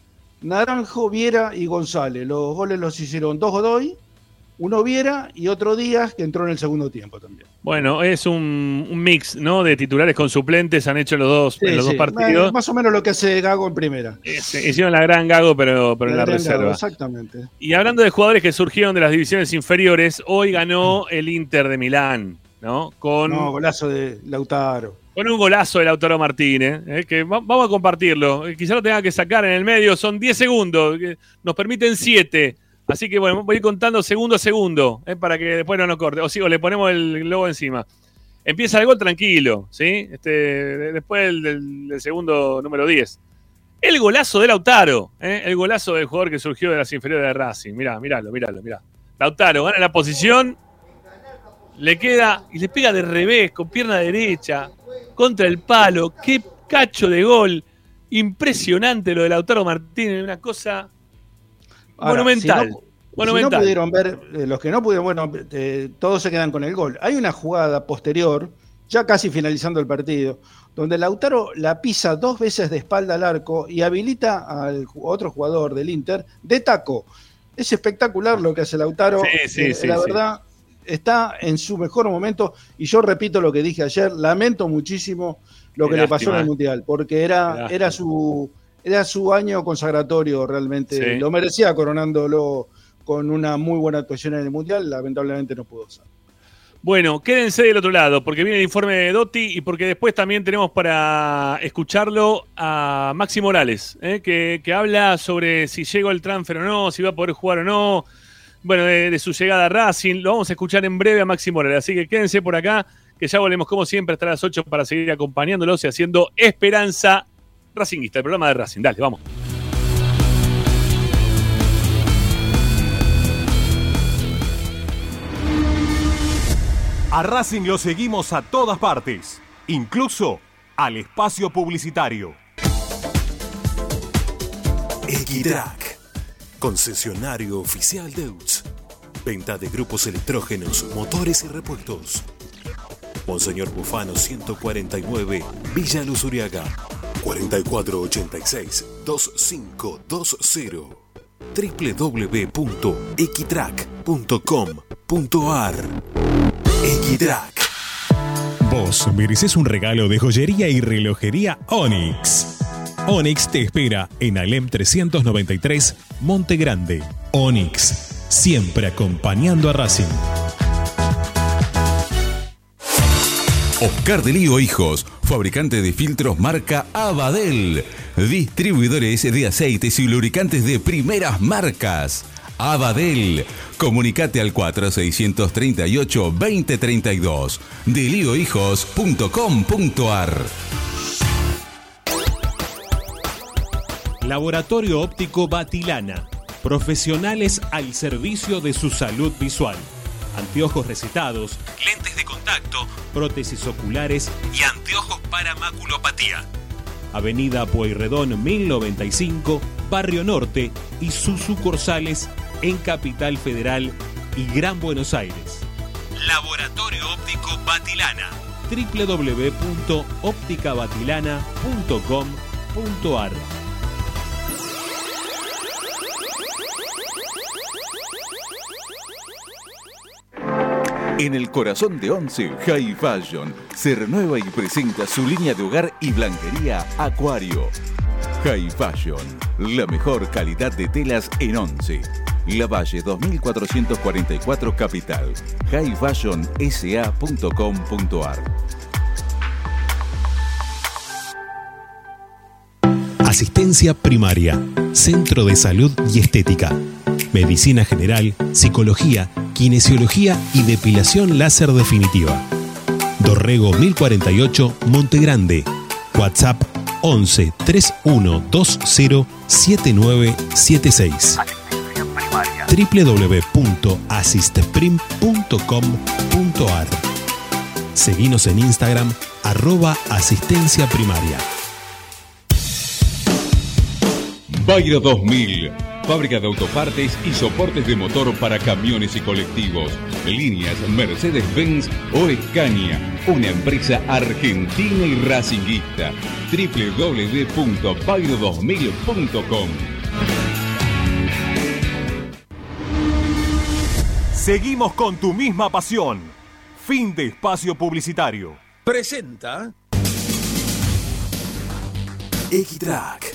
Naranjo, Viera y González. Los goles los hicieron dos Godoy, uno Viera y otro Díaz, que entró en el segundo tiempo también.
Bueno, es un, un mix, ¿no? De titulares con suplentes. Han hecho los dos,
Sí,
en los
sí,
dos partidos.
Más o menos lo que hace Gago en primera.
Hicieron la gran gago, pero, pero en la
Gago,
reserva.
Exactamente.
Y hablando de jugadores que surgieron de las divisiones inferiores, hoy ganó el Inter de Milán, ¿no? Con,
No, golazo de Lautaro.
con un golazo de Lautaro Martínez, ¿eh? que va- vamos a compartirlo. Eh, Quizá lo tenga que sacar en el medio, son 10 segundos, nos permiten 7. Así que bueno, voy a ir contando segundo a segundo, ¿eh? para que después no nos corte. O sí, o le ponemos el logo encima. Empieza el gol tranquilo, ¿sí? Este, de- después del- del segundo número 10. El golazo de Lautaro, ¿eh? el golazo del jugador que surgió de las inferiores de Racing. Mirá, miralo, miralo, mirá. Lautaro gana la posición, le queda y le pega de revés, con pierna derecha, contra el palo. Qué cacho de gol. Impresionante lo de Lautaro Martínez, una cosa
Ahora,
monumental.
si no-
monumental.
Si no pudieron ver, eh, los que no pudieron, bueno, eh, todos se quedan con el gol. Hay una jugada posterior, ya casi finalizando el partido, donde Lautaro la pisa dos veces de espalda al arco y habilita al otro jugador del Inter de taco. Es espectacular lo que hace Lautaro.
Sí, sí,
Eh,
sí,
la verdad, está en su mejor momento. Y yo repito lo que dije ayer, lamento muchísimo lo que le pasó en el Mundial, porque era,
lástima.
era su era su año consagratorio realmente.
Sí.
Lo merecía coronándolo con una muy buena actuación en el Mundial, lamentablemente no pudo ser.
Bueno, quédense del otro lado, porque viene el informe de Dotti y porque después también tenemos para escucharlo a Maxi Morales, ¿eh? que, que habla sobre si llegó el transfer o no, si va a poder jugar o no, bueno, de, de su llegada a Racing. Lo vamos a escuchar en breve a Maxi Morales, así que quédense por acá, que ya volvemos como siempre hasta las 8 para seguir acompañándolos y haciendo Esperanza Racingista, el programa de Racing. Dale, vamos.
A Racing lo seguimos a todas partes, incluso al espacio publicitario.
Equitrack, concesionario oficial de UTS. Venta de grupos electrógenos, motores y repuestos. Monseñor Bufano 149, Villa Luz Uriaga. 4486-2520. www.equitrack.com.ar Equitrack.
Vos mereces un regalo de joyería y relojería Onyx. Onyx te espera en Alem 393, Monte Grande. Onyx, siempre acompañando a Racing.
Oscar de Lío Hijos, fabricante de filtros marca Abadel. Distribuidores de aceites y lubricantes de primeras marcas. Abadel. Comunicate al 4638-2032. Deliohijos.com.ar
Laboratorio Óptico Batilana. Profesionales al servicio de su salud visual. Anteojos recetados, lentes de contacto, prótesis oculares y anteojos para maculopatía. Avenida Pueyrredón 1095, Barrio Norte y sus sucursales en Capital Federal y Gran Buenos Aires. Laboratorio Óptico Batilana. www.opticabatilana.com.ar
En el corazón de Once, High Fashion se renueva y presenta su línea de hogar y blanquería Acuario. High Fashion, la mejor calidad de telas en Once. La Valle 2444 Capital. highfashionsa.com.ar
Asistencia primaria, Centro de Salud y Estética, Medicina General, Psicología, Kinesiología y Depilación Láser Definitiva. Dorrego 1048, Monte Grande. WhatsApp 11 3120 7976 www.asisteprim.com.ar Seguinos en Instagram arroba asistencia primaria.
Bayro 2000, fábrica de autopartes y soportes de motor para camiones y colectivos. Líneas Mercedes-Benz o Escaña, una empresa argentina y racinguista. www.bayro2000.com
Seguimos con tu misma pasión. Fin de espacio publicitario.
Presenta Equitrack,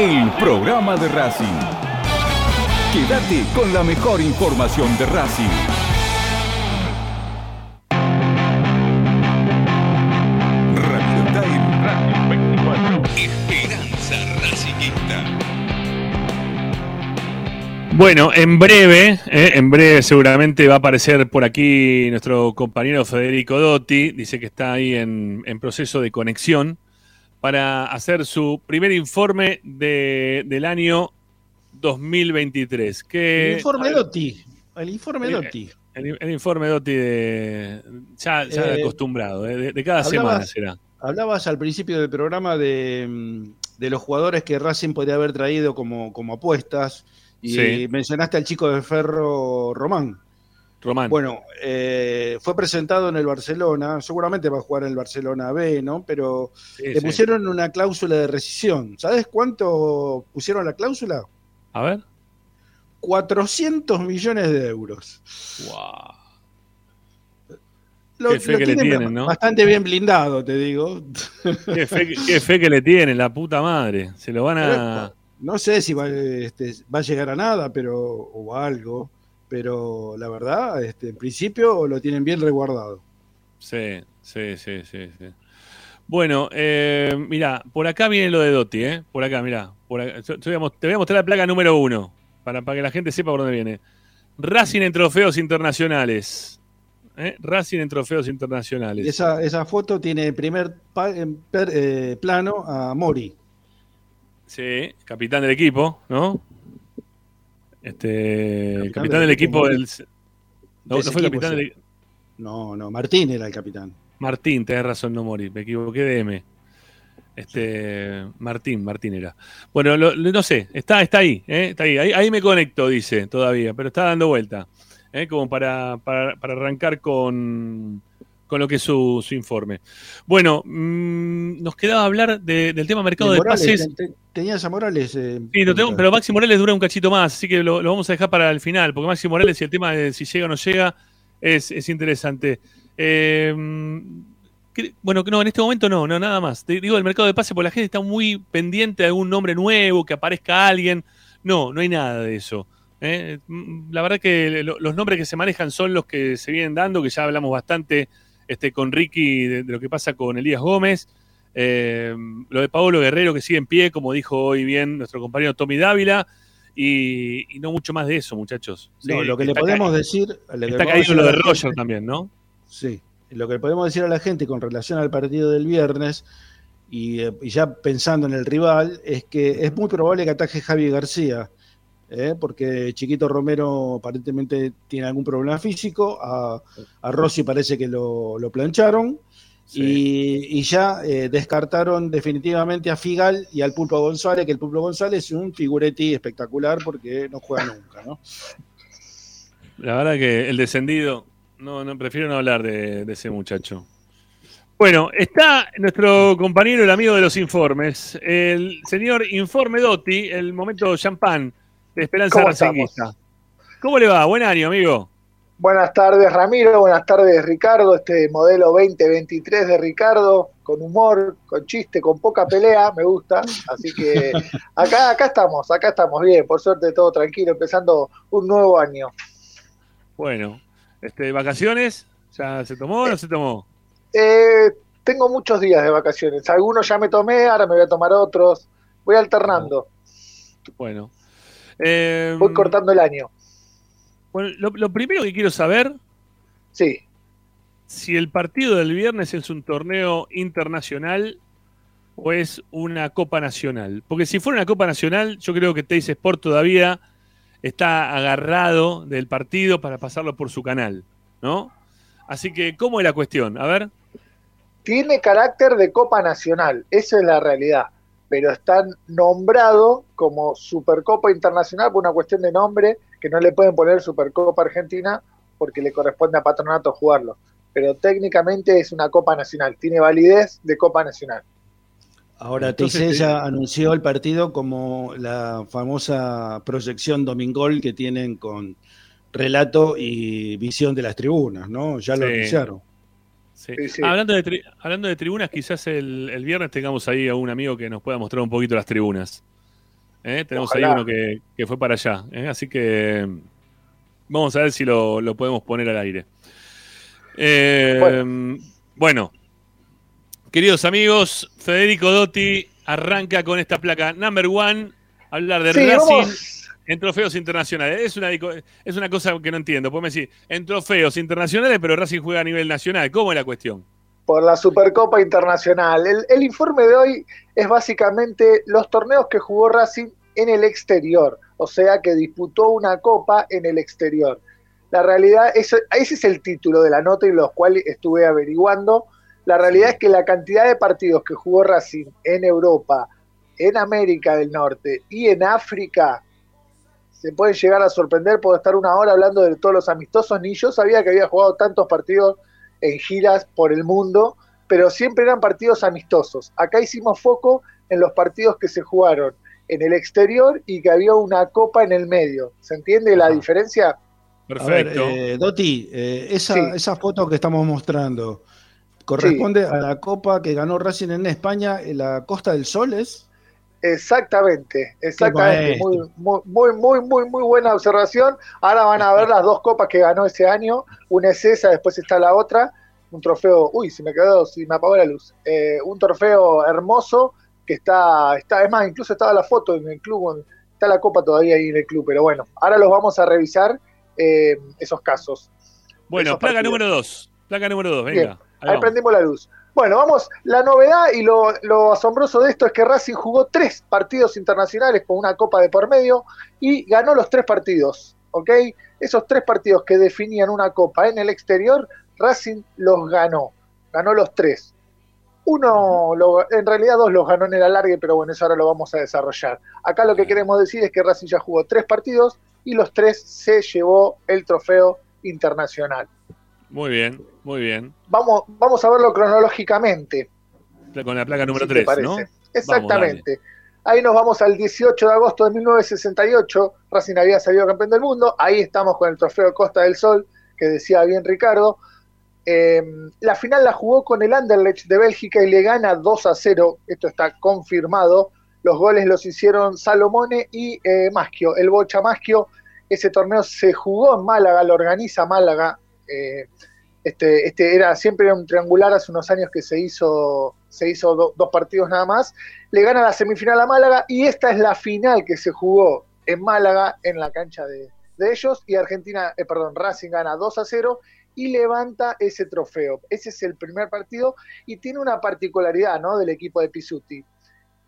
el programa de Racing. Quédate con la mejor información de Racing. Radio Time Racing 24.
Esperanza Racingista.
Bueno, en breve, eh, en breve seguramente va a aparecer por aquí nuestro compañero Federico Dotti, dice que está ahí en proceso de conexión para hacer su primer informe de- del año 2023. Que,
El informe Dotti. El informe
Eh,
Dotti.
El, el informe Dotti de, ya, ya
Eh,
acostumbrado, eh, de, de cada
hablabas-
semana será.
Hablabas al principio del programa de, mm, de los jugadores que Racing podría haber traído como, como apuestas y
Sí.
mencionaste al chico de Ferro Román.
Román.
Bueno, eh, fue presentado en el Barcelona, seguramente va a jugar en el Barcelona B, ¿no? Pero
Sí,
le
sí.
pusieron una cláusula de rescisión. ¿Sabes cuánto pusieron la cláusula?
A ver.
400 millones de euros.
Wow.
Lo,
Qué fe
lo
que le
tienen
tienen, ¿no?
Bastante bien blindado, te digo. <laughs>
Qué fe, que- qué fe que le tienen, la puta madre. Se lo van a.
No sé si va, este, va a llegar a nada, pero o a algo, pero la verdad, este, en principio lo tienen bien resguardado.
Sí, sí, sí, sí. sí. Bueno, eh, mira, por acá viene lo de Dotti, ¿eh? Por acá, mira. Por acá. Yo- yo voy a mos- te voy a mostrar la placa número uno, para, para que la gente sepa por dónde viene. Racing en trofeos internacionales. ¿Eh? Racing en trofeos internacionales.
Esa, esa foto tiene en primer pa- en per- eh, plano a Mori.
Sí, capitán del equipo, ¿no? Este, capitán,
Capitán
del
del
equipo del. No, no fue
equipo,
capitán
sí.
del.
No, no, Martín era el capitán.
Martín, tenés razón, no morí, me equivoqué de M. Este, Martín, Martín era. Bueno, lo- lo- no sé, está, está ahí, ¿eh? está ahí. ahí. ahí me conecto, dice todavía, pero está dando vuelta. ¿eh? Como para, para, para arrancar con, con lo que es su, su informe. Bueno, mm, nos quedaba hablar de- del tema mercado
De
de,
Morales,
pases.
te- te- tenías a Morales. eh,
Sí, lo tengo, pero Maxi Morales dura un cachito más, así que lo, lo vamos a dejar para el final, porque Maxi Morales y el tema de si llega o no llega es, es interesante. Eh, bueno, no, en este momento no, no, nada más. Te digo el mercado de pase, porque la gente está muy pendiente de algún nombre nuevo, que aparezca alguien. No, no hay nada de eso. ¿eh? Mm, La verdad que lo- los nombres que se manejan son los que se vienen dando, que ya hablamos bastante este, con Ricky de, de lo que pasa con Elías Gómez. Eh, lo de Pablo Guerrero que sigue en pie, como dijo hoy bien nuestro compañero Tommy Dávila, y, y no mucho más de eso, muchachos.
No, lo que le podemos decir. lo
Está caído lo
a
de
la
Roger
gente-
también, ¿no?
Sí, lo que le podemos decir a la gente con relación al partido del viernes y, eh, y ya pensando en el rival es que es muy probable que ataje Javi García. ¿Eh? porque Chiquito Romero aparentemente tiene algún problema físico, a, a Rossi parece que lo, lo plancharon. Y, y ya eh, descartaron definitivamente a Figal y al Pulpo González, que el Pulpo González es un figuretti espectacular porque no juega nunca, ¿no?
La verdad que el descendido, no, no prefiero no hablar de, de ese muchacho. Bueno, está nuestro compañero, el amigo de los informes, el señor Informe Dotti, el momento champán Esperanza
¿Cómo
Racinguista. ¿Cómo le va? Buen año, amigo.
Buenas tardes Ramiro, buenas tardes Ricardo, este modelo 2023 de Ricardo, con humor, con chiste, con poca pelea, me gusta, así que <laughs> acá, acá estamos, acá estamos bien, por suerte todo tranquilo, empezando un nuevo año.
Bueno, este, ¿vacaciones? ¿Ya se tomó o no se tomó?
Eh, tengo muchos días de vacaciones, algunos ya me tomé, ahora me voy a tomar otros, voy alternando,
Bueno. Eh,
voy cortando el año.
Bueno, lo, lo primero que quiero saber.
Sí.
Si el partido del viernes es un torneo internacional o es una Copa Nacional. Porque si fuera una Copa Nacional, yo creo que Teis Sport todavía está agarrado del partido para pasarlo por su canal, ¿no? Así que, ¿cómo es la cuestión? A ver.
Tiene carácter de Copa Nacional, esa es la realidad, pero está nombrado como Supercopa Internacional por una cuestión de nombre que no le pueden poner Supercopa Argentina porque le corresponde a Patronato jugarlo. Pero técnicamente es una Copa Nacional, tiene validez de Copa Nacional.
Ahora,
Entonces,
TC
te-
ya anunció el partido como la famosa proyección Domingol que tienen con relato y visión de las tribunas, ¿no? Ya lo
Sí.
anunciaron.
Sí. Hablando, de tri- hablando de tribunas, quizás el, el viernes tengamos ahí a un amigo que nos pueda mostrar un poquito las tribunas. ¿Eh? Tenemos ahí uno que, que fue para allá. ¿eh? Así que mm, vamos a ver si lo, lo podemos poner al aire. Eh, bueno. queridos amigos, Federico Dotti arranca con esta placa number one, hablar de Racing
vamos.
En trofeos internacionales. Es una, es una cosa que no entiendo. Podemos decir, en trofeos internacionales, pero Racing juega a nivel nacional. ¿Cómo es la cuestión?
por la Supercopa Internacional. El, el informe de hoy es básicamente los torneos que jugó Racing en el exterior, o sea que disputó una copa en el exterior. La realidad, es, ese es el título de la nota y los cuales estuve averiguando. La realidad es que la cantidad de partidos que jugó Racing en Europa, en América del Norte y en África se pueden llegar a sorprender. Puedo estar una hora hablando de todos los amistosos. Ni yo sabía que había jugado tantos partidos en giras por el mundo, pero siempre eran partidos amistosos. Acá hicimos foco en los partidos que se jugaron en el exterior y que había una copa en el medio. ¿Se entiende la diferencia?
A ver, eh, Doti, eh, esa,
Sí.
esa foto que estamos mostrando corresponde a la copa que ganó Racing en España en la Costa del Sol, ¿es?
Exactamente, exactamente. Muy, muy, muy, muy, muy, muy buena observación. Ahora van a ver las dos copas que ganó ese año. Una es esa, después está la otra. Un trofeo, uy, se me quedó, si me apagó la luz. Eh, un trofeo hermoso que está, está, es más, incluso estaba la foto en el club, está la copa todavía ahí en el club, pero bueno, ahora los vamos a revisar eh, esos casos.
Bueno,
Esos
placa
partidos.
número 2. Placa número 2,
Bien,
venga. Ahí
ahí
vamos.
prendimos la luz. Bueno, vamos, la novedad y lo, lo asombroso de esto es que Racing jugó tres partidos internacionales con una copa de por medio y ganó los tres partidos, ¿ok? Esos tres partidos que definían una copa en el exterior, Racing los ganó, ganó los tres. Uno, lo- en realidad dos los ganó en el alargue, pero bueno, eso ahora lo vamos a desarrollar. Acá lo que queremos decir es que Racing ya jugó tres partidos y los tres se llevó el trofeo internacional.
Muy bien, muy bien.
Vamos, vamos a verlo cronológicamente.
Con la placa número
si te
3,
parece.
¿no? Vamos,
Exactamente. Ahí nos vamos al 18 de agosto de 1968. Racing había salido campeón del mundo. Ahí estamos con el trofeo Costa del Sol, que decía bien Ricardo. Eh, la final la jugó con el Anderlecht de Bélgica y le gana 2 a 0. Esto está confirmado. Los goles los hicieron Salomone y eh, Maschio, el Bocha Maschio. Ese torneo se jugó en Málaga, lo organiza Málaga. Eh, este, este era siempre un triangular hace unos años que se hizo, se hizo do- dos partidos nada más. Le gana la semifinal a Málaga y esta es la final que se jugó en Málaga en la cancha de, de ellos y Argentina, eh, perdón, Racing gana 2 a 0 y levanta ese trofeo. Ese es el primer partido y tiene una particularidad ¿no? del equipo de Pisuti.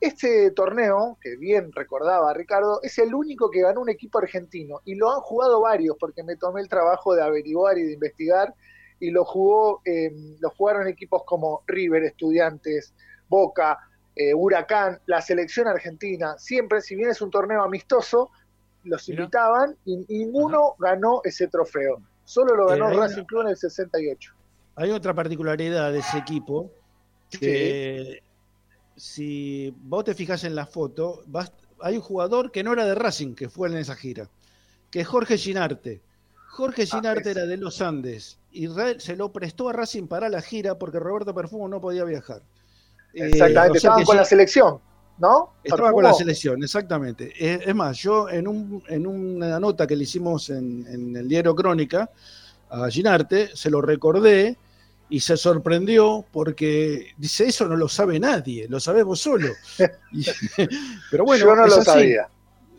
Este torneo, que bien recordaba Ricardo, es el único que ganó un equipo argentino y lo han jugado varios porque me tomé el trabajo de averiguar y de investigar y lo jugó, eh, lo jugaron equipos como River, Estudiantes, Boca, eh, Huracán, la selección argentina. Siempre, si bien es un torneo amistoso, los invitaban y ninguno ganó ese trofeo. Solo lo ganó
Eh,
Racing Club en el 68.
Hay otra particularidad de ese equipo, que si vos te fijas en la foto, vas- hay un jugador que no era de Racing, que fue en esa gira, que es Jorge Ginarte. Jorge Ginarte era de los Andes y se lo prestó a Racing para la gira porque Roberto Perfumo no podía viajar. Eh,
Exactamente,
o sea
estaban con la selección, ¿no?
Estaba
Perfumo.
con la selección, exactamente. Es, es más, yo en, un, en una nota que le hicimos en, en el diario Crónica a Ginarte, se lo recordé y se sorprendió porque dice, eso no lo sabe nadie, lo sabes vos solo. <laughs> Y- <laughs> pero bueno,
Yo no lo
así.
sabía.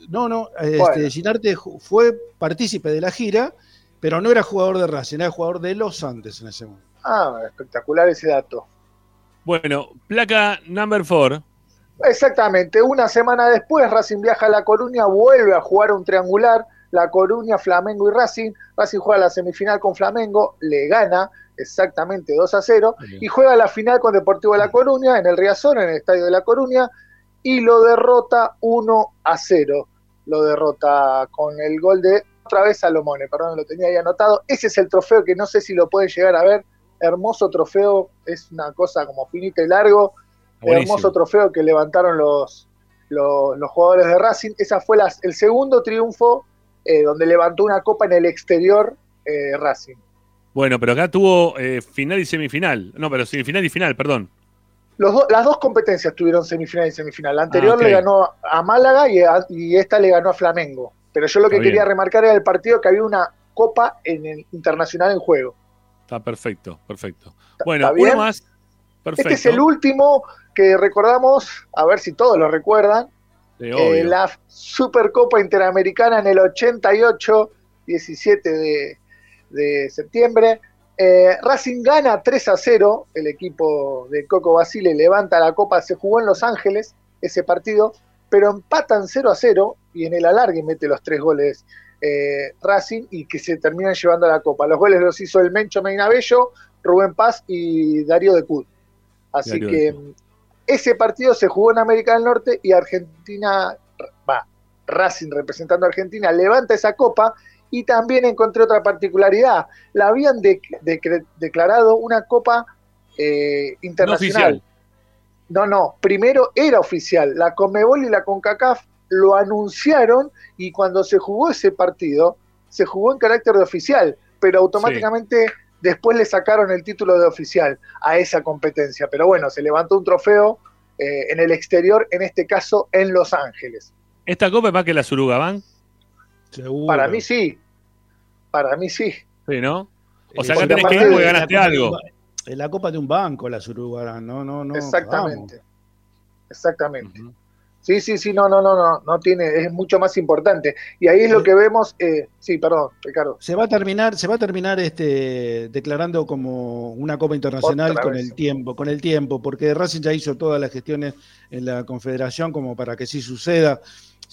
No, no, este,
Bueno.
Ginarte fue partícipe de la gira, pero no era jugador de Racing, era jugador de los Andes en ese momento.
Ah, espectacular ese dato.
Bueno, placa number four.
Exactamente, una semana después Racing viaja a La Coruña, vuelve a jugar un triangular, La Coruña, Flamengo y Racing. Racing juega la semifinal con Flamengo, le gana exactamente 2 a 0 y juega la final con Deportivo de La Coruña en el Riazón, en el Estadio de La Coruña, y lo derrota 1 a 0. Lo derrota con el gol de otra vez Salomone, perdón, lo tenía ahí anotado. Ese es el trofeo que no sé si lo pueden llegar a ver. Hermoso trofeo, es una cosa como finita y largo.
Buenísimo.
Hermoso trofeo que levantaron los, los, los jugadores de Racing. Esa fue las- el segundo triunfo eh, donde levantó una copa en el exterior eh, Racing.
Bueno, pero acá tuvo eh, final y semifinal. No, pero semifinal y final, perdón.
Los do- las dos competencias tuvieron semifinal y semifinal. La anterior
Ah,
le ganó a Málaga y, a- y esta le ganó a Flamengo. Pero yo lo que
bien.
quería remarcar era el partido que había una copa en el internacional en juego.
Está perfecto, perfecto. Bueno, uno más. Perfecto.
Este es el último que recordamos, a ver si todos lo recuerdan.
Sí,
Eh, la Supercopa Interamericana en el 88, 17 de, de septiembre. Eh, Racing gana 3 a 0, el equipo de Coco Basile levanta la copa, se jugó en Los Ángeles ese partido, pero empatan 0 a 0 y en el alargue mete los tres goles eh, Racing y que se terminan llevando a la copa. Los goles los hizo el Mencho Meinabello, Rubén Paz y Darío de Cud. Así
Darío
que ese partido se jugó en América del Norte y Argentina, va, Racing representando a Argentina, levanta esa copa y también encontré otra particularidad. La habían de- de- declarado una copa eh, internacional.
oficial.
No, no, primero era oficial. La Conmebol y la CONCACAF lo anunciaron y cuando se jugó ese partido, se jugó en carácter de oficial, pero automáticamente después le sacaron el título de oficial a esa competencia. Pero bueno, se levantó un trofeo eh, en el exterior, en este caso en Los Ángeles.
¿Esta copa es más que la Surugaban?
Para mí sí, para mí sí.
Sí, ¿no? O sea,
Eh,
acá
porque
tenés que ir porque ganaste algo.
Es la copa de un banco, la Suruga, no, no, no.
Exactamente. Exactamente. Sí, sí, sí, no, no, no, no, no tiene, es mucho más importante. Y ahí es lo que vemos, eh, sí, perdón, Ricardo.
Se va a terminar, se va a terminar este declarando como una copa internacional
Otra
con
vez.
el tiempo, con el tiempo, porque Racing ya hizo todas las gestiones en la Confederación como para que sí suceda.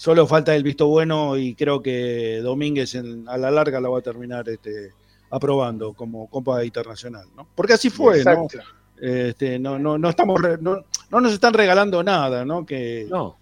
Solo falta el visto bueno y creo que Domínguez en- a la larga la va a terminar este, aprobando como copa internacional, ¿no? Porque así fue, ¿no?
Exacto.
Este, no, no, no estamos, re- no, no nos están regalando nada, ¿no? Que
no.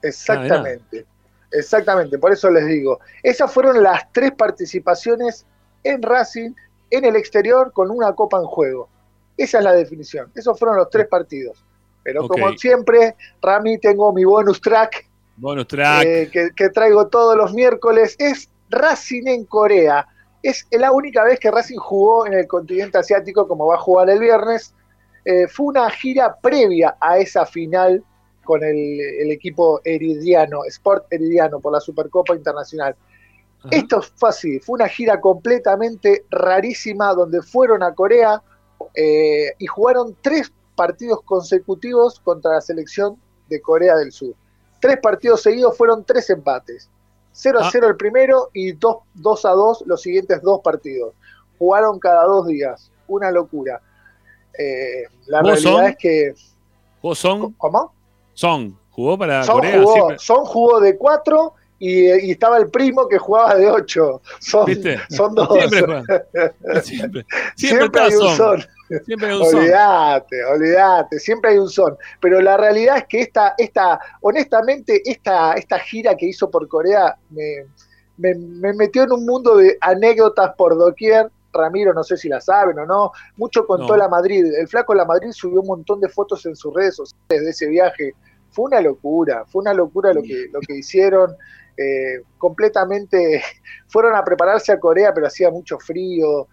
Exactamente. Exactamente, por eso les digo. Esas fueron las tres participaciones en Racing, en el exterior, con una copa en juego. Esa es la definición. Esos fueron los tres partidos. Pero como siempre, Rami, tengo mi bonus track
Bonus track.
eh, que, que traigo todos los miércoles. Es Racing en Corea. Es la única vez que Racing jugó en el continente asiático, como va a jugar el viernes. Eh, fue una gira previa a esa final con el, el equipo Heridiano, Sport Heridiano, por la Supercopa Internacional. Esto fue así, fue una gira completamente rarísima donde fueron a Corea eh, y jugaron tres partidos consecutivos contra la selección de Corea del Sur. Tres partidos seguidos fueron tres empates. 0 a
Ah.
0 el primero y 2, 2 a 2 los siguientes dos partidos. Jugaron cada dos días. Una locura. Eh, la
¿Cómo
realidad
son?
es que
¿Jugó Son?
¿Cómo?
Son. ¿Jugó para
Son
Corea?
jugó, Son jugó de 4 y, y estaba el primo que jugaba de 8. Son,
¿Viste?
son dos.
Siempre. <laughs> Siempre, siempre
Siempre hay un
Son.
son.
Siempre hay un Son.
Olvídate, olvídate, siempre hay un son. Pero la realidad es que esta, esta honestamente, esta, esta gira que hizo por Corea me, me, me metió en un mundo de anécdotas por doquier. Ramiro, no sé si la saben o no, mucho contó
No.
la Madrid. El flaco La Madrid subió un montón de fotos en sus redes sociales de ese viaje. Fue una locura, fue una locura lo que, lo que hicieron. Eh, completamente <laughs> fueron a prepararse a Corea, pero hacía mucho frío.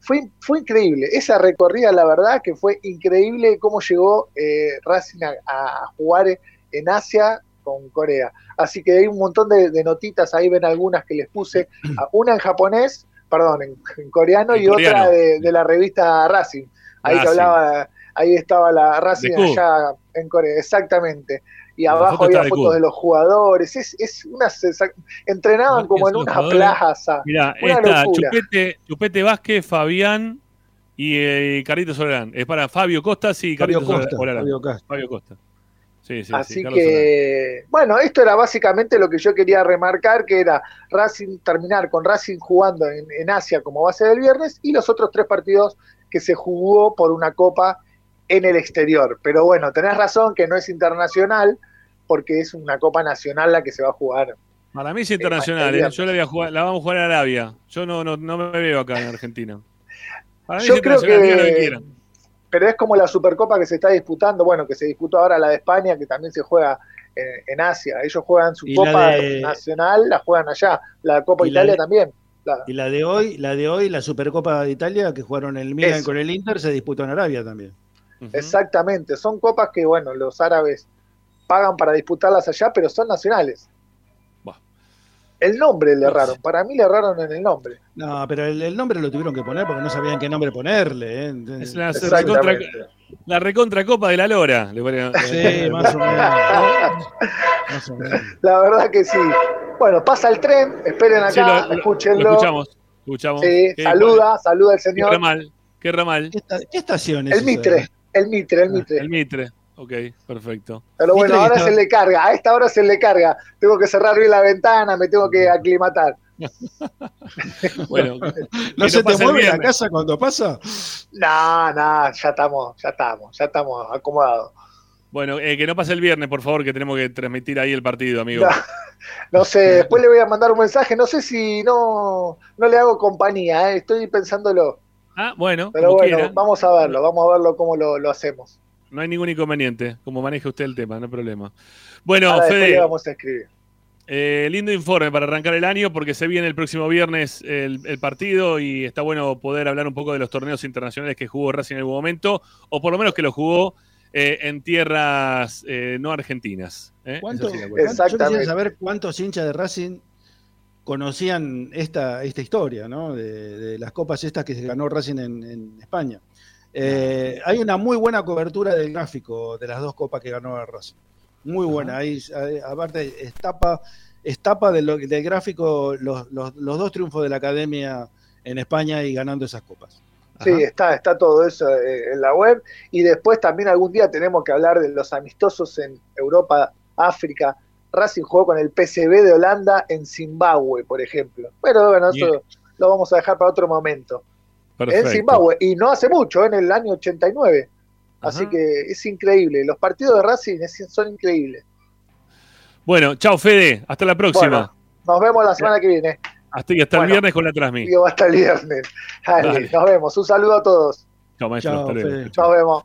Fue, fue increíble. Esa recorrida, la verdad, que fue increíble cómo llegó eh, Racing a, a jugar en Asia con Corea. Así que hay un montón de, de notitas, ahí ven algunas que les puse. <clears throat> Una en japonés, perdón, en, en coreano
En
y
coreano.
otra de, de la revista Racing. Ahí que hablaba, ahí estaba la Racing allá en Corea, exactamente. Y
La
abajo había fotos
Q.
de los jugadores. Es, es una entrenaban como en una
jugadores.
plaza.
Mirá,
una
está
locura.
Chupete, Chupete Vázquez, Fabián y eh, Carlitos Solerán. Es para Fabio Costas y
Fabio
Carlitos
Costa,
Solerán.
Fabio Costa.
Fabio Costa. Sí, sí, sí,
Así
Solerán.
que, bueno, esto era básicamente lo que yo quería remarcar, que era Racing terminar con Racing jugando en, en Asia como base del viernes y los otros tres partidos que se jugó por una copa en el exterior. Pero bueno, tenés razón que no es internacional porque es una copa nacional la que se va a jugar.
Para mí es internacional,
el
¿eh? yo la, voy a jugar, la vamos a jugar en Arabia. Yo no, no, no me veo acá en Argentina. Para mí
Yo
es
creo
internacional, lo que
pero es como la Supercopa que se está disputando, bueno, que se disputó ahora la de España, que también se juega en, en Asia. Ellos juegan su
la
Copa
de-
Nacional, la juegan allá. La Copa
Y la
Italia
de-
también. La-
Y la de hoy, la de hoy, la Supercopa de Italia, que jugaron el Milan
Eso.
con el Inter, se disputó en Arabia también.
Exactamente, son copas que, bueno, los árabes pagan para disputarlas allá, pero son nacionales. El nombre le erraron, para mí le erraron en el nombre.
No, pero el, el nombre lo tuvieron que poner porque no sabían qué nombre ponerle. ¿eh?
Es la, recontra, la recontra Copa de la Lora. le ponía-
Sí, más o menos. Más o menos.
La verdad que sí. Bueno, pasa el tren, esperen acá,
Sí, lo- lo-
escúchenlo.
lo escuchamos. escuchamos.
Sí,
¿Qué-
saluda, saluda al
¿Qué
señor.
ramal? ¿Qué ramal?
¿Qué, esta- qué estación es
El
esa?
Mitre, el Mitre, el Mitre.
El Mitre. Ok, perfecto.
Pero bueno, ahora
está-
se le carga, a esta hora se le carga. Tengo que cerrar bien la ventana, me tengo que aclimatar. <laughs>
Bueno, <laughs>
¿No
que
se te mueve la casa cuando pasa?
No, no, ya estamos, ya estamos, ya estamos acomodados.
Bueno, eh, que no pase el viernes, por favor, que tenemos que transmitir ahí el partido, amigo.
No, <laughs> no sé, después le voy a mandar un mensaje, no sé si no, no le hago compañía, eh, estoy pensándolo.
Ah, bueno,
Pero bueno,
quiera.
vamos a verlo, vamos a verlo cómo lo, lo hacemos.
No hay ningún inconveniente. Como maneje usted el tema, no hay problema. Bueno,
Ahora después le
Fede,
vamos a escribir.
eh, lindo informe para arrancar el año porque se viene el próximo viernes el, el partido y está bueno poder hablar un poco de los torneos internacionales que jugó Racing en algún momento, o por lo menos que lo jugó eh, en tierras eh, no argentinas. ¿eh?
¿Cuánto,
Esa sí la cuestión.
cuánto- yo quisiera saber cuántos hinchas de Racing conocían esta, esta historia, ¿no? De, de las copas estas que se ganó Racing en, en España. Eh, hay una muy buena cobertura del gráfico de las dos copas que ganó Racing. Muy buena. Ahí, ahí, aparte, estapa, estapa del gráfico los, los- los dos triunfos de la academia en España y ganando esas copas.
Sí, está, está todo eso eh, en la web. Y después también algún día tenemos que hablar de los amistosos en Europa, África. Racing jugó con el PSV de Holanda en Zimbabue, por ejemplo. Pero bueno, eso lo vamos a dejar para otro momento.
Perfecto.
En Zimbabue, y no hace mucho, en el año 89. Así
Ajá.
que es increíble. Los partidos de Racing son increíbles.
Bueno, chao Fede, hasta la próxima.
Bueno, nos vemos la semana que viene.
hasta hasta el viernes con la transmisión.
Hasta el viernes. Dale,
Dale.
nos vemos. Un saludo a todos.
Chao, maestro.
Chao,
hasta luego.
Fede.
Nos vemos.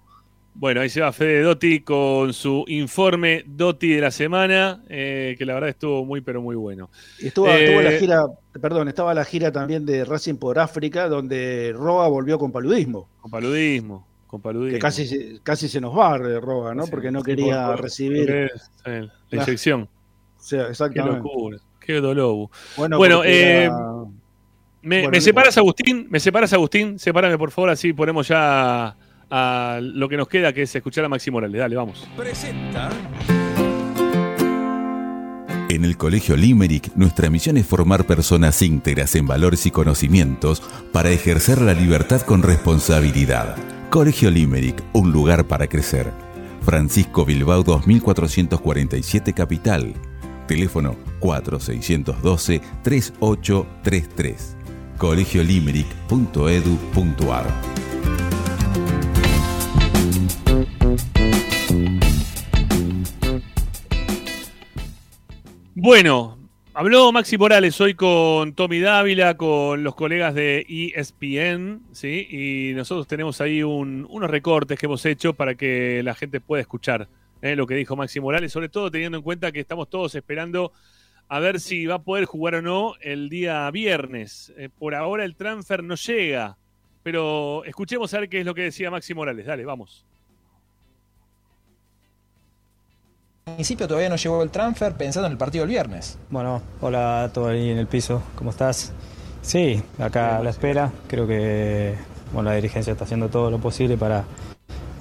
Bueno, ahí se va Fede Dotti con su informe Dotti de la semana, eh, que la verdad estuvo muy, pero muy bueno.
Y Estuvo,
Eh,
estuvo la gira, perdón, estaba la gira también de Racing por África, donde Roa volvió con paludismo.
Con paludismo, con paludismo.
Que casi, se- casi se nos va eh, Roa, ¿no?
Sí,
Porque no
sí,
quería
por-
recibir.
es, eh, la inyección.
O sea,
Qué
exactamente.
locura, qué dolor.
Bueno,
Bueno, eh,
era-
Me,
Bueno,
me separas, Agustín, me separas, Agustín, sepárame por favor, así ponemos ya a lo que nos queda, que es escuchar a Maxi Morales. Dale, vamos.
Presenta.
En el Colegio Limerick, nuestra misión es formar personas íntegras en valores y conocimientos para ejercer la libertad con responsabilidad. Colegio Limerick, un lugar para crecer. Francisco Bilbao 2447 Capital. Teléfono 4612-3833. colegiolimeric.edu.ar
Bueno, habló Maxi Morales hoy con Tommy Dávila, con los colegas de ESPN, ¿sí? Y nosotros tenemos ahí un- unos recortes que hemos hecho para que la gente pueda escuchar ¿eh? lo que dijo Maxi Morales, sobre todo teniendo en cuenta que estamos todos esperando a ver si va a poder jugar o no el día viernes. Eh, por ahora el transfer no llega, pero escuchemos a ver qué es lo que decía Maxi Morales. Dale, vamos.
Principio todavía no llegó el transfer pensando en el partido del viernes.
Bueno, hola a todos ahí en el piso, ¿cómo estás? Sí, acá a la espera, creo que bueno, la dirigencia está haciendo todo lo posible para,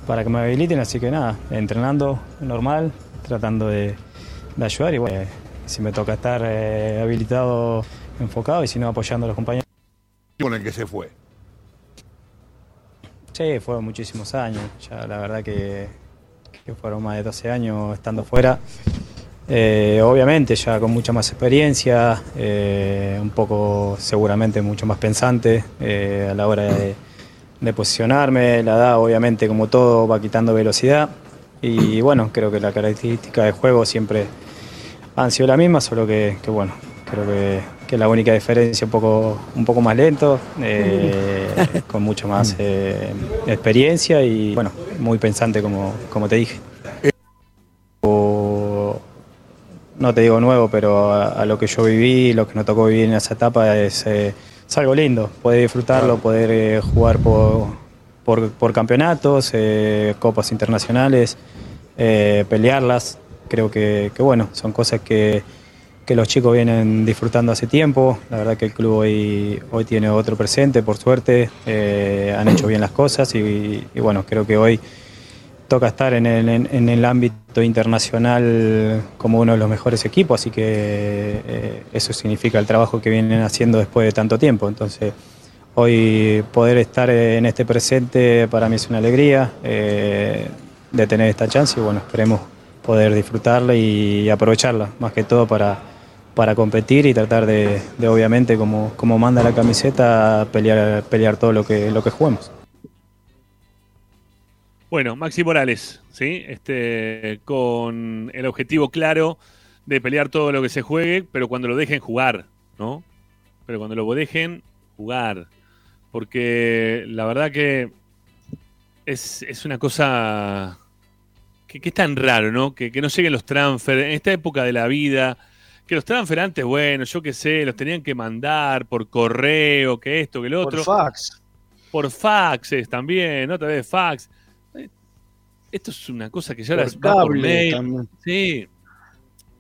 para que me habiliten, así que nada, entrenando normal, tratando de, de ayudar y bueno, eh, si me toca estar eh, habilitado, enfocado y si no apoyando a los compañeros.
con el que se fue.
Sí, fueron muchísimos años, ya la verdad que, que fueron más de 12 años estando fuera. Eh, obviamente ya con mucha más experiencia, eh, un poco seguramente mucho más pensante eh, a la hora de, posicionarme, la edad obviamente como todo va quitando velocidad y bueno, creo que la característica de juego siempre han sido la misma, solo que bueno, creo que, que la única diferencia un poco, un poco más lento, eh, <laughs> con mucho más eh, experiencia y bueno, muy pensante como, como te dije. O- no te digo nuevo, pero a, a lo que yo viví, lo que nos tocó vivir en esa etapa es, eh, es algo lindo, poder disfrutarlo, poder jugar por, por, por campeonatos, copas internacionales, pelearlas. Creo que, que, bueno, son cosas que, que los chicos vienen disfrutando hace tiempo. La verdad que el club hoy, hoy tiene otro presente, por suerte. Eh, han hecho bien las cosas y, bueno, creo que hoy toca estar en el, en- en el ámbito internacional como uno de los mejores equipos, así que eh, eso significa el trabajo que vienen haciendo después de tanto tiempo. Entonces, hoy poder estar en este presente para mí es una alegría eh, de tener esta chance y bueno, esperemos poder disfrutarla y aprovecharla, más que todo para, para competir y tratar de, de, obviamente, como, como manda la camiseta, pelear, pelear todo lo que, lo que juguemos.
Bueno, Maxi Morales, ¿sí? Este, con el objetivo claro de pelear todo lo que se juegue, pero cuando lo dejen jugar, ¿no? Pero cuando lo dejen jugar. Porque la verdad que es, es una cosa que, que es tan raro, ¿no? Que, que no lleguen los transfer en esta época de la vida. Que los transfer antes, bueno, yo qué sé, los tenían que mandar por correo, que esto, que lo
Por
otro.
fax.
Por faxes también, otra vez fax. Eh, Esto es una cosa que ya ahora
Por
va por mail.
también.
Sí.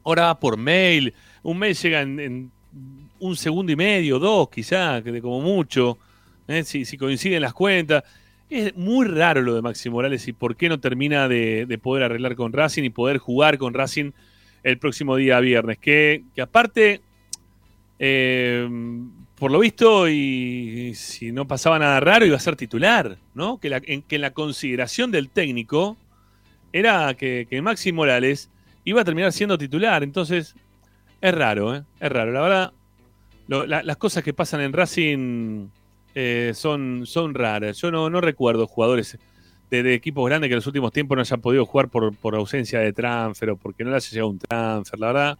Ahora va por mail. Un mail llega en, en un segundo y medio, dos quizá, que de como mucho. ¿eh? Si, si coinciden las cuentas. Es muy raro lo de Maxi Morales y por qué no termina de, de poder arreglar con Racing y poder jugar con Racing el próximo día viernes. Que, aparte, eh, por lo visto, y si no pasaba nada raro, iba a ser titular, ¿no? Que, la, en, la consideración del técnico era que, Maxi Morales iba a terminar siendo titular. Entonces, es raro, ¿eh? Es raro. La verdad, la- las cosas que pasan en Racing eh, son, son raras. Yo no, no recuerdo jugadores de, de equipos grandes que en los últimos tiempos no hayan podido jugar por, por ausencia de transfer o porque no les haya llegado un transfer. La verdad,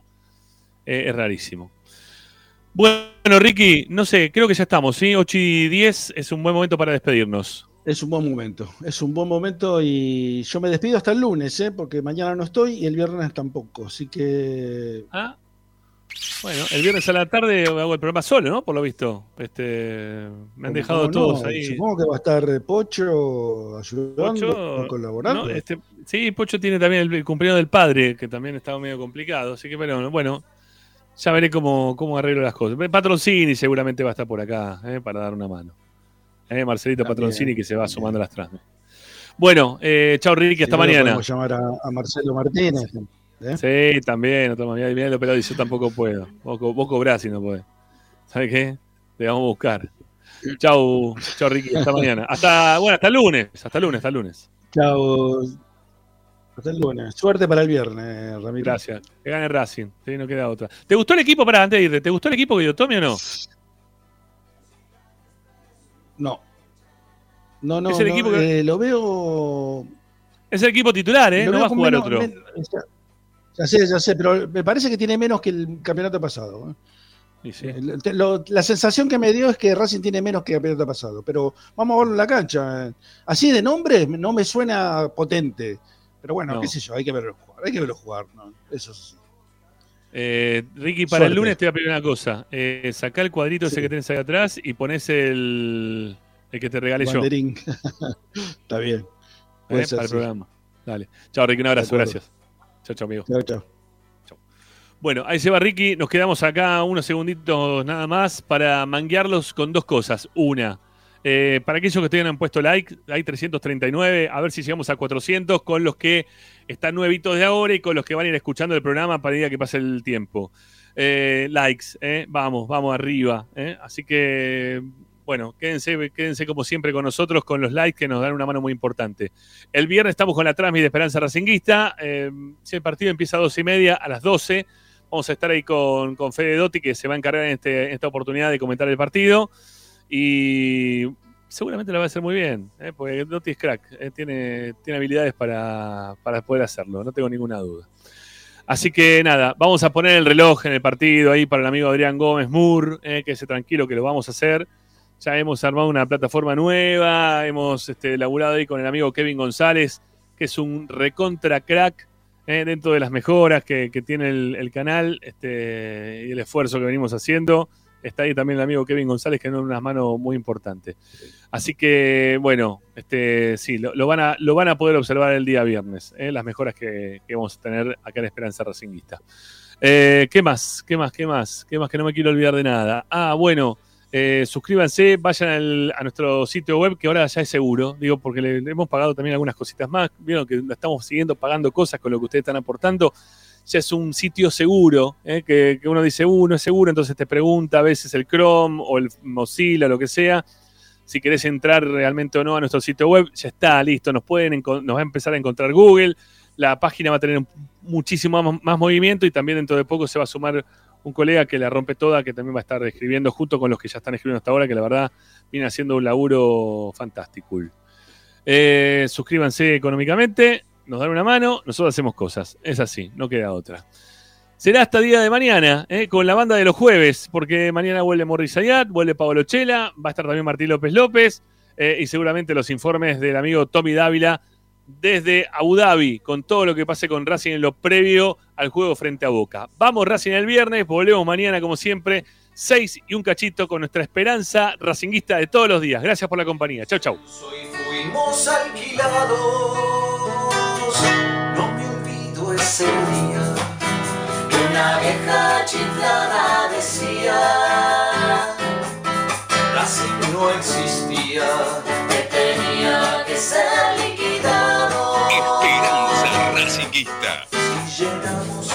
eh, es rarísimo. Bueno, Ricky, no sé, creo que ya estamos, ¿sí? 8 y 10 es un buen momento para despedirnos.
Es un buen momento, es un buen momento y yo me despido hasta el lunes, ¿eh? porque mañana no estoy y el viernes tampoco, así que...
Ah, bueno, el viernes a la tarde hago el programa solo, ¿no? Por lo visto. Este, me han dejado todos ahí.
Supongo que va a estar eh, Pocho ayudando,
Pocho,
colaborando.
¿no? Este, sí, Pocho tiene también el, el cumpleaños del padre, que también estaba medio complicado. Así que, bueno, bueno ya veré cómo, cómo arreglo las cosas. Patroncini seguramente va a estar por acá eh, para dar una mano. Eh, Marcelito
También,
Patroncini que se va sumando a las transmis. Bueno, eh, chao Ricky, hasta
Si
mañana.
llamar a, a Marcelo Martínez. ¿Eh?
Sí, también, otro Mirá, mirá lo pelado dice, yo tampoco puedo. Vos, vos cobrás si no podés. ¿Sabes qué? Te vamos a buscar. Chau, chau Ricky, hasta <laughs> mañana. Hasta, bueno, hasta lunes, hasta lunes, hasta lunes.
Chao.
Hasta el lunes. Suerte para el viernes, Ramiro.
Gracias. Que gane Racing. Sí, no queda otra. ¿Te gustó el equipo para antes de irte? ¿Te gustó el equipo que dio Tommy o no?
No. No, no,
Es el
no,
equipo que-
eh, lo veo.
Es el equipo titular, ¿eh?
lo
No va a jugar
menos-
otro.
men- ya, ya sé, ya sé, pero me parece que tiene menos que el campeonato pasado. ¿eh?
Sí.
Lo- la sensación que me dio es que Racing tiene menos que el campeonato pasado, pero vamos a verlo en la cancha. eh. Así de nombre no me suena potente, pero bueno,
No.
qué sé yo, hay que verlo jugar, hay que verlo jugar, ¿no? Eso sí.
Eh, Ricky, para el lunes te voy a pedir una cosa. Eh, sacá el cuadrito ese que tenés ahí atrás y ponés el, el que te regalé yo. <laughs>
Está bien.
¿eh? Para el programa. Dale. Chao, Ricky, un abrazo, gracias. Chao, chao, amigo.
Chao, chao.
Bueno, ahí se va Ricky. Nos quedamos acá unos segunditos nada más para manguearlos con dos cosas. Una, eh, para aquellos que todavía no han puesto like, hay 339, a ver si llegamos a 400 con los que están nuevitos de ahora y con los que van a ir escuchando el programa para medida que pase el tiempo. Eh, likes, eh, vamos, vamos arriba. Así que, bueno, quédense, quédense como siempre con nosotros con los likes que nos dan una mano muy importante. El viernes estamos con la Transmi de Esperanza Racinguista. Eh, si el partido empieza a 12 y media, a las 12 vamos a estar ahí con, con Fede Dotti, que se va a encargar en, este- esta oportunidad de comentar el partido. Y seguramente lo va a hacer muy bien, ¿eh? porque Dotti es crack, ¿eh? tiene, tiene habilidades para, para poder hacerlo, no tengo ninguna duda. Así que nada, vamos a poner el reloj en el partido ahí para el amigo Adrián Gómez Moore, ¿eh? que se tranquilo que lo vamos a hacer. Ya hemos armado una plataforma nueva, hemos este, laburado ahí con el amigo Kevin González, que es un recontra crack eh, dentro de las mejoras que, que tiene el, canal este, y el esfuerzo que venimos haciendo. Está ahí también el amigo Kevin González, que nos da una mano muy importante. Así que, bueno, este, sí, lo, lo van, a, lo van a poder observar el día viernes, eh, las mejoras que, que vamos a tener acá en Esperanza Racinguista. Eh, ¿Qué más? ¿Qué más? ¿Qué más? ¿Qué más? Que no me quiero olvidar de nada. Ah, bueno, eh, suscríbanse, vayan a nuestro sitio web, que ahora ya es seguro, digo, porque le, hemos pagado también algunas cositas más. Vieron que estamos siguiendo pagando cosas con lo que ustedes están aportando. Ya es un sitio seguro, eh, que, uno dice, uh, no es seguro, entonces te pregunta a veces el Chrome o el Mozilla, lo que sea. Si querés entrar realmente o no a nuestro sitio web, ya está, listo. Nos, pueden, nos va a empezar a encontrar Google. La página va a tener muchísimo más movimiento y también dentro de poco se va a sumar un colega que la rompe toda, que también va a estar escribiendo junto con los que ya están escribiendo hasta ahora, que la verdad viene haciendo un laburo fantástico. Eh, suscríbanse económicamente, nos dan una mano, nosotros hacemos cosas. Es así, no queda otra. Será hasta día de mañana, eh, con la banda de los jueves, porque mañana vuelve Morris Ayat, vuelve Pablo Chela, va a estar también Martín López López eh, y seguramente los informes del amigo Tommy Dávila desde Abu Dhabi con todo lo que pase con Racing en lo previo al juego frente a Boca. Vamos Racing el viernes, volvemos mañana como siempre, 6 y un cachito con nuestra esperanza racinguista de todos los días. Gracias por la compañía. Chau, chau.
Fuimos alquilados, no me olvido ese día que una vieja chiflada decía, Racing no existía, que tenía que ser Chegamos